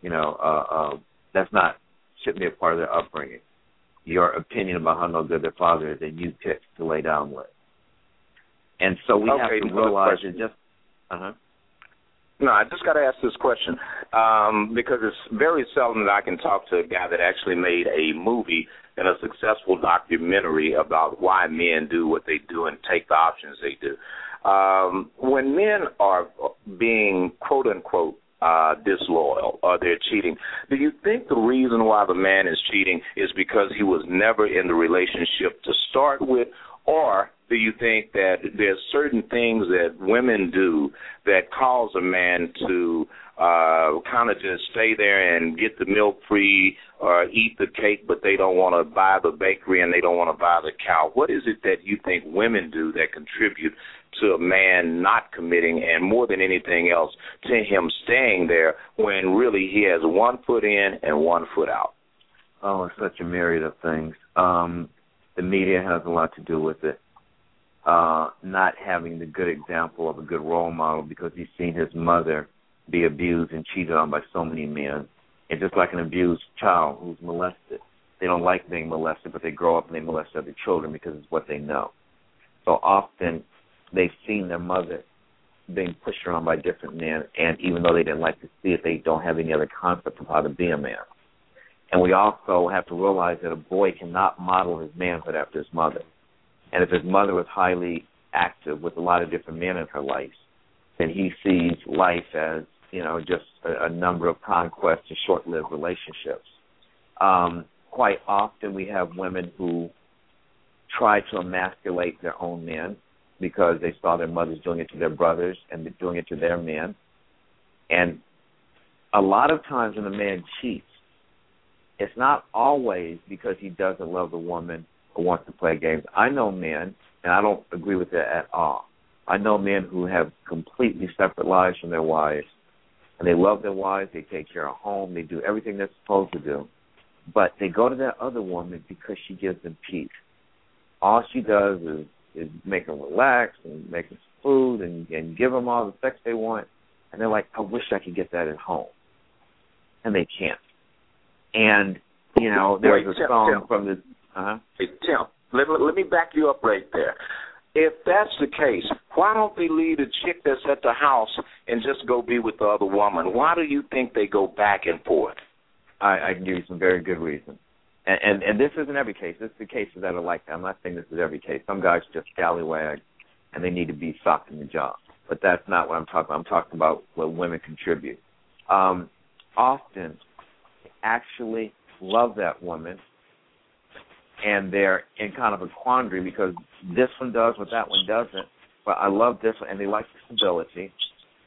[SPEAKER 5] you know, uh, uh, that's not, shouldn't be a part of their upbringing. Your opinion about how no good their father is that you picked to lay down with. And so we
[SPEAKER 2] okay,
[SPEAKER 5] have to realize that just, uh huh.
[SPEAKER 2] No, I just got to ask this question um, because it's very seldom that I can talk to a guy that actually made a movie and a successful documentary about why men do what they do and take the options they do. Um, when men are being quote unquote uh, disloyal or they're cheating, do you think the reason why the man is cheating is because he was never in the relationship to start with, or do you think that there's certain things that women do that cause a man to uh kind of just stay there and get the milk free or eat the cake but they don't want to buy the bakery and they don't want to buy the cow? What is it that you think women do that contribute to a man not committing and more than anything else to him staying there when really he has one foot in and one foot out?
[SPEAKER 5] Oh such a myriad of things. Um the media has a lot to do with it uh not having the good example of a good role model because he's seen his mother be abused and cheated on by so many men. And just like an abused child who's molested, they don't like being molested, but they grow up and they molest other children because it's what they know. So often they've seen their mother being pushed around by different men, and even though they didn't like to see it, they don't have any other concept of how to be a man. And we also have to realize that a boy cannot model his manhood after his mother. And if his mother was highly active with a lot of different men in her life, then he sees life as you know, just a, a number of conquests and short-lived relationships. Um, quite often, we have women who try to emasculate their own men because they saw their mothers doing it to their brothers and doing it to their men. And a lot of times when a man cheats, it's not always because he doesn't love the woman or wants to play games. I know men, and I don't agree with that at all. I know men who have completely separate lives from their wives and they love their wives, they take care of home, they do everything they're supposed to do. But they go to that other woman because she gives them peace. All she does is is make them relax and make them food and and give them all the sex they want, and they're like, I wish I could get that at home, and they can't. And you know, there's
[SPEAKER 2] Wait,
[SPEAKER 5] a song
[SPEAKER 2] Tim.
[SPEAKER 5] from the. Uh huh.
[SPEAKER 2] Hey, Tim, let, let me back you up right there. If that's the case, why don't they leave the chick that's at the house and just go be with the other woman? Why do you think they go back and forth?
[SPEAKER 5] I, I can give you some very good reasons. And, and and this isn't every case. This is the cases that are like that. I'm not saying this is every case. Some guys just scallywag and they need to be socked in the jaw. But that's not what I'm talking about. I'm talking about what women contribute. Um, often actually love that woman and they're in kind of a quandary because this one does what that one doesn't. But I love this one and they like the stability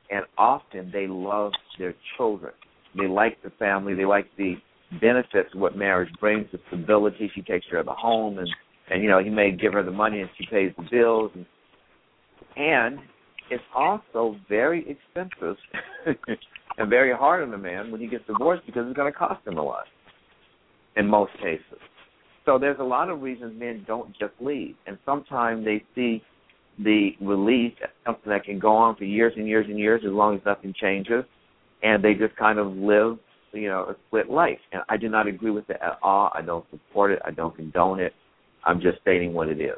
[SPEAKER 5] and often they love their children. They like the family, they like the benefits of what marriage brings, the stability. She takes care of the home and and you know, he may give her the money and she pays the bills and and it's also very expensive and very hard on the man when he gets divorced because it's going to cost him a lot in most cases. So there's a lot of reasons men don't just leave, and sometimes they see the release as something that can go on for years and years and years as long as nothing changes, and they just kind of live, you know, a split life. And I do not agree with it at all. I don't support it. I don't condone it. I'm just stating what it is.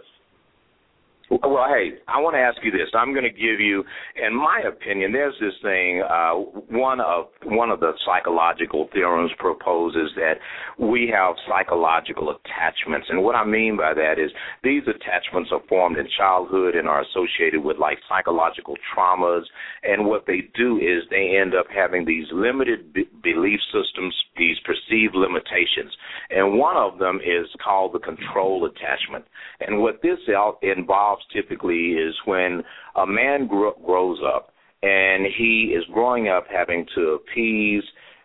[SPEAKER 2] Well, hey, I want to ask you this. I'm going to give you, in my opinion, there's this thing. Uh, one of one of the psychological theorems proposes that we have psychological attachments, and what I mean by that is these attachments are formed in childhood and are associated with like psychological traumas. And what they do is they end up having these limited belief systems, these perceived limitations, and one of them is called the control attachment. And what this involves involves typically is when a man gro- grows up and he is growing up having to appease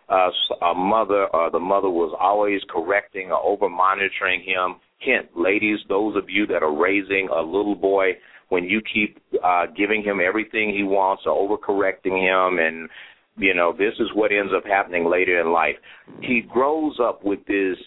[SPEAKER 2] uh, a mother or the mother was always correcting or over monitoring him. Hint, ladies, those of you that are raising a little boy, when you keep uh, giving him everything he wants or overcorrecting him and you know this is what ends up happening later in life he grows up with this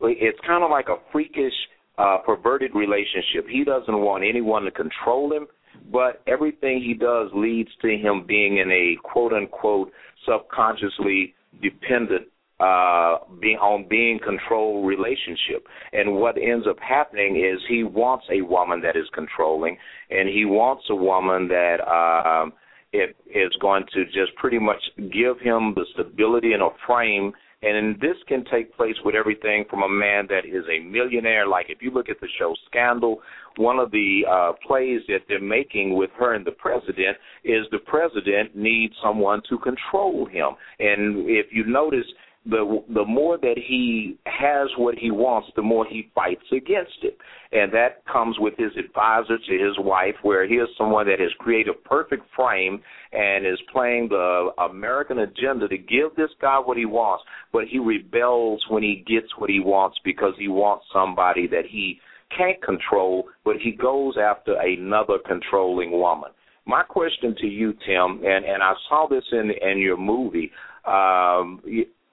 [SPEAKER 2] it's kind of like a freakish uh perverted relationship. He doesn't want anyone to control him but everything he does leads to him being in a quote unquote subconsciously dependent uh being on being controlled relationship. And what ends up happening is he wants a woman that is controlling and he wants a woman that um it is going to just pretty much give him the stability and a frame and this can take place with everything from a man that is a millionaire. Like if you look at the show Scandal, one of the uh, plays that they're making with her and the president is the president needs someone to control him. And if you notice, the the more that he has what he wants, the more he fights against it, and that comes with his advisor to his wife, where he is someone that has created a perfect frame and is playing the American agenda to give this guy what he wants, but he rebels when he gets what he wants because he wants somebody that he can't control, but he goes after another controlling woman. My question to you, Tim, and and I saw this in in your movie. Um,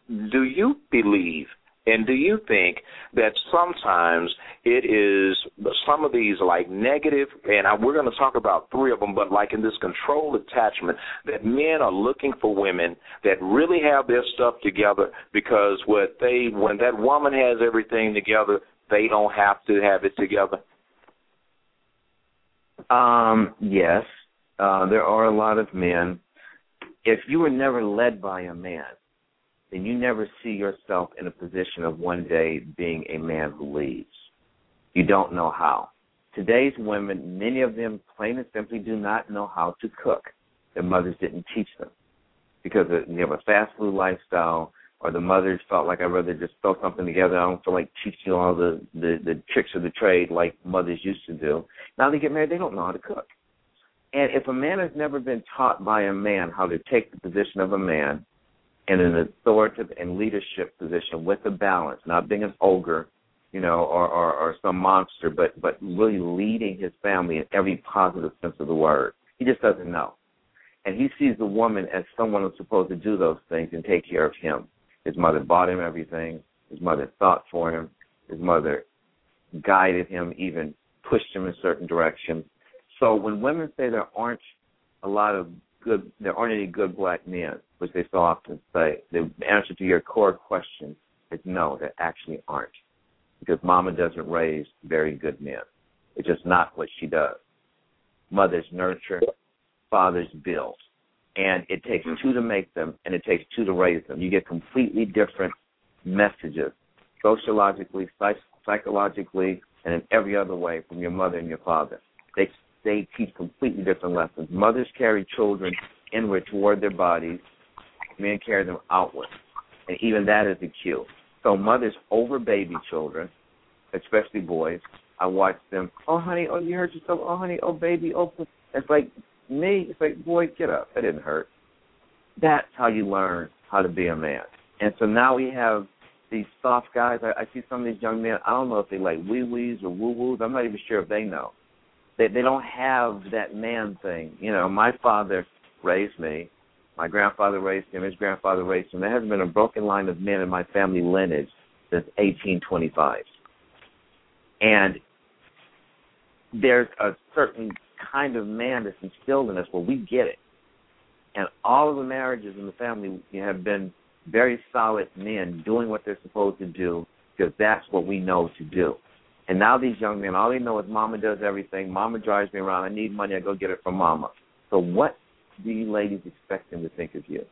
[SPEAKER 2] do you believe and do you think that sometimes it is some of these like negative, and I, we're going to talk about three of them, but like in this control attachment, that men are looking for women that really have their stuff together because what they when that woman has everything together, they don't have to have it together.
[SPEAKER 5] Um, yes, uh, there are a lot of men. If you were never led by a man, then you never see yourself in a position of one day being a man who leads. You don't know how. Today's women, many of them plain and simply do not know how to cook. Their mothers didn't teach them because they have a fast food lifestyle, or the mothers felt like I'd rather just throw something together. I don't feel like teaching all the, the the tricks of the trade like mothers used to do. Now they get married, they don't know how to cook. And if a man has never been taught by a man how to take the position of a man in an authoritative and leadership position with a balance, not being an ogre, you know, or, or, or some monster, but but really leading his family in every positive sense of the word. He just doesn't know. And he sees the woman as someone who's supposed to do those things and take care of him. His mother bought him everything. His mother thought for him. His mother guided him, even pushed him in certain directions. So when women say there aren't a lot of good, there aren't any good black men, which they so often say. The answer to your core question is no, there actually aren't, because Mama doesn't raise very good men. It's just not what she does. Mothers nurture, fathers build, and it takes mm-hmm. two to make them, and it takes two to raise them. You get completely different messages, sociologically, psych- psychologically, and in every other way from your mother and your father. They they teach completely different lessons. Mothers carry children inward toward their bodies, men carry them outward. And even that is a cue. So mothers over baby children, especially boys. I watch them, oh honey, oh you hurt yourself, oh honey, oh baby, oh it's like me, it's like, boy, get up. That didn't hurt. That's how you learn how to be a man. And so now we have these soft guys. I, I see some of these young men. I don't know if they like wee wees or woo woos. I'm not even sure if they know they they don't have that man thing. You know, my father raised me. My grandfather raised him. His grandfather raised him. There hasn't been a broken line of men in my family lineage since 1825. And there's a certain kind of man that's instilled in us where we get it. And all of the marriages in the family have been very solid men doing what they're supposed to do because that's what we know to do. And now these young men, all they know is mama does everything. Mama drives me around. I need money. I go get it from mama. So what do you ladies expect them to think of you?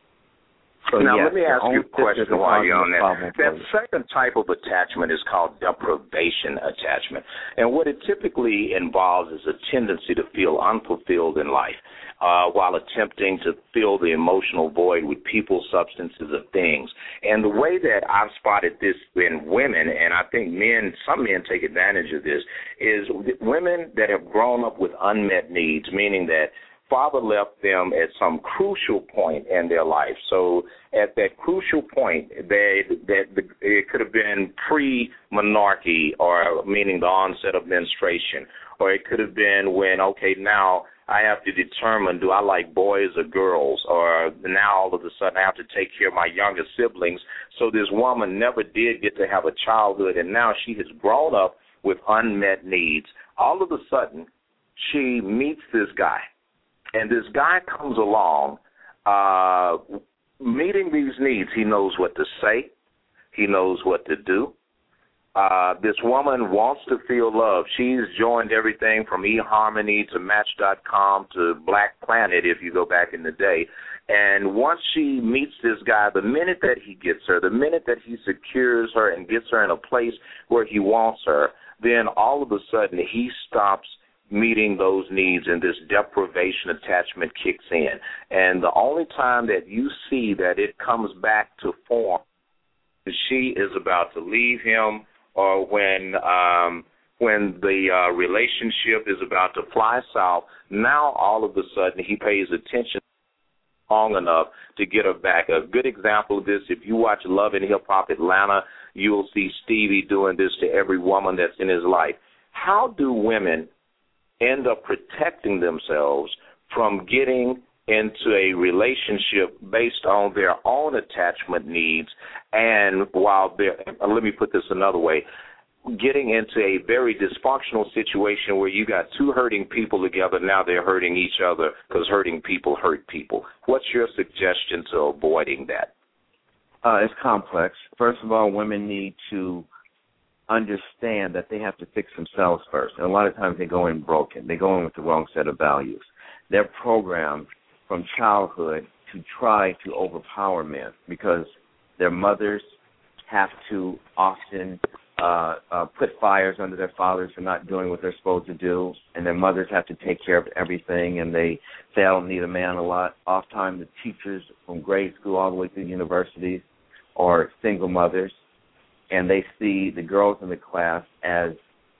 [SPEAKER 5] So
[SPEAKER 2] now
[SPEAKER 5] yes,
[SPEAKER 2] let me ask you a question while you're on that. That second type of attachment is called deprivation attachment, and what it typically involves is a tendency to feel unfulfilled in life. Uh, while attempting to fill the emotional void with people, substances, or things. And the way that I've spotted this in women, and I think men, some men take advantage of this, is women that have grown up with unmet needs, meaning that father left them at some crucial point in their life. So at that crucial point, they, that the, it could have been pre-menarche, or meaning the onset of menstruation, or it could have been when okay now I have to determine do I like boys or girls, or now all of a sudden I have to take care of my younger siblings. So this woman never did get to have a childhood, and now she has grown up with unmet needs. All of a sudden, she meets this guy and this guy comes along, uh, meeting these needs. He knows what to say, he knows what to do. Uh, this woman wants to feel love. She's joined everything from eHarmony to Match.com to Black Planet, if you go back in the day. And once she meets this guy, the minute that he gets her, the minute that he secures her and gets her in a place where he wants her, then all of a sudden he stops meeting those needs and this deprivation attachment kicks in. And the only time that you see that it comes back to form she is about to leave him or when um when the uh relationship is about to fly south, now all of a sudden he pays attention long enough to get her back. A good example of this, if you watch Love and Hip Hop Atlanta, you'll see Stevie doing this to every woman that's in his life. How do women end up protecting themselves from getting into a relationship based on their own attachment needs and while they're let me put this another way getting into a very dysfunctional situation where you got two hurting people together now they're hurting each other because hurting people hurt people what's your suggestion to avoiding that
[SPEAKER 5] Uh, it's complex. First of all, women need to understand that they have to fix themselves first. And a lot of times they go in broken. They go in with the wrong set of values. They're programmed from childhood to try to overpower men because their mothers have to often uh, uh, put fires under their fathers for not doing what they're supposed to do, and their mothers have to take care of everything, and they say, I don't need a man a lot. Oftentimes, the teachers from grade school all the way through universities are single mothers, and they see the girls in the class as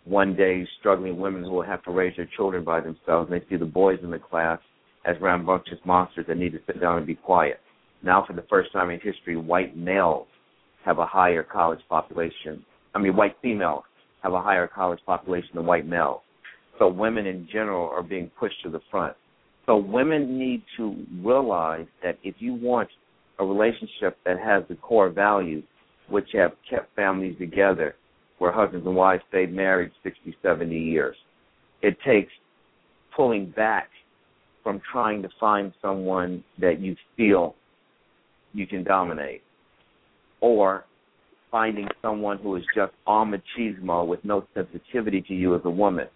[SPEAKER 5] one day struggling women who will have to raise their children by themselves, and they see the boys in the class as rambunctious monsters that need to sit down and be quiet. Now, for the first time in history, white males have a higher college population. I mean, white females have a higher college population than white males. So women in general are being pushed to the front. So women need to realize that if you want a relationship that has the core values, which have kept families together, where husbands and wives stayed married 60, 70 years, it takes pulling back from trying to find someone that you feel you can dominate or finding someone who is just on machismo with no sensitivity to you as a woman.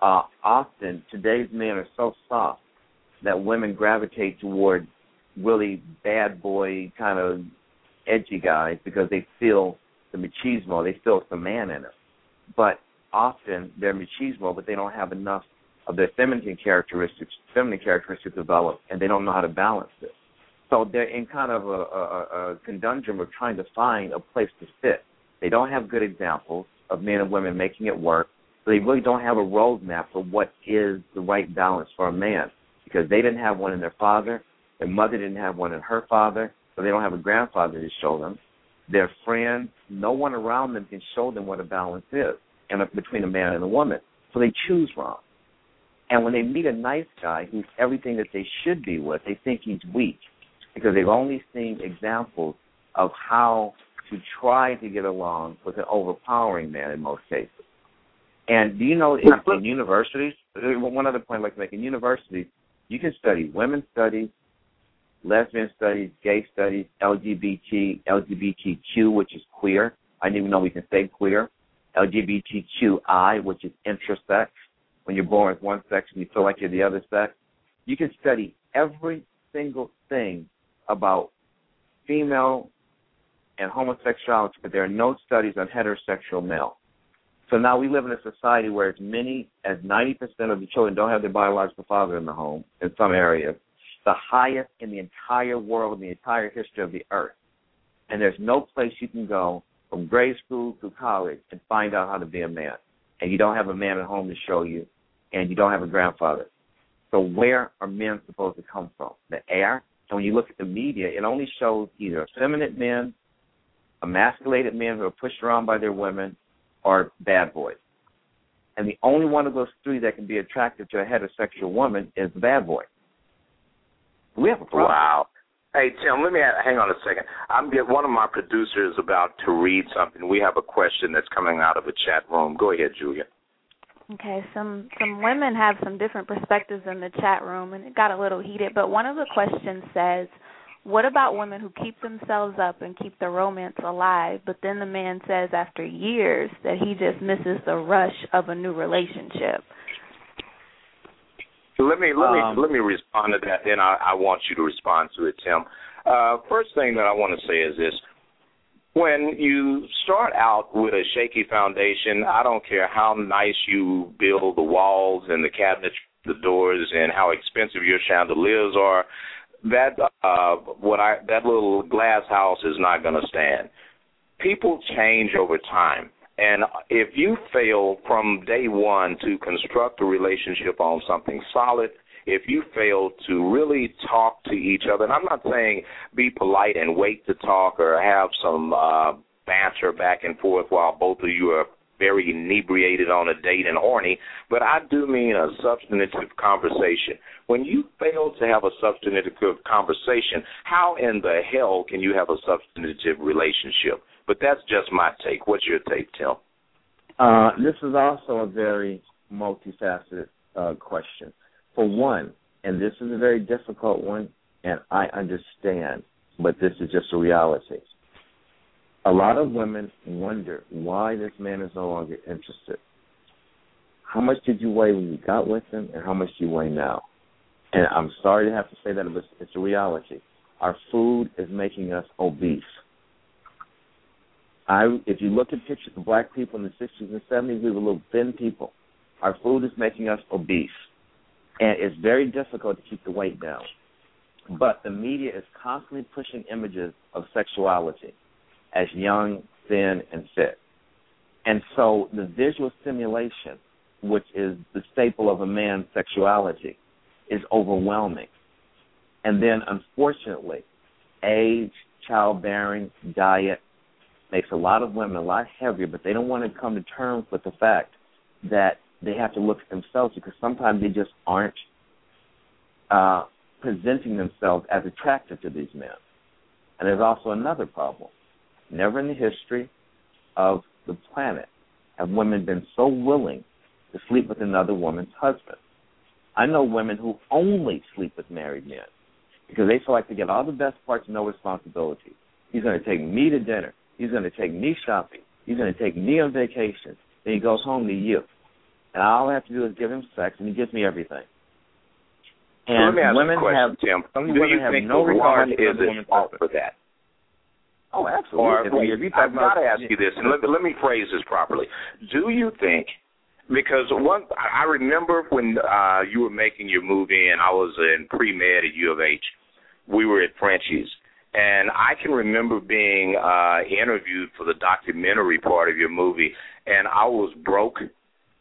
[SPEAKER 5] Uh, often, today's men are so soft that women gravitate toward really bad boy kind of edgy guys because they feel the machismo, they feel some man in them. But often they're machismo, but they don't have enough of their feminine characteristics, feminine characteristics developed, and they don't know how to balance it. So they're in kind of a, a, a conundrum of trying to find a place to fit. They don't have good examples of men and women making it work. So they really don't have a roadmap for what is the right balance for a man because they didn't have one in their father, their mother didn't have one in her father, so they don't have a grandfather to show them. Their friends, no one around them can show them what a balance is and between a man and a woman. So they choose wrong. And when they meet a nice guy who's everything that they should be with, they think he's weak because they've only seen examples of how to try to get along with an overpowering man in most cases. And do you know in, in universities, uh, one other point I'd like to make, in universities, you can study women's studies, lesbian studies, gay studies, LGBT, LGBTQ, which is queer. I didn't even know we can say queer. LGBTQI, which is intersex. When you're born with one sex and you feel like you're the other sex. You can study every single thing about female and homosexuality, but there are no studies on heterosexual male. So now we live in a society where as many as 90% of the children don't have their biological father in the home in some areas, the highest in the entire world, in the entire history of the earth. And there's no place you can go from grade school to college and find out how to be a man. And you don't have a man at home to show you, and you don't have a grandfather. So where are men supposed to come from? The air? And when you look at the media, it only shows either effeminate men, emasculated men who are pushed around by their women, or bad boys. And the only one of those three that can be attractive to a heterosexual woman is the bad boy. We have a problem.
[SPEAKER 2] Wow. Hey Tim, let me hang on a second. I'm get one of my producers about to read something. We have a question that's coming out of a chat room. Go ahead, Julia.
[SPEAKER 3] Okay, some some women have some different perspectives in the chat room, and it got a little heated. But one of the questions says, "What about women who keep themselves up and keep the romance alive, but then the man says after years that he just misses the rush of a new relationship?"
[SPEAKER 2] Let me let me
[SPEAKER 5] Um,
[SPEAKER 2] let me respond to that. Then I, I want you to respond to it, Tim. Uh, first thing that I want to say is this: when you start out with a shaky foundation, I don't care how nice you build the walls and the cabinets, the doors, and how expensive your chandeliers are. That uh, what I that little glass house is not going to stand. People change over time. And if you fail from day one to construct a relationship on something solid, if you fail to really talk to each other, and I'm not saying be polite and wait to talk or have some uh, banter back and forth while both of you are very inebriated on a date and horny, but I do mean a substantive conversation. When you fail to have a substantive conversation, how in the hell can you have a substantive relationship? But that's just my take. What's your take, Tim?
[SPEAKER 5] Uh, this is also a very multifaceted uh, question. For one, and this is a very difficult one, and I understand, but this is just a reality. A lot of women wonder why this man is no longer interested. How much did you weigh when you got with him, and how much do you weigh now? And I'm sorry to have to say that, but it's a reality. Our food is making us obese. I, if you look at pictures of black people in the 60s and 70s, we were little thin people. Our food is making us obese, and it's very difficult to keep the weight down. But the media is constantly pushing images of sexuality as young, thin, and fit. And so the visual stimulation, which is the staple of a man's sexuality, is overwhelming. And then, unfortunately, age, childbearing, diet, makes a lot of women a lot heavier, but they don't want to come to terms with the fact that they have to look at themselves because sometimes they just aren't uh, presenting themselves as attractive to these men. And there's also another problem. Never in the history of the planet have women been so willing to sleep with another woman's husband. I know women who only sleep with married men because they feel like they get all the best parts and no responsibility. He's going to take me to dinner. He's going to take me shopping. He's going to take me on vacation. Then he goes home to you. And all I have to do is give him sex, and he gives me everything.
[SPEAKER 2] So
[SPEAKER 5] And
[SPEAKER 2] let me ask
[SPEAKER 5] women
[SPEAKER 2] you a question,
[SPEAKER 5] have
[SPEAKER 2] Tim.
[SPEAKER 5] some
[SPEAKER 2] Do
[SPEAKER 5] women
[SPEAKER 2] you
[SPEAKER 5] have
[SPEAKER 2] think
[SPEAKER 5] no regard
[SPEAKER 2] is at fault for that?
[SPEAKER 5] Oh, absolutely.
[SPEAKER 2] Or wait,
[SPEAKER 5] you- if you talk
[SPEAKER 2] I've got to ask you this, and let, let me phrase this properly. Do you think? Because one, I I remember when uh, you were making your movie, and I was in pre med at U of H. We were at Frenchie's, and I can remember being uh, interviewed for the documentary part of your movie, and I was broke.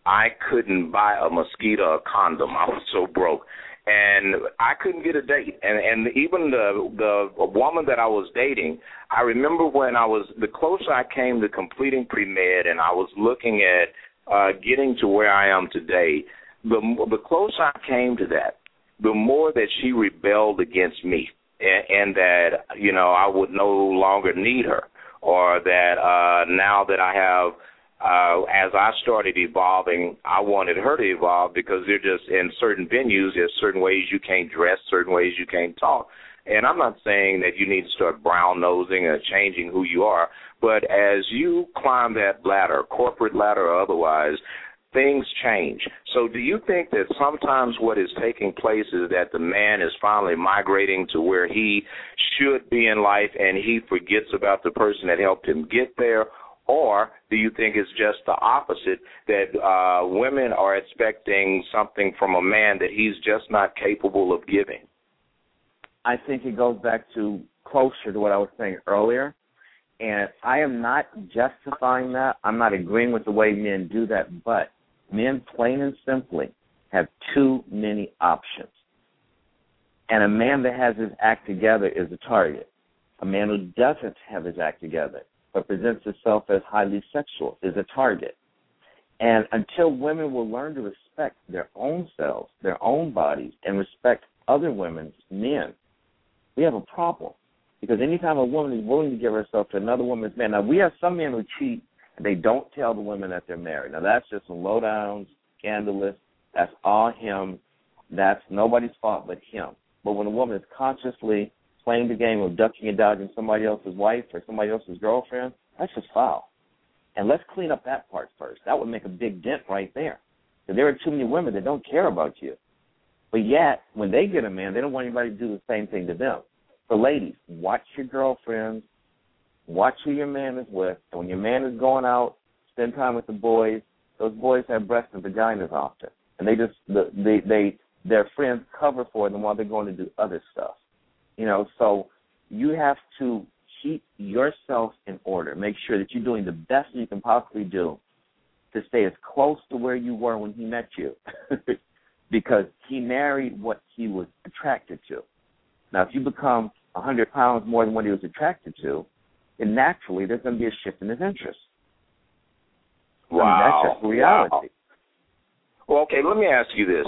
[SPEAKER 2] I couldn't buy a mosquito a condom. I was so broke and I couldn't get a date. And and even the the woman that I was dating, I remember when I was the closer I came to completing pre med, and I was looking at uh, getting to where I am today. The the closer I came to that, the more that she rebelled against me, and, and that you know I would no longer need her, or that uh, now that I have uh, as I started evolving, I wanted her to evolve because they're just in certain venues, there's certain ways you can't dress, certain ways you can't talk. And I'm not saying that you need to start brown nosing or changing who you are, but as you climb that ladder, corporate ladder or otherwise, things change. So, do you think that sometimes what is taking place is that the man is finally migrating to where he should be in life and he forgets about the person that helped him get there? Or do you think it's just the opposite that uh, women are expecting something from a man that he's just not capable of giving?
[SPEAKER 5] I think it goes back to closer to what I was saying earlier. And I am not justifying that. I'm not agreeing with the way men do that, but men, plain and simply, have too many options. And a man that has his act together is a target. A man who doesn't have his act together but presents himself as highly sexual is a target. And until women will learn to respect their own selves, their own bodies, and respect other women's men, we have a problem. Because anytime a woman is willing to give herself to another woman's man, now we have some men who cheat and they don't tell the women that they're married. Now that's just low down, scandalous. That's all him. That's nobody's fault but him. But when a woman is consciously playing the game of ducking and dodging somebody else's wife or somebody else's girlfriend, that's just foul. And let's clean up that part first. That would make a big dent right there. Because there are too many women that don't care about you. But yet, when they get a man, they don't want anybody to do the same thing to them. So, ladies, watch your girlfriends, watch who your man is with. And when your man is going out, spend time with the boys. Those boys have breasts and vaginas often, and they just they they their friends cover for them while they're going to do other stuff. You know, so you have to keep yourself in order. Make sure that you're doing the best you can possibly do to stay as close to where you were when he met you. because he married what he was attracted to. Now, if you become a 100 pounds more than what he was attracted to, then naturally there's going to be a shift in his interest.
[SPEAKER 2] Wow.
[SPEAKER 5] I mean, that's just reality.
[SPEAKER 2] Wow. Well, okay, let me ask you this.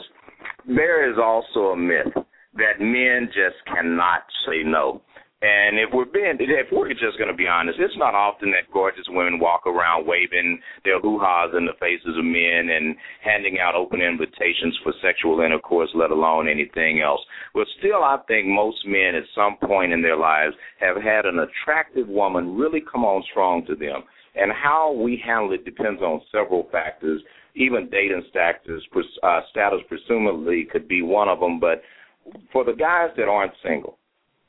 [SPEAKER 2] There is also a myth that men just cannot say no. And if we're being, if we're just going to be honest, it's not often that gorgeous women walk around waving their hoo-haws in the faces of men and handing out open invitations for sexual intercourse, let alone anything else. But still, I think most men at some point in their lives have had an attractive woman really come on strong to them. And how we handle it depends on several factors. Even dating status, uh, status presumably could be one of them. But for the guys that aren't single,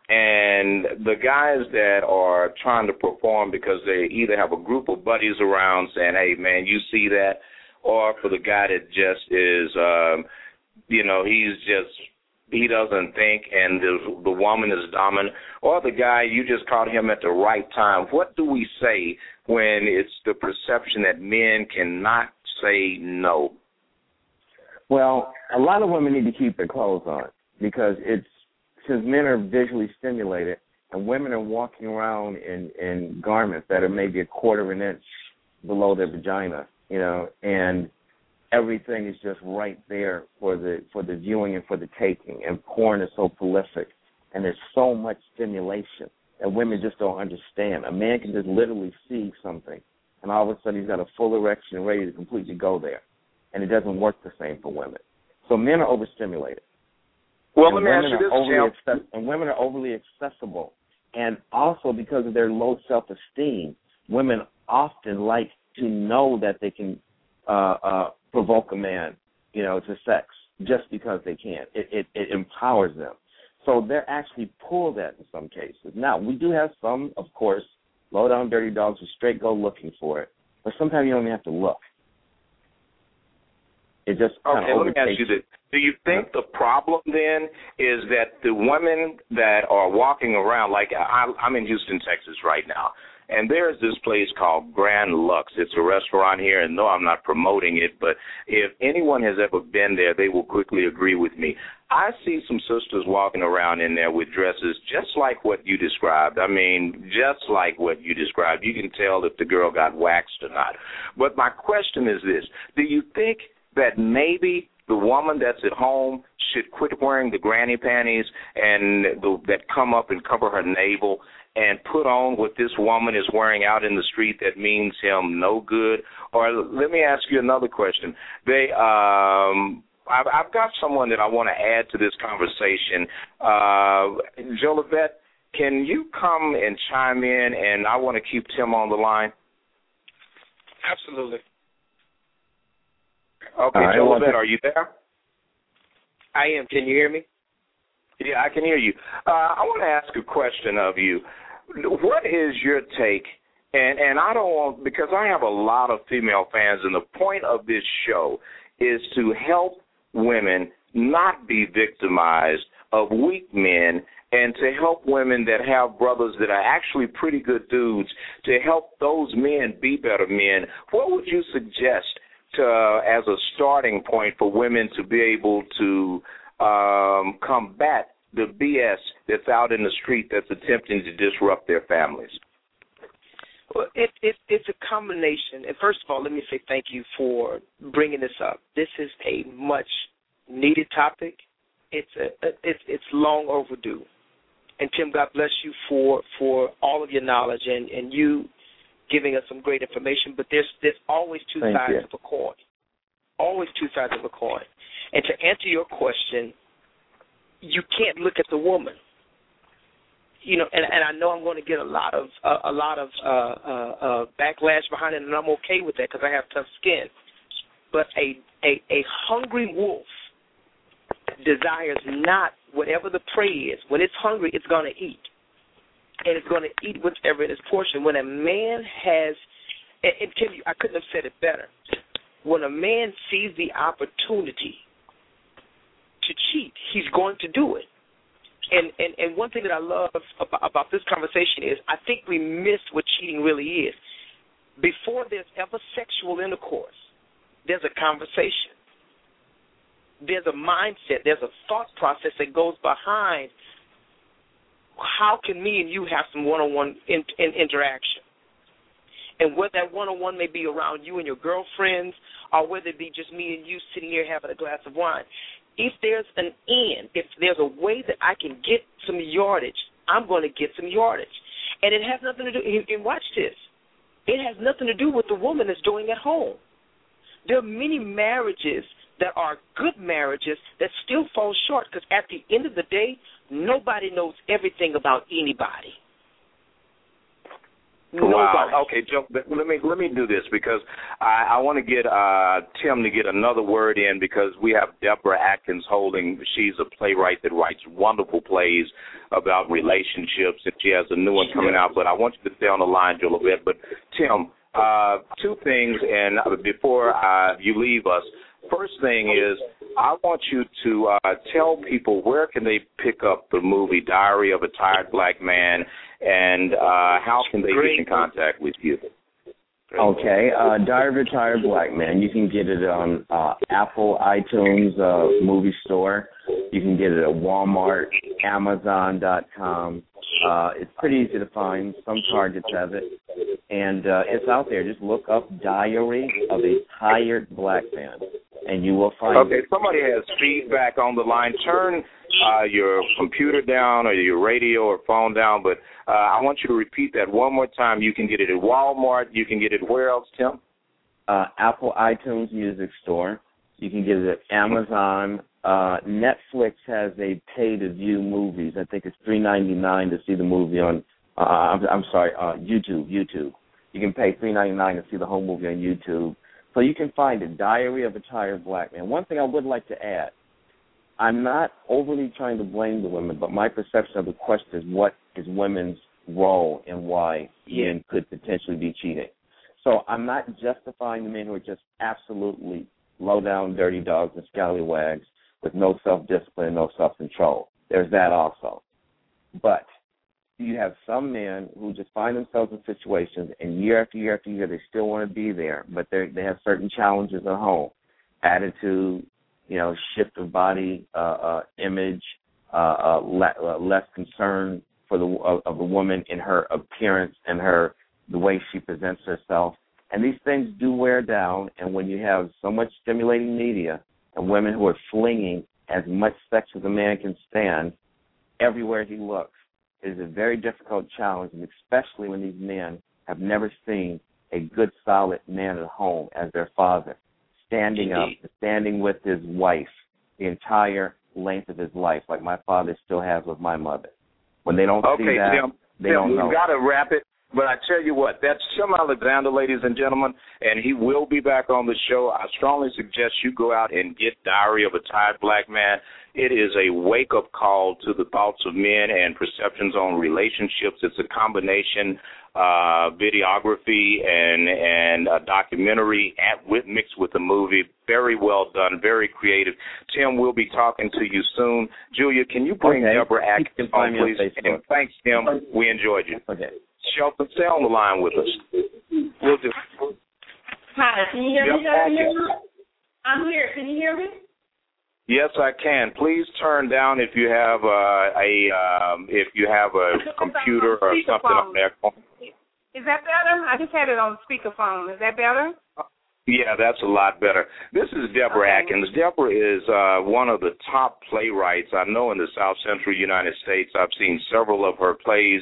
[SPEAKER 2] and the guys that are trying to perform because they either have a group of buddies around saying, "Hey, man, you see that," or for the guy that just is, um, you know, he's just he doesn't think, and the the woman is dominant, or the guy you just caught him at the right time. What do we say when it's the perception that men cannot say no?
[SPEAKER 5] Well, a lot of women need to keep their clothes on because it's since men are visually stimulated and women are walking around in in garments that are maybe a quarter of an inch below their vagina, you know, and everything is just right there for the for the viewing and for the taking. And porn is so prolific, and there's so much stimulation that women just don't understand. A man can just literally see something, and all of a sudden he's got a full erection ready to completely go there, and it doesn't work the same for women. So men are overstimulated.
[SPEAKER 2] Well,
[SPEAKER 5] and
[SPEAKER 2] let me ask you
[SPEAKER 5] this,
[SPEAKER 2] access-
[SPEAKER 5] and women are overly accessible, and also because of their low self-esteem, women often like to know that they can uh, uh, provoke a man, you know, to sex just because they can. It, it it empowers them. So they're actually pulled at in some cases. Now we do have some, of course, low down dirty dogs who straight go looking for it, but sometimes you don't even have to look. It just
[SPEAKER 2] okay. Let me ask you this: Do you think the problem then is that the women that are walking around, like I, I'm in Houston, Texas, right now, and there's this place called Grand Lux. It's a restaurant here, and no, I'm not promoting it, but if anyone has ever been there, they will quickly agree with me. I see some sisters walking around in there with dresses just like what you described. I mean, just like what you described. You can tell if the girl got waxed or not. But my question is this Do you think that maybe the woman that's at home should quit wearing the granny panties and the, that come up and cover her navel and put on what this woman is wearing out in the street that means him no good or let me ask you another question they um I've, I've got someone that I want to add to this conversation. Uh, Jolivette, can you come and chime in? And I want to keep Tim on the line.
[SPEAKER 6] Absolutely.
[SPEAKER 2] Okay,
[SPEAKER 5] right,
[SPEAKER 2] Joe
[SPEAKER 5] well,
[SPEAKER 2] are you there?
[SPEAKER 7] I am. Can you hear me?
[SPEAKER 2] Yeah, I can hear you. Uh, I want to ask a question of you. What is your take? And and I don't want because I have a lot of female fans, and the point of this show is to help women not be victimized of weak men and to help women that have brothers that are actually pretty good dudes to help those men be better men. What would you suggest uh, as a starting point for women to be able to um, combat the BS that's out in the street that's attempting to disrupt their families?
[SPEAKER 7] Well, it, it, it's a combination. And first of all, let me say thank you for bringing this up. This is a much needed topic. It's a it's it's long overdue. And Tim, God bless you for for all of your knowledge and and you giving us some great information. But there's there's always two
[SPEAKER 5] Thank
[SPEAKER 7] sides
[SPEAKER 5] you.
[SPEAKER 7] of a coin. Always two sides of a coin. And to answer your question, you can't look at the woman. You know, and and I know I'm going to get a lot of uh, a lot of uh, uh, uh, backlash behind it, and I'm okay with that because I have tough skin. But a a a hungry wolf desires not whatever the prey is. When it's hungry, it's going to eat, and it's going to eat whatever in its portion. When a man has, and, and Tim, I couldn't have said it better. When a man sees the opportunity to cheat, he's going to do it. And and and one thing that I love about, about this conversation is I think we miss what cheating really is. Before there's ever sexual intercourse, there's a conversation there's a mindset, there's a thought process that goes behind how can me and you have some one-on-one in, in interaction. And whether that one-on-one may be around you and your girlfriends, or whether it be just me and you sitting here having a glass of wine, if there's an end, if there's a way that I can get some yardage, I'm going to get some yardage. And it has nothing to do, and watch this, it has nothing to do with the woman that's doing at home. There are many marriages that are good marriages that still fall short because at the end of the day, nobody knows everything about anybody. Nobody.
[SPEAKER 2] Wow. Okay, Joe. Let me let me do this because I, I want to get uh, Tim to get another word in because we have Deborah Atkins holding. She's a playwright that writes wonderful plays about relationships, and she has a new one coming out. But I want you to stay on the line, Joe, a bit. But Tim, uh, two things, and before uh, you leave us, first thing is I want you to uh, tell people where can they pick up the movie Diary of a Tired Black Man, and uh, how can they get in contact with you?
[SPEAKER 5] Okay, uh, Diary of a Tired Black Man. You can get it on uh, Apple, iTunes, uh, movie store. You can get it at Walmart, Amazon.com. Uh, it's pretty easy to find. Some Targets have it, and uh, it's out there. Just look up Diary of a Tired Black Man, and you will find it.
[SPEAKER 2] Okay,
[SPEAKER 5] it.
[SPEAKER 2] somebody has feedback on the line. Turn uh, your computer down or your radio or phone down, but uh, I want you to repeat that one more time. You can get it at Walmart. You can get it where else, Tim?
[SPEAKER 5] uh, Apple iTunes Music Store. You can get it at Amazon. Uh, Netflix has a pay to view movies. I think it's three ninety nine to see the movie on. Uh, I'm, I'm sorry, uh, YouTube. YouTube. You can pay three ninety nine to see the whole movie on YouTube. So you can find it. Diary of a Tired Black Man. One thing I would like to add. I'm not overly trying to blame the women, but my perception of the question is what is women's role and why men could potentially be cheating. So I'm not justifying the men who are just absolutely low down, dirty dogs and scallywags with no self discipline no self control. There's that also. But you have some men who just find themselves in situations and year after year after year they still want to be there, but they they have certain challenges at home. Attitude, you know, shift of body uh, uh image, uh, uh, le- uh less concern for the of, of the woman in her appearance and her the way she presents herself. And these things do wear down. And when you have so much stimulating media and women who are flinging as much sex as a man can stand everywhere he looks, it is a very difficult challenge, and especially when these men have never seen a good, solid man at home as their father, standing
[SPEAKER 7] Indeed.
[SPEAKER 5] up, standing with his wife the entire length of his life, like my father still has with my mother. When they don't
[SPEAKER 2] Okay,
[SPEAKER 5] see that,
[SPEAKER 2] Tim.
[SPEAKER 5] they
[SPEAKER 2] Tim,
[SPEAKER 5] don't know.
[SPEAKER 2] we've got to wrap it. But I tell you what, that's Tim Alexander, ladies and gentlemen, and he will be back on the show. I strongly suggest you go out and get Diary of a Tired Black Man. It is a wake up call to the thoughts of men and perceptions on relationships. It's a combination uh, videography and and a documentary at, with mixed with the movie. Very well done, very creative. Tim, we'll be talking to you soon. Julia, can you bring
[SPEAKER 6] okay.
[SPEAKER 2] Deborah Atkins on, please? And thanks, Tim. We enjoyed you.
[SPEAKER 6] Okay.
[SPEAKER 2] Shelton, stay on the line with us. We'll do.
[SPEAKER 8] Hi, can you hear
[SPEAKER 2] Yep,
[SPEAKER 8] me? Can you hear me? I'm here. Can you hear me?
[SPEAKER 2] Yes, I can. Please turn down if you have uh, a um, if you have a computer or something on there.
[SPEAKER 8] Is that better? I just had it on speakerphone. Is that better?
[SPEAKER 2] Yeah, that's a lot better. This is Deborah
[SPEAKER 8] Okay.
[SPEAKER 2] Atkins. Deborah is uh, one of the top playwrights I know in the South Central United States. I've seen several of her plays.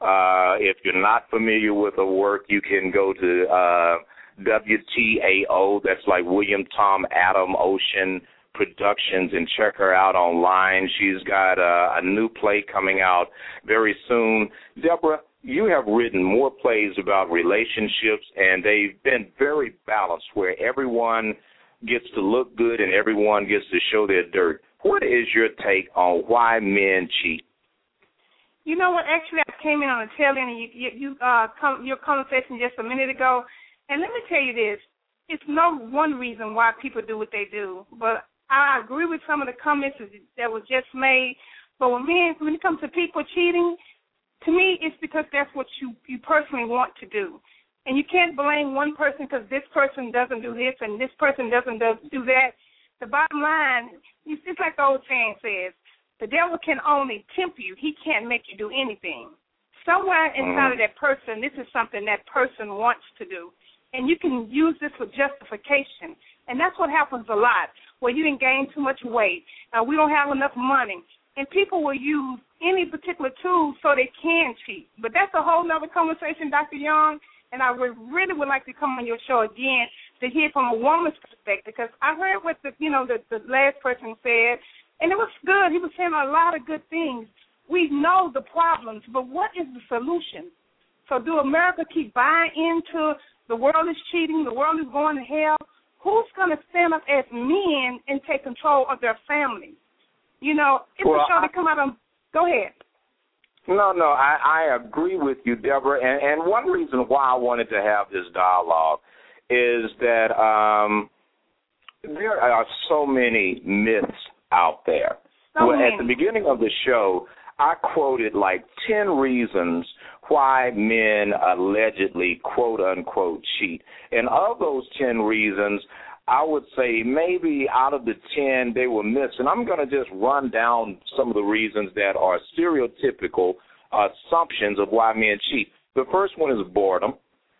[SPEAKER 2] Uh, if you're not familiar with her work, you can go to uh, WTAO. That's like William Tom Adam Ocean Productions and check her out online. She's got uh, a new play coming out very soon. Deborah, you have written more plays about relationships, and they've been very balanced, where everyone gets to look good and everyone gets to show their dirt. What is your take on why men cheat?
[SPEAKER 8] You know what? Actually, I came in on the tail end of you, you, you uh, com- your conversation just a minute ago, and let me tell you this: it's no one reason why people do what they do, but I agree with some of the comments that was just made. But when men, when it comes to people cheating, to me, it's because that's what you you personally want to do, and you can't blame one person because this person doesn't do this and this person doesn't do, do that. The bottom line, it's just like the old saying says: the devil can only tempt you; he can't make you do anything. Somewhere inside of that person, this is something that person wants to do, and you can use this for justification. And that's what happens a lot, where you didn't gain too much weight, uh, we don't have enough money, and people will use any particular tool so they can cheat. But that's a whole other conversation, Dr. Young. And I would really would like to come on your show again to hear from a woman's perspective because I heard what the you know the, the last person said, and it was good. He was saying a lot of good things. We know the problems, but what is the solution? So do America keep buying into the world is cheating, the world is going to hell? Who's going to stand up as men and take control of their families? You know, it's
[SPEAKER 2] Well,
[SPEAKER 8] a show to come out on. Go ahead.
[SPEAKER 2] No, no, I, I agree with you, Deborah. And, and one reason why I wanted to have this dialogue is that um, there are so many myths out there.
[SPEAKER 8] So
[SPEAKER 2] well, at the beginning of the show, I quoted like 10 reasons why men allegedly, quote unquote, cheat. And of those 10 reasons, I would say maybe out of the 10 they were missed. And I'm going to just run down some of the reasons that are stereotypical assumptions of why men cheat. The first one is boredom.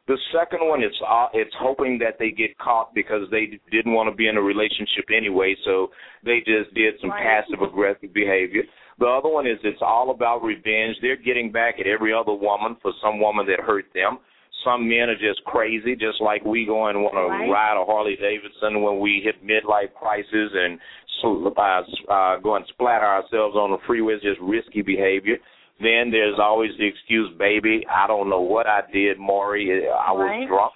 [SPEAKER 2] The second one is uh, it's hoping that they get caught because they didn't want to be in a relationship anyway, so they just did some
[SPEAKER 8] Right.
[SPEAKER 2] passive aggressive behavior. The other one is it's all about revenge. They're getting back at every other woman for some woman that hurt them. Some men are just crazy, just like we go and want to
[SPEAKER 8] Right.
[SPEAKER 2] ride a Harley Davidson when we hit midlife crisis and so, uh, uh, go and splatter ourselves on the freeway. It's just risky behavior. Then there's always the excuse, baby, I don't know what I did, Maury. I was
[SPEAKER 8] Right.
[SPEAKER 2] drunk.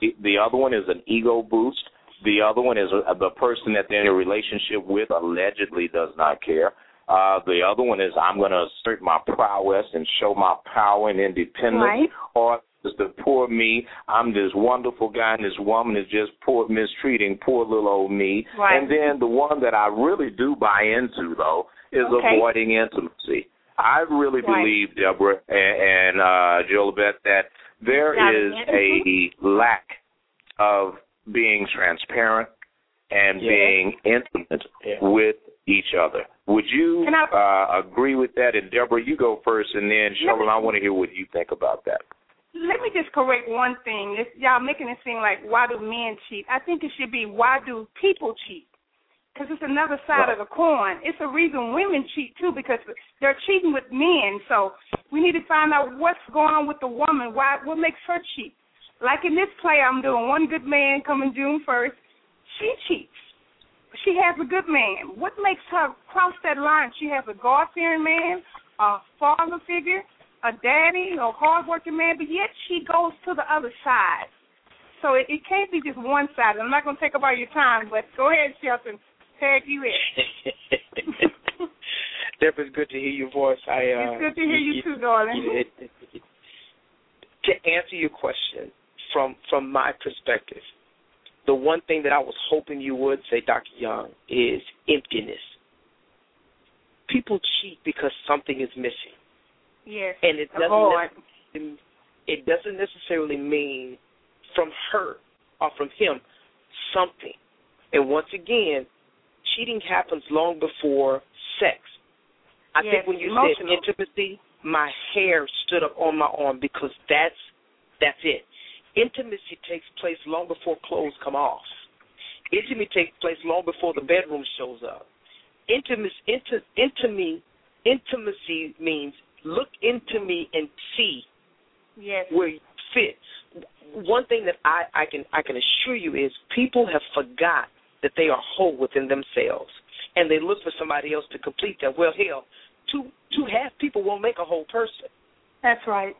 [SPEAKER 2] The- The other one is an ego boost. The other one is uh, the person that they're in a relationship with allegedly does not care. Uh, the other one is I'm going to assert my prowess and show my power and independence.
[SPEAKER 8] Right.
[SPEAKER 2] Or is the poor me. I'm this wonderful guy, and this woman is just poor mistreating poor little old me.
[SPEAKER 8] Right.
[SPEAKER 2] And then the one that I really do buy into though is
[SPEAKER 8] Okay.
[SPEAKER 2] avoiding intimacy. I really
[SPEAKER 8] Right.
[SPEAKER 2] believe, Deborah and, and uh, Jolivette, that there
[SPEAKER 8] Got
[SPEAKER 2] a lack of being transparent and
[SPEAKER 6] Yeah.
[SPEAKER 2] being intimate
[SPEAKER 6] Yeah.
[SPEAKER 2] with each other. Would you
[SPEAKER 8] I-
[SPEAKER 2] uh, agree with that? And Deborah, you go first, and then Sheldon, I want to hear what you think about that.
[SPEAKER 8] Let me just correct one thing. It's, y'all making it seem like why do men cheat? I think it should be why do people cheat? Because it's another side of the coin. It's a reason women cheat too because they're cheating with men. So we need to find out what's going on with the woman. Why? What makes her cheat? Like in this play I'm doing, one good man coming June first. She cheats. She has a good man. What makes her cross that line? She has a God fearing man, a father figure, a daddy or hardworking man, but yet she goes to the other side. So it, it can't be just one side. I'm not going to take up all your time, but go ahead, Shelton. Tag you in.
[SPEAKER 7] Deborah, it's good to hear your voice. I, uh,
[SPEAKER 8] it's good to hear you, you too, darling.
[SPEAKER 7] It, it, it, to answer your question from from my perspective, the one thing that I was hoping you would say, Dr. Young, is emptiness. People cheat because something is missing.
[SPEAKER 8] Yes.
[SPEAKER 7] And it doesn't it doesn't necessarily mean from her or from him something. And once again, cheating happens long before sex. I
[SPEAKER 8] yes,
[SPEAKER 7] think when you
[SPEAKER 8] emotional.
[SPEAKER 7] said intimacy, my hair stood up on my arm because that's that's it. Intimacy takes place long before clothes come off. Intimacy takes place long before the bedroom shows up. Intimacy, inti, intimacy, intimacy means look into me and see
[SPEAKER 8] yes.
[SPEAKER 7] where you fit. One thing that I, I can I can assure you is people have forgot that they are whole within themselves, and they look for somebody else to complete them. Well, hell, two two half people won't make a whole person.
[SPEAKER 8] That's right.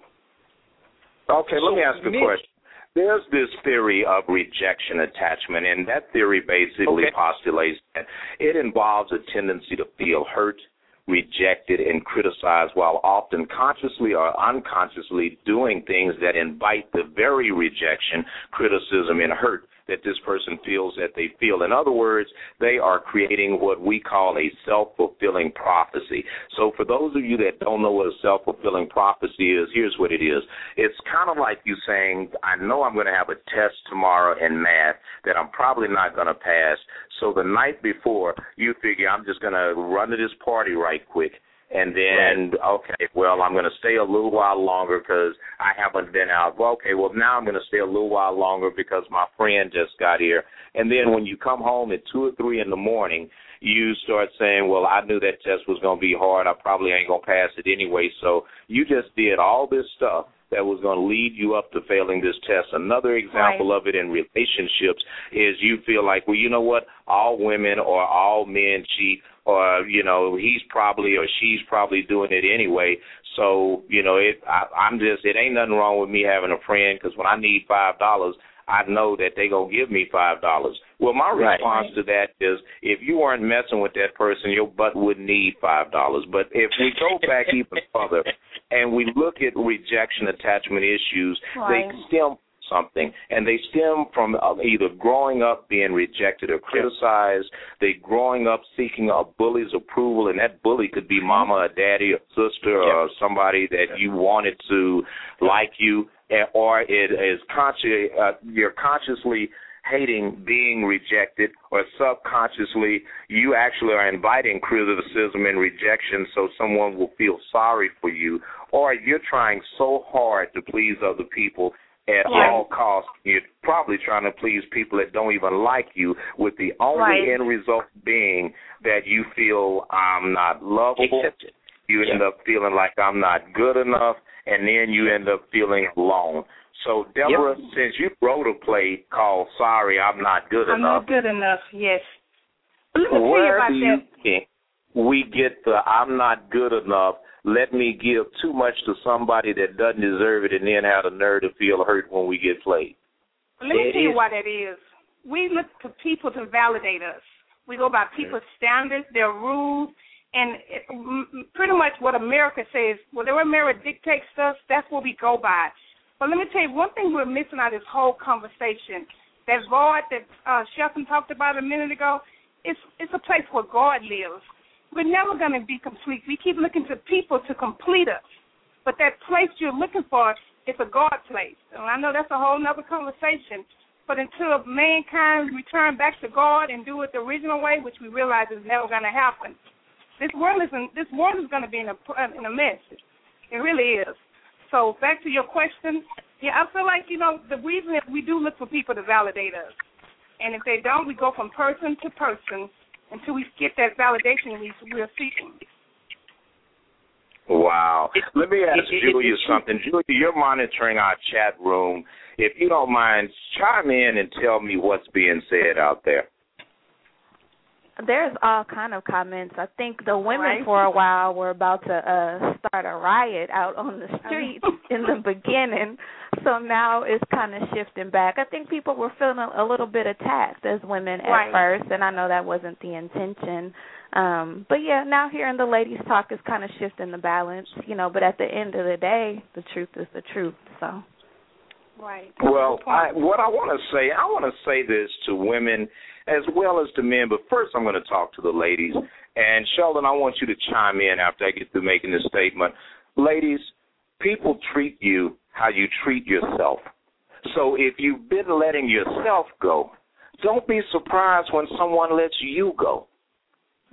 [SPEAKER 2] Okay, let
[SPEAKER 7] So
[SPEAKER 2] me ask a
[SPEAKER 7] men-
[SPEAKER 2] question. There's this theory of rejection attachment, and that theory basically
[SPEAKER 7] Okay.
[SPEAKER 2] postulates that it involves a tendency to feel hurt, rejected, and criticized while often consciously or unconsciously doing things that invite the very rejection, criticism, and hurt that this person feels that they feel. In other words, they are creating what we call a self fulfilling prophecy. So, for those of you that don't know what a self fulfilling prophecy is, here's what it is it's kind of like you saying, I know I'm going to have a test tomorrow in math that I'm probably not going to pass. So, the night before, you figure I'm just going to run to this party right quick. And then, okay, well, I'm going to stay a little while longer because I haven't been out. Well, okay, well, now I'm going to stay a little while longer because my friend just got here. And then when you come home at 2 or 3 in the morning, you start saying, well, I knew that test was going to be hard. I probably ain't going to pass it anyway. So you just did all this stuff that was going to lead you up to failing this test. Another example of it in relationships is you feel like, well, you know what? All women or all men cheat or you know he's probably or she's probably doing it anyway so you know it I, i'm just it ain't nothing wrong with me having a friend because when i need five dollars i know that they gonna give me five dollars well my
[SPEAKER 7] Right.
[SPEAKER 2] response to that is if you weren't messing with that person your butt wouldn't need five dollars but if we go back even further and we look at rejection attachment issues
[SPEAKER 8] Right.
[SPEAKER 2] they stem something and they stem from uh, either growing up being rejected or criticized they growing up seeking a bully's approval and that bully could be mama or daddy or sister or somebody that you wanted to like you or it is conscious uh, you're consciously hating being rejected or subconsciously you actually are inviting criticism and rejection so someone will feel sorry for you or you're trying so hard to please other people at
[SPEAKER 8] Right.
[SPEAKER 2] all costs. You're probably trying to please people that don't even like you, with the only
[SPEAKER 8] Right.
[SPEAKER 2] end result being that you feel I'm not lovable.
[SPEAKER 7] Accepted.
[SPEAKER 2] You end up feeling like I'm not good enough, and then you end up feeling alone. So, Deborah, since you wrote a play called "Sorry, I'm Not Good enough.
[SPEAKER 8] I'm not good enough. Yes. Let me tell you about that.
[SPEAKER 2] we get the "I'm not good enough"? Let me give too much to somebody that doesn't deserve it, and then have the nerve to feel hurt when we get played.
[SPEAKER 8] Let me
[SPEAKER 7] It
[SPEAKER 8] tell you
[SPEAKER 7] is-
[SPEAKER 8] why that is. We look to people to validate us. We go by people's standards, their rules, and it, pretty much what America says, whatever America dictates to us, that's what we go by. But let me tell you one thing we're missing out of this whole conversation. That void that uh, Shelton talked about a minute ago, it's it's a place where God lives. We're never going to be complete. We keep looking to people to complete us. But that place you're looking for is a God place. And I know that's a whole nother conversation. But until mankind return back to God and do it the original way, which we realize is never going to happen, this world is in, this world is going to be in a in a mess. It really is. So back to your question, yeah, I feel like you know the reason is we do look for people to validate us, and if they don't, we go from person to person until we get that validation we we're seeking.
[SPEAKER 2] Wow. Let me ask
[SPEAKER 7] it- it-
[SPEAKER 2] Julia something. Julia, you're monitoring our chat room. If you don't mind, chime in and tell me what's being said out there.
[SPEAKER 3] there's all kind of comments. I think the women
[SPEAKER 8] Right.
[SPEAKER 3] for a while were about to uh start a riot out on the streets in the beginning. So now it's kind of shifting back. I think people were feeling a, a little bit attacked as women at
[SPEAKER 8] Right.
[SPEAKER 3] first, and I know that wasn't the intention. Um, but yeah, now hearing the ladies talk is kind of shifting the balance, you know. But at the end of the day, the truth is the truth. So
[SPEAKER 8] Right.
[SPEAKER 2] Well, I, what I want to say, I want to say this to women as well as to men, but first I'm going to talk to the ladies. And Shelton, I want you to chime in after I get through making this statement. Ladies, people treat you how you treat yourself. So if you've been letting yourself go, don't be surprised when someone lets you go.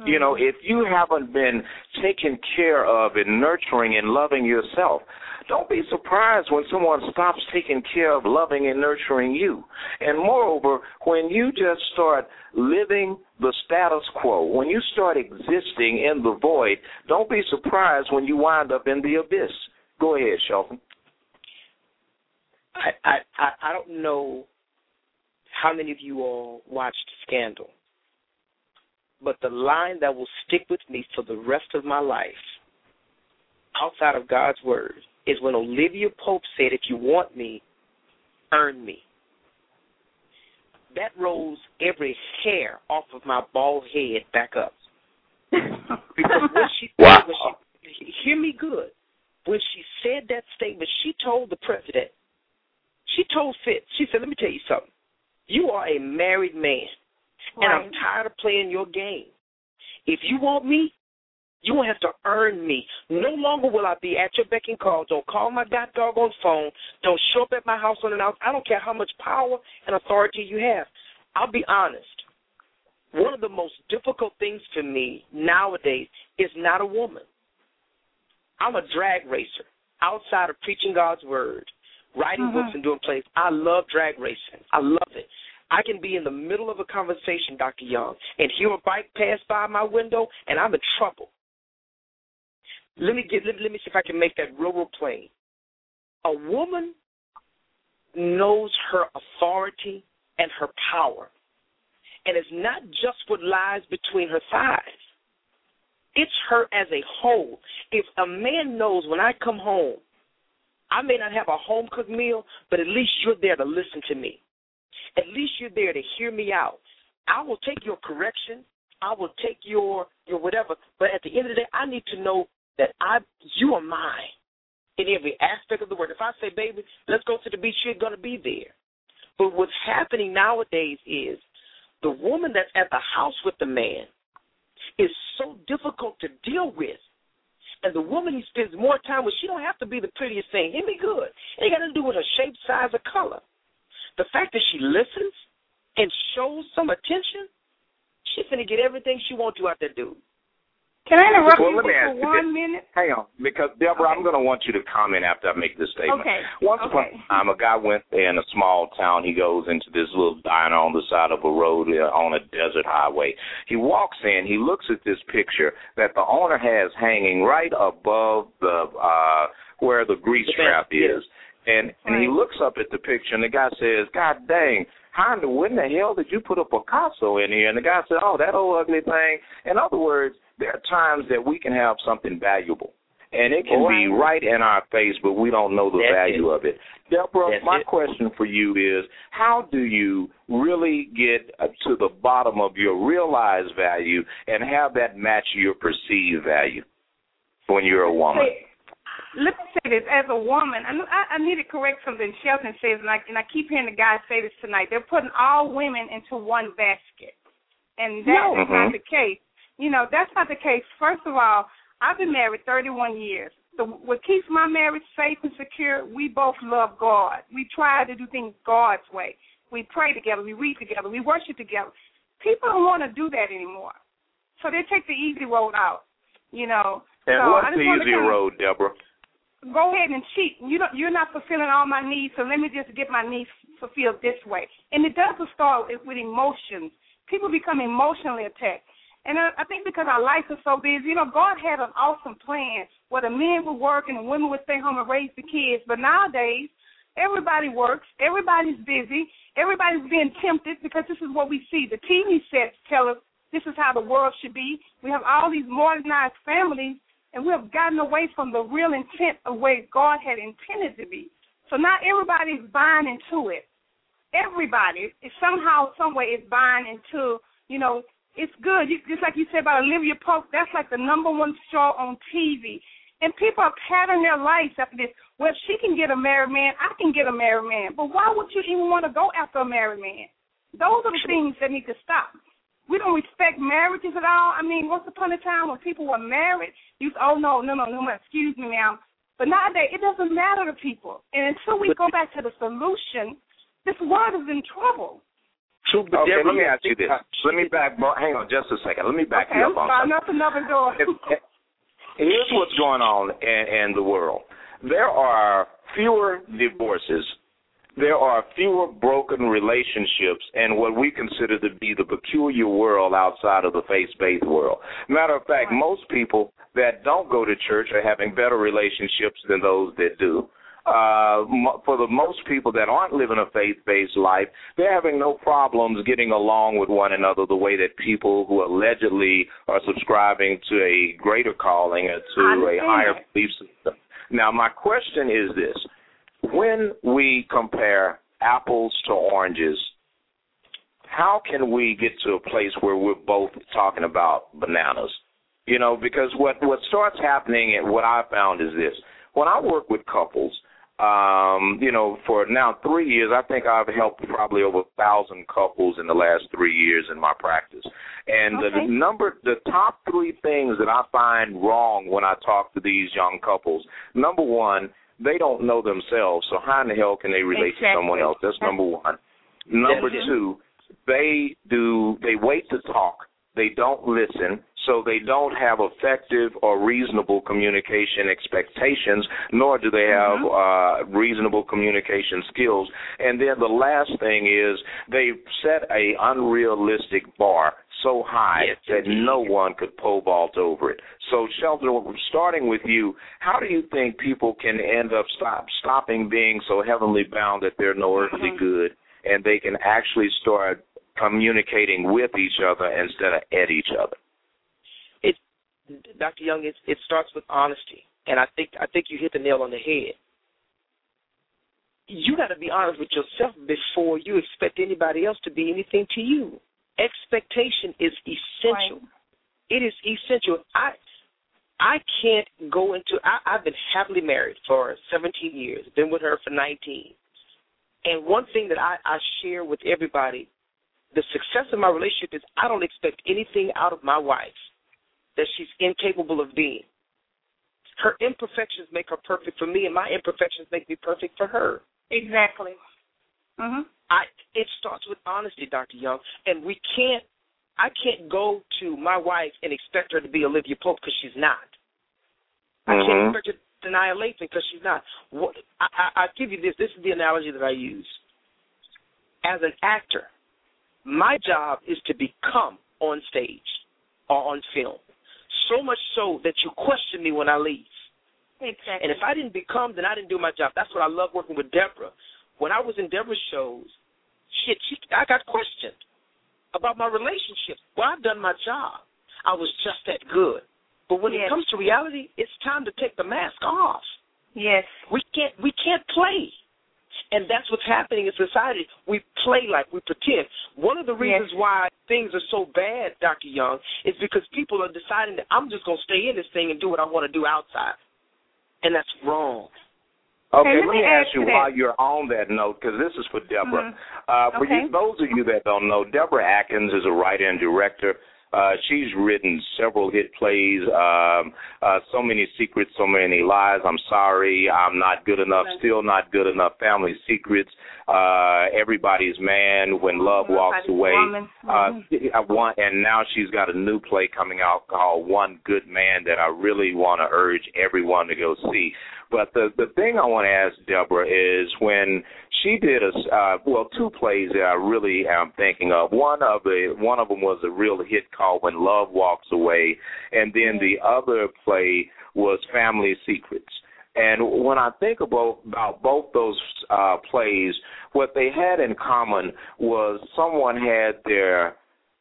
[SPEAKER 2] You know, hmm. if you haven't been taken care of and nurturing and loving yourself, don't be surprised when someone stops taking care of loving and nurturing you. And moreover, when you just start living the status quo, when you start existing in the void, don't be surprised when you wind up in the abyss. Go ahead, Shelton.
[SPEAKER 7] I, I I I don't know how many of you all watched Scandal, but the line that will stick with me for the rest of my life, outside of God's word, is when Olivia Pope said, "If you want me, earn me." That rolls every hair off of my bald head back up. Because when she,
[SPEAKER 2] Wow.
[SPEAKER 7] when she hear me good, when she said that statement, she told the president, she told Fitz, she said, "Let me tell you something. You are a married man, and I'm tired of playing your game. If you want me, you will have to earn me. No longer will I be at your beck and call. Don't call my god doggone phone. Don't show up at my house unannounced. I don't care how much power and authority you have. I'll be honest. One of the most difficult things for me nowadays is not a woman. I'm a drag racer. Outside of preaching God's word, writing
[SPEAKER 8] Mhm.
[SPEAKER 7] books and doing plays, I love drag racing. I love it. I can be in the middle of a conversation, Dr. Young, and hear a bike pass by my window, and I'm in trouble. Let me get. Let, let me see if I can make that real, real plain. A woman knows her authority and her power, and it's not just what lies between her thighs. It's her as a whole. If a man knows when I come home, I may not have a home cooked meal, but at least you're there to listen to me. At least you're there to hear me out. I will take your correction. I will take your your whatever. But at the end of the day, I need to know that I you are mine in every aspect of the word. If I say, baby, let's go to the beach, you're gonna be there. But what's happening nowadays is the woman that's at the house with the man is so difficult to deal with. And the woman he spends more time with, she don't have to be the prettiest thing. Hear me good. It ain't got to do with her shape, size, or color. The fact that she listens and shows some attention, she's gonna get everything she wants to out that dude.
[SPEAKER 8] Can I interrupt
[SPEAKER 2] Well,
[SPEAKER 8] you
[SPEAKER 2] let me
[SPEAKER 8] for
[SPEAKER 2] you
[SPEAKER 8] one
[SPEAKER 2] this.
[SPEAKER 8] minute?
[SPEAKER 2] Hang on, because Deborah, I'm going to want you to comment after I make this statement.
[SPEAKER 8] Okay.
[SPEAKER 2] Once upon
[SPEAKER 8] Okay.
[SPEAKER 2] a time, a guy went in a small town. He goes into this little diner on the side of a road on a desert highway. He walks in. He looks at this picture that the owner has hanging right above the uh where the grease
[SPEAKER 7] The
[SPEAKER 2] trap
[SPEAKER 7] bench,
[SPEAKER 2] is. And and he looks up at the picture, and the guy says, "God dang." How in the, when the hell did you put a Picasso in here? And the guy said, "Oh, that old ugly thing." In other words, there are times that we can have something valuable, and it can oh, be right in our face, but we don't know the
[SPEAKER 7] That's
[SPEAKER 2] value
[SPEAKER 7] it.
[SPEAKER 2] of it. Deborah,
[SPEAKER 7] That's
[SPEAKER 2] my
[SPEAKER 7] it.
[SPEAKER 2] question for you is: How do you really get to the bottom of your realized value and have that match your perceived value when you're a woman?
[SPEAKER 8] Say- let me say this as a woman. I, I, I need to correct something Shelton says, and I, and I keep hearing the guys say this tonight. They're putting all women into one basket, and that
[SPEAKER 2] No.
[SPEAKER 8] is not
[SPEAKER 2] Mhm.
[SPEAKER 8] the case. You know, that's not the case. First of all, I've been married 31 years. The, what keeps my marriage safe and secure, we both love God. We try to do things God's way. We pray together, we read together, we worship together. People don't want to do that anymore, so they take the easy road out. You know,
[SPEAKER 2] And
[SPEAKER 8] so
[SPEAKER 2] what's the
[SPEAKER 8] wanna
[SPEAKER 2] easier road, Deborah?
[SPEAKER 8] Go ahead and cheat. You don't, you're not fulfilling all my needs, so let me just get my needs fulfilled this way. And it doesn't start with, emotions. People become emotionally attacked. And I, I think because our life is so busy, you know, God had an awesome plan where the men would work and the women would stay home and raise the kids. But nowadays, everybody works, everybody's busy, everybody's being tempted because this is what we see. The TV sets tell us this is how the world should be. We have all these modernized families, and we have gotten away from the real intent of where God had intended to be. So now everybody's buying into it. Everybody is somehow, some way, is buying into. You know, it's good. You, just like you said about Olivia Pope, that's like the number one show on TV. And people are patterning their lives after this. Well, if she can get a married man, I can get a married man. But why would you even want to go after a married man? Those are the things that need to stop. We don't respect marriages at all. I mean, once upon a time when people were married, you oh no, no, no, no, excuse me now. But nowadays it doesn't matter to people. And until we go back to the solution, this world is in trouble.
[SPEAKER 2] True, but okay, let me ask you this. Let me back. Hang on, just a second. Let me back
[SPEAKER 8] okay,
[SPEAKER 2] you up
[SPEAKER 8] on something. another door.
[SPEAKER 2] Here's what's going on in, in the world. There are fewer divorces there are fewer broken relationships in what we consider to be the peculiar world outside of the faith based world. Matter of fact, most people that don't go to church are having better relationships than those that do. Uh, for the most people that aren't living a faith-based life, they're having no problems getting along with one another the way that people who allegedly are subscribing to a greater calling or to a higher belief system. Now, my question is this: when we compare apples to oranges, how can we get to a place where we're both talking about bananas? You know, because what what starts happening and what I found is this: when I work with couples, um, you know, for now three years, I think I've helped probably over a thousand couples in the last three years in my practice. And okay. the number, the top three things that I find wrong when I talk to these young couples. Number one, they don't know themselves, so how in the hell can they relate exactly. to someone else? That's number one. Number two, they do they wait to talk. They don't listen, so they don't have effective or reasonable communication expectations, nor do they have mm-hmm. uh, reasonable communication skills. And then the last thing is they set a unrealistic bar so high yes, that indeed. no one could pole vault over it. So, Shelton, starting with you, how do you think people can end up stop stopping being so heavenly bound that they're no earthly mm-hmm. good, and they can actually start communicating with each other instead of at each other?
[SPEAKER 7] It, Dr. Young, it, it starts with honesty, and I think I think you hit the nail on the head. You got to be honest with yourself before you expect anybody else to be anything to you expectation is essential. Right. It is essential. I I can't go into. I, I've been happily married for 17 years. Been with her for 19. And one thing that I, I share with everybody, the success of my relationship is I don't expect anything out of my wife that she's incapable of being. Her imperfections make her perfect for me, and my imperfections make me perfect for her.
[SPEAKER 8] Exactly. Mm-hmm.
[SPEAKER 7] I it starts with honesty, Dr. Young, and we can't. I can't go to my wife and expect her to be Olivia Pope because she's not. I can't
[SPEAKER 2] mm-hmm.
[SPEAKER 7] expect her to deny Lathan because she's not. What I, I, I give you this. This is the analogy that I use. As an actor, my job is to become on stage or on film. So much so that you question me when I leave.
[SPEAKER 8] Exactly.
[SPEAKER 7] And if I didn't become, then I didn't do my job. That's what I love working with Deborah when I was in Deborah's shows, shit, she, I got questioned about my relationship. Well, I've done my job. I was just that good. But when yes. it comes to reality, it's time to take the mask off.
[SPEAKER 8] Yes.
[SPEAKER 7] We can't we can't play. And that's what's happening in society. We play like we pretend. One of the reasons
[SPEAKER 8] yes.
[SPEAKER 7] why things are so bad, Dr. Young, is because people are deciding that I'm just gonna stay in this thing and do what I want to do outside. And that's wrong.
[SPEAKER 2] Okay, let, let me ask you while you're on that note, because this is for Deborah.
[SPEAKER 8] Mm-hmm.
[SPEAKER 2] Uh, for
[SPEAKER 8] okay.
[SPEAKER 2] you, those of you that don't know, Deborah Atkins is a writer and director. Uh, she's written several hit plays, um, uh, So Many Secrets, So Many Lies, I'm Sorry, I'm Not Good Enough, Still Not Good Enough, Family Secrets, uh, Everybody's Man, When Love Walks Away. Uh,
[SPEAKER 8] mm-hmm.
[SPEAKER 2] one, and now she's got a new play coming out called One Good Man that I really want to urge everyone to go see. But the the thing I want to ask Deborah is when she did a uh, well two plays that I really am thinking of. One of the one of them was a real hit called When Love Walks Away, and then the other play was Family Secrets. And when I think about about both those uh, plays, what they had in common was someone had their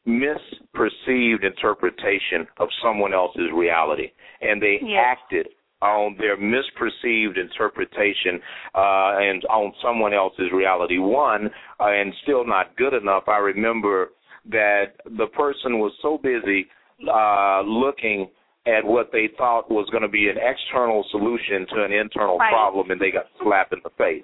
[SPEAKER 2] misperceived interpretation of someone else's reality, and they
[SPEAKER 8] Yes.
[SPEAKER 2] acted on their misperceived interpretation uh, and on someone else's reality. One, uh, and still not good enough. I remember that the person was so busy uh, looking at what they thought was going to be an external solution to an internal
[SPEAKER 8] Right.
[SPEAKER 2] problem, and they got slapped in the face.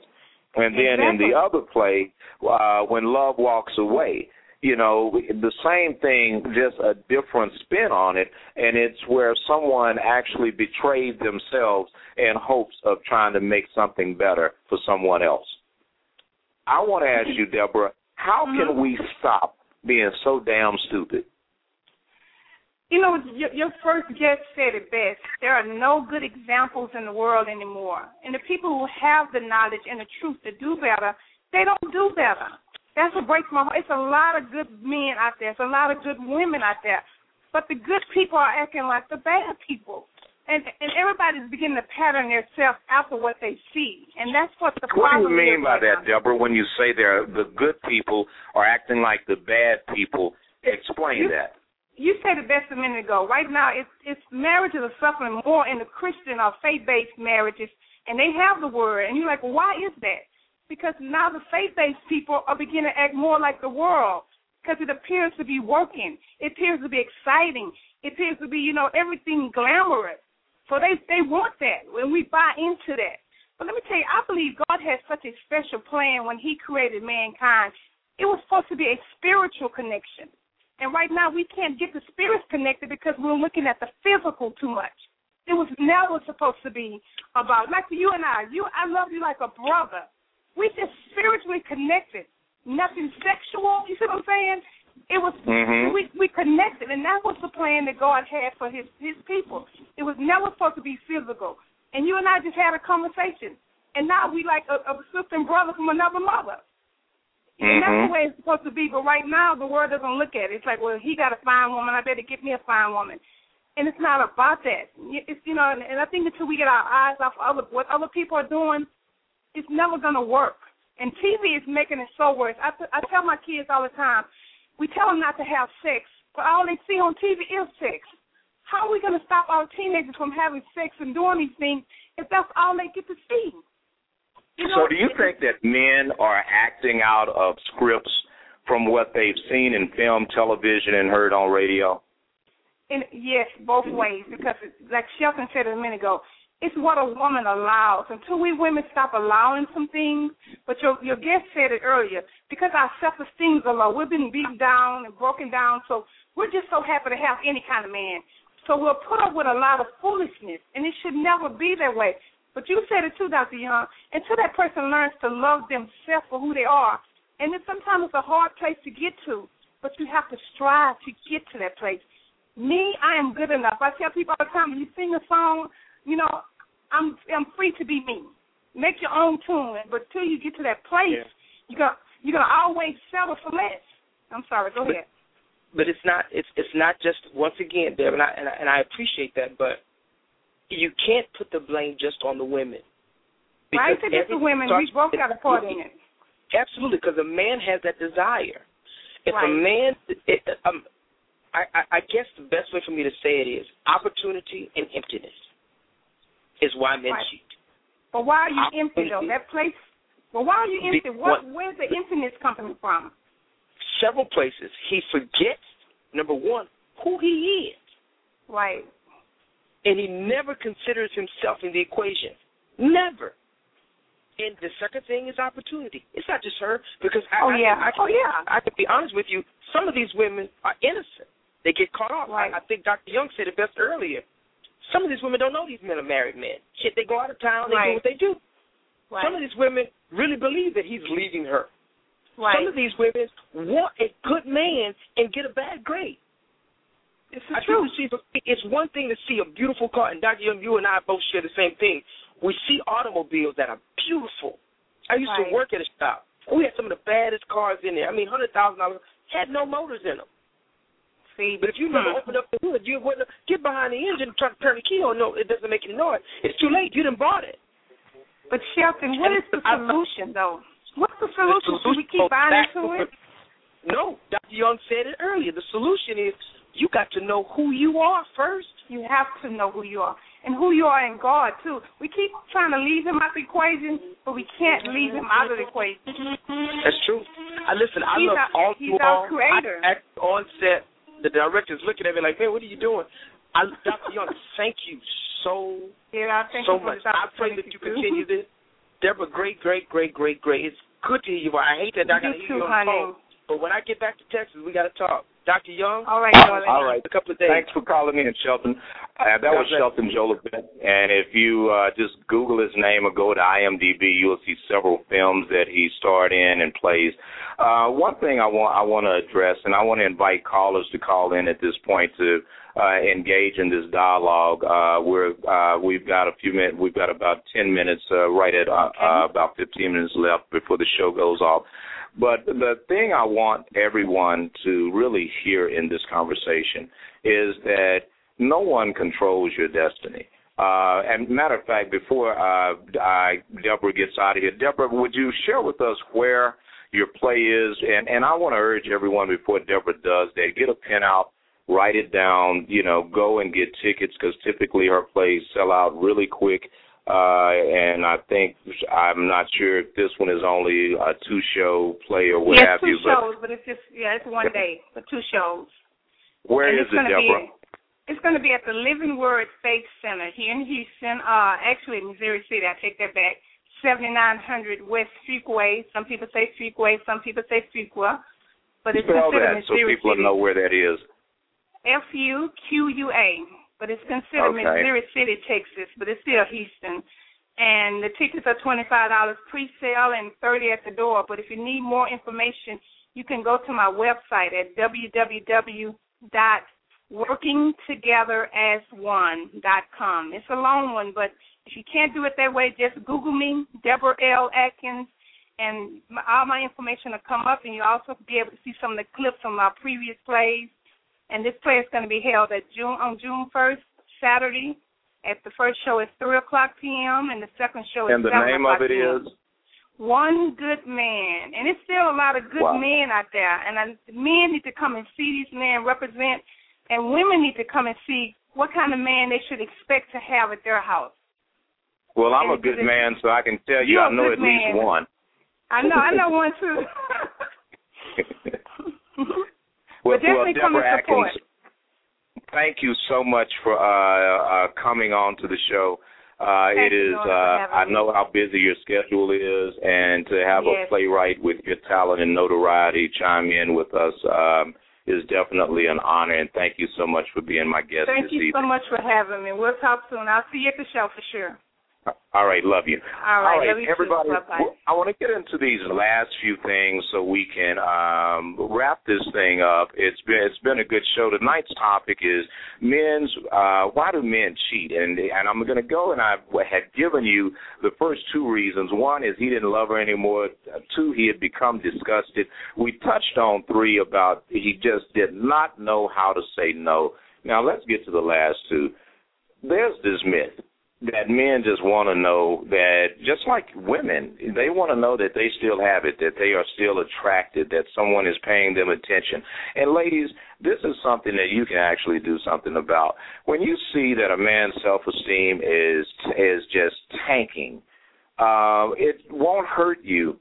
[SPEAKER 2] And then in the other play, uh, when love walks away, you know, the same thing, just a different spin on it, and it's where someone actually betrayed themselves in hopes of trying to make something better for someone else. I want to ask you, Deborah, how can mm-hmm. we stop being so damn stupid?
[SPEAKER 8] You know, your, your first guest said it best. There are no good examples in the world anymore. And the people who have the knowledge and the truth to do better, they don't do better. That's what breaks my heart. It's a lot of good men out there. It's a lot of good women out there. But the good people are acting like the bad people. And and everybody's beginning to pattern themselves after what they see. And that's what the
[SPEAKER 2] What do you mean by that. Deborah? When you say they're the good people are acting like the bad people, explain
[SPEAKER 8] You-
[SPEAKER 2] that.
[SPEAKER 8] you said it best a minute ago. Right now, it's it's marriages are suffering more in the Christian or faith-based marriages, and they have the word, and you're like, well, why is that? Because now the faith-based people are beginning to act more like the world, because it appears to be working. It appears to be exciting. It appears to be, you know, everything glamorous. So they they want that, and we buy into that. But let me tell you, I believe God had such a special plan when He created mankind. It was supposed to be a spiritual connection. And right now we can't get the spirits connected because we're looking at the physical too much. It was never supposed to be about like you and I. You I love you like a brother. We just spiritually connected. Nothing sexual. You see what I'm saying? It was
[SPEAKER 2] Mhm.
[SPEAKER 8] we we connected and that was the plan that God had for his his people. It was never supposed to be physical. And you and I just had a conversation. And now we like a, a sister and brother from another mother. And that's the way it's supposed to be. But right now, the world doesn't look at it. It's like, well, he got a fine woman. I better get me a fine woman. And it's not about that. It's you know, and, and I think until we get our eyes off other what other people are doing, it's never gonna work. And TV is making it so worse. I, I tell my kids all the time, we tell them not to have sex, but all they see on TV is sex. How are we gonna stop our teenagers from having sex and doing these things if that's all they get to see? You know,
[SPEAKER 2] So, do you think that men are acting out of scripts from what they've seen in film, television, and heard on radio?
[SPEAKER 8] And yes, both ways because, like Shelton said a minute ago, it's what a woman allows. Until we women stop allowing some things, but your your guest said it earlier, because our self esteem is low. We've been beaten down and broken down, so we're just so happy to have any kind of man. So we'll put up with a lot of foolishness, and it should never be that way. But you said it too, Dr. Young. Until that person learns to love themselves for who they are, and then sometimes it's a hard place to get to, but you have to strive to get to that place. Me, I am good enough. I tell people all the time, when you sing a song, you know, I'm I'm free to be me. Make your own tune, but till you get to that place,
[SPEAKER 7] Yeah.
[SPEAKER 8] you're gonna you're gonna always settle for less. I'm sorry. Go
[SPEAKER 7] But-
[SPEAKER 8] ahead.
[SPEAKER 7] but it's not it's it's not just once again, Deb, and I and I, and I appreciate that, but you can't put the blame just on the women.
[SPEAKER 8] Right?
[SPEAKER 7] Because
[SPEAKER 8] To just the women, we both got a part in it.
[SPEAKER 7] Absolutely, because a man has that desire. If a man, it, um, I, I, I guess the best way for me to say it is opportunity and emptiness is why men
[SPEAKER 8] Right.
[SPEAKER 7] cheat.
[SPEAKER 8] But why are you empty though? That place. Well, why are you empty? What?
[SPEAKER 7] what-
[SPEAKER 8] Where's the emptiness coming from?
[SPEAKER 7] Several places he forgets number one who he is,
[SPEAKER 8] Right.
[SPEAKER 7] and he never considers himself in the equation. Never. And the second thing is opportunity. It's not just her because I,
[SPEAKER 8] Oh,
[SPEAKER 7] I,
[SPEAKER 8] yeah.
[SPEAKER 7] I, I,
[SPEAKER 8] Oh, yeah.
[SPEAKER 7] I can be honest with you. Some of these women are innocent. They get caught off.
[SPEAKER 8] Right.
[SPEAKER 7] I, I think Dr. Young said it best earlier. Some of these women don't know these men are married men. Shit, they go out of town. They
[SPEAKER 8] Right.
[SPEAKER 7] do what they do.
[SPEAKER 8] Right.
[SPEAKER 7] Some of these women really believe that he's leaving her.
[SPEAKER 8] right.
[SPEAKER 7] Some of these women want a good man and get a bad grade.
[SPEAKER 8] It's
[SPEAKER 7] I
[SPEAKER 8] truth.
[SPEAKER 7] see, it's one thing to see a beautiful car, and Dr. Young, you and I both share the same thing. We see automobiles that are beautiful. I used
[SPEAKER 8] Right.
[SPEAKER 7] to work at a shop. We had some of the baddest cars in there. I mean, hundred thousand dollars had no motors in them.
[SPEAKER 8] See,
[SPEAKER 7] But if you never opened up the hood, you wouldn't get behind the engine and try to turn the key on. No, it doesn't make any noise. It's too late. You didn't bought it.
[SPEAKER 8] But Shelton, what is the solution though? What's the solution? Should we keep buying into it?
[SPEAKER 7] No, Dr. Young said it earlier. The solution is you got to know who you are first.
[SPEAKER 8] You have to know who you are and who you are in God too. We keep trying to leave him out of the equation, but we can't leave him out of the equation.
[SPEAKER 7] That's true. I listen. I
[SPEAKER 8] He's
[SPEAKER 7] love
[SPEAKER 8] our-
[SPEAKER 7] all
[SPEAKER 8] he's
[SPEAKER 7] you
[SPEAKER 8] our
[SPEAKER 7] all.
[SPEAKER 8] creator.
[SPEAKER 7] I, at on set, the director's looking at me like, "Man, what are you doing?" I, Dr. Young, thank you so
[SPEAKER 8] Yeah,
[SPEAKER 7] so much. I pray that you continue this. Deborah, great, great, great, great, great. It's good to hear you. I hate that I got to
[SPEAKER 8] You
[SPEAKER 7] hear you on the phone. But when I get back to Texas, we got to talk. Dr. Young,
[SPEAKER 8] All right, darling.
[SPEAKER 2] All right.
[SPEAKER 7] a couple of days.
[SPEAKER 2] Thanks for calling in, Shelton. Uh, that was
[SPEAKER 7] God bless.
[SPEAKER 2] Shelton Jolivette. And if you uh, just Google his name or go to IMDb, you'll see several films that he starred in and plays. Uh, one thing I want I want to address, and I want to invite callers to call in at this point to uh, engage in this dialogue. Uh, we're uh, we've got a few minutes. We've got about ten minutes, uh, right at uh, uh, about fifteen minutes left before the show goes off. But the thing I want everyone to really hear in this conversation is that no one controls your destiny. Uh, and matter of fact, before uh, I, Deborah gets out of here, Deborah, would you share with us where your play is? And, and I want to urge everyone before Deborah does that, get a pen out, write it down, you know, go and get tickets because typically her plays sell out really quick. Uh, and I think I'm not sure if this one is only a two show play or what
[SPEAKER 8] yes,
[SPEAKER 2] have
[SPEAKER 8] two
[SPEAKER 2] you,
[SPEAKER 8] shows, but it's just yeah, it's one day but two shows.
[SPEAKER 2] where
[SPEAKER 8] and
[SPEAKER 2] is it, Deborah?
[SPEAKER 8] Be, it's going to be at the Living Word Faith Center here in Houston. Uh, actually, Missouri City. I take that back. 7900 West Freeway. Some people say Freeway. Some people say Freaqua. But it's
[SPEAKER 2] Spell
[SPEAKER 8] considered
[SPEAKER 2] that so people
[SPEAKER 8] City.
[SPEAKER 2] know where that is.
[SPEAKER 8] F U Q U A, but it's considered
[SPEAKER 2] Okay.
[SPEAKER 8] Missouri City, Texas, but it's still Houston. And the tickets are twenty five dollars pre-sale and thirty at the door. But if you need more information, you can go to my website at www.workingtogetheras1.com. It's a long one, but if you can't do it that way, just Google me, Deborah L. Atkins, and my, all my information will come up, and you'll also be able to see some of the clips from my previous plays. And this play is going to be held at June on June first, Saturday. At the first show is three o'clock p.m. and the second show is
[SPEAKER 2] And the name of it is?
[SPEAKER 8] One Good Man, and it's still a lot of good
[SPEAKER 2] Wow.
[SPEAKER 8] men out there. And I, men need to come and see these men represent, and women need to come and see what kind of man they should expect to have at their house.
[SPEAKER 2] Well, I'm
[SPEAKER 8] And
[SPEAKER 2] a good man, so I can tell you I know at least one.
[SPEAKER 8] I know, I know one too.
[SPEAKER 2] well,
[SPEAKER 8] But definitely
[SPEAKER 2] well,
[SPEAKER 8] come and support.
[SPEAKER 2] Atkins, thank you so much for uh, uh, coming on to the show. Uh, it is. Uh, I know how busy your schedule is, and to have
[SPEAKER 8] Yes.
[SPEAKER 2] a playwright with your talent and notoriety chime in with us um, is definitely an honor. And thank you so much for being my guest
[SPEAKER 8] Thank you so much for having me. We'll talk soon. I'll see you at the show for sure.
[SPEAKER 2] All right, love you.
[SPEAKER 8] All right,
[SPEAKER 2] All right,
[SPEAKER 8] love you
[SPEAKER 2] everybody. W- I want to get into these last few things so we can um, wrap this thing up. It's been it's been a good show. Tonight's topic is men's. Uh, why do men cheat? And and I'm going to go and I had given you the first two reasons. One is he didn't love her anymore. Two, he had become disgusted. We touched on three about he just did not know how to say no. Now let's get to the last two. There's this myth that men just want to know that just like women they want to know that they still have it that they are still attracted that someone is paying them attention. And ladies this is something that you can actually do something about. When you see that a man's self-esteem is is just tanking uh it won't hurt you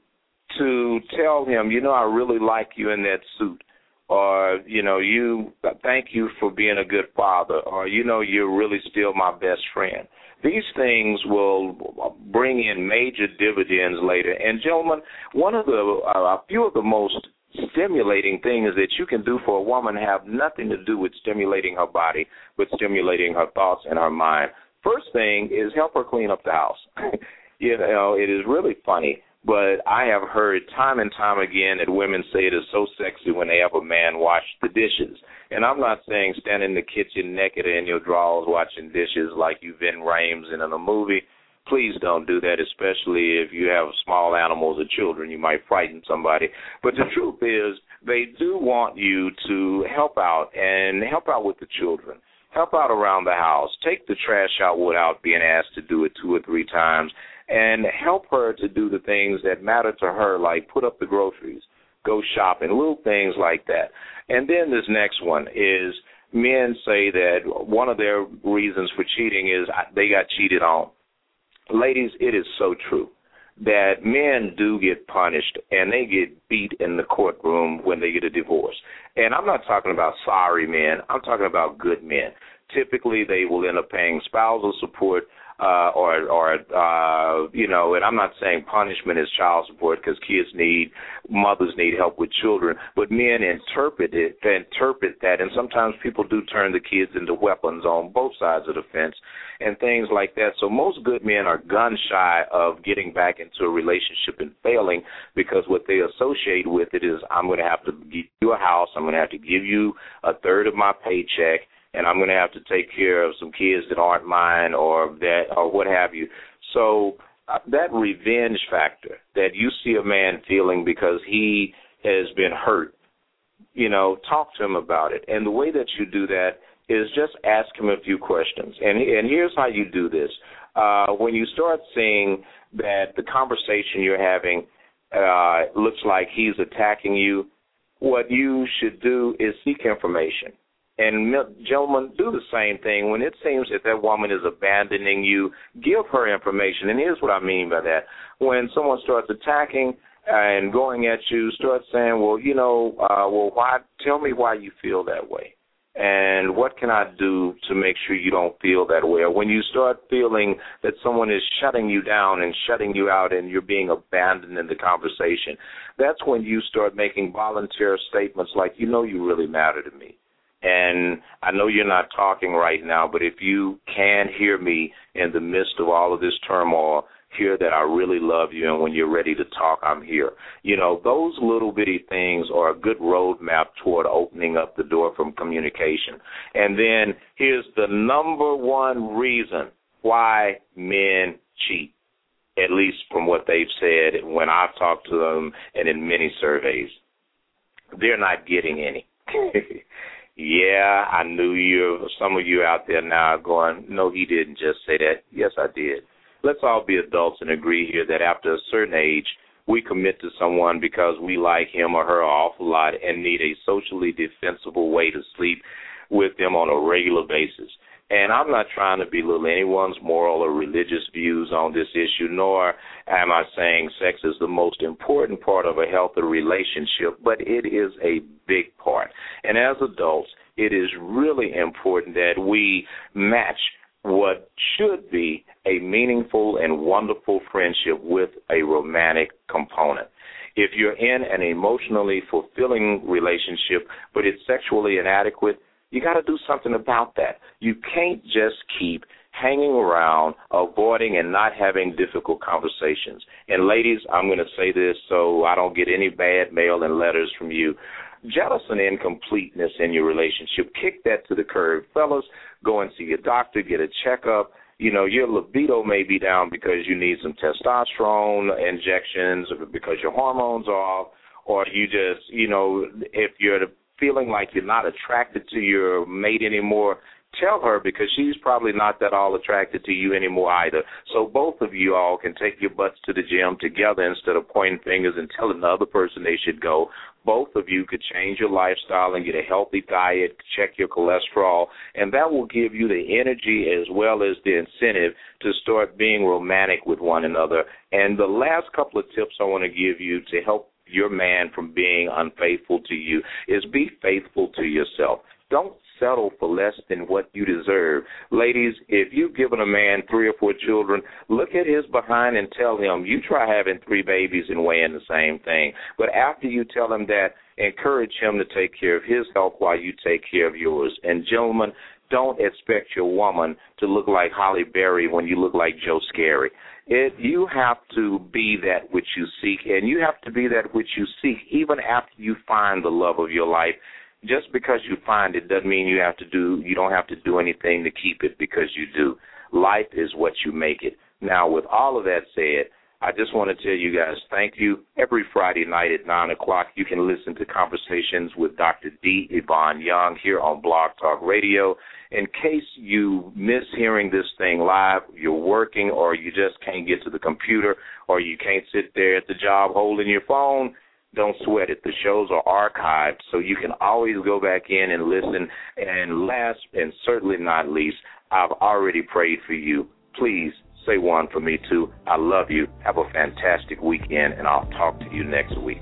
[SPEAKER 2] to tell him you know I really like you in that suit or you know you thank you for being a good father or you know you're really still my best friend. These things will bring in major dividends later. And gentlemen one of the a few of the most stimulating things that you can do for a woman have nothing to do with stimulating her body but stimulating her thoughts and her mind. First thing is help her clean up the house. You know it is really funny but I have heard time and time again that women say it is so sexy when they have a man wash the dishes. And I'm not saying stand in the kitchen naked in your drawers watching dishes like you've been Rhames in a movie. Please don't do that, especially if you have small animals or children. You might frighten somebody. But the truth is, they do want you to help out and help out with the children. Help out around the house. Take the trash out without being asked to do it two or three times and help her to do the things that matter to her, like put up the groceries, go shopping, little things like that. And then this next one is men say that one of their reasons for cheating is they got cheated on. Ladies, it is so true that men do get punished and they get beat in the courtroom when they get a divorce. And I'm not talking about sorry men, I'm talking about good men. Typically, they will end up paying spousal support uh, or or uh, you know, and I'm not saying punishment is child support because kids need mothers need help with children, but men interpret it interpret that, and sometimes people do turn the kids into weapons on both sides of the fence and things like that. So most good men are gun shy of getting back into a relationship and failing because what they associate with it is I'm going to have to give you a house, I'm going to have to give you a third of my paycheck and I'm going to have to take care of some kids that aren't mine or that or what have you. So uh, that revenge factor that you see a man feeling because he has been hurt, you know, talk to him about it. And the way that you do that is just ask him a few questions. And and here's how you do this. Uh, when you start seeing that the conversation you're having uh, looks like he's attacking you, what you should do is seek information. And gentlemen, do the same thing. When it seems that that woman is abandoning you, give her information. And here's what I mean by that. When someone starts attacking and going at you, start saying, well, you know, uh, well, why? Tell me why you feel that way. And what can I do to make sure you don't feel that way? Or when you start feeling that someone is shutting you down and shutting you out and you're being abandoned in the conversation, that's when you start making volunteer statements like, you know, you really matter to me and I know you're not talking right now, but if you can hear me in the midst of all of this turmoil, hear that I really love you, and when you're ready to talk, I'm here. You know, those little bitty things are a good roadmap toward opening up the door from communication. And then here's the number one reason why men cheat, at least from what they've said when I've talked to them and in many surveys. They're not getting any. Yeah, I knew you. Some of you out there now are going, no, he didn't just say that. Yes, I did. Let's all be adults and agree here that after a certain age, we commit to someone because we like him or her an awful lot and need a socially defensible way to sleep with them on a regular basis. And I'm not trying to belittle anyone's moral or religious views on this issue, nor am I saying sex is the most important part of a healthy relationship, but it is a big part. And as adults, it is really important that we match what should be a meaningful and wonderful friendship with a romantic component. If you're in an emotionally fulfilling relationship, but it's sexually inadequate, you got to do something about that. You can't just keep hanging around, avoiding and not having difficult conversations. And ladies, I'm going to say this so I don't get any bad mail and letters from you. Jealous and incompleteness in your relationship, kick that to the curb. Fellas, go and see your doctor, get a checkup. You know, your libido may be down because you need some testosterone injections because your hormones are off or you just, you know, if you're feeling like you're not attracted to your mate anymore, tell her because she's probably not that all attracted to you anymore either. So both of you all can take your butts to the gym together instead of pointing fingers and telling the other person they should go. Both of you could change your lifestyle and get a healthy diet, check your cholesterol, and that will give you the energy as well as the incentive to start being romantic with one another. And the last couple of tips I want to give you to help your man from being unfaithful to you is be faithful to yourself. Don't settle for less than what you deserve. Ladies, if you've given a man three or four children, look at his behind and tell him, you try having three babies and weighing the same thing. But after you tell him that, encourage him to take care of his health while you take care of yours. And gentlemen, don't expect your woman to look like Halle Berry when you look like Joe Scary. It you have to be that which you seek, and you have to be that which you seek even after you find the love of your life. Just because you find it doesn't mean you have to do you don't have to do anything to keep it because you do. Life is what you make it. Now, with all of that said, I just want to tell you guys thank you. Every Friday night at 9 o'clock, you can listen to conversations with Dr. D. Ivan Young here on Blog Talk Radio. In case you miss hearing this thing live, you're working, or you just can't get to the computer, or you can't sit there at the job holding your phone, don't sweat it. The shows are archived, so you can always go back in and listen. And last and certainly not least, I've already prayed for you. Please say one for me too. I love you. Have a fantastic weekend, and I'll talk to you next week.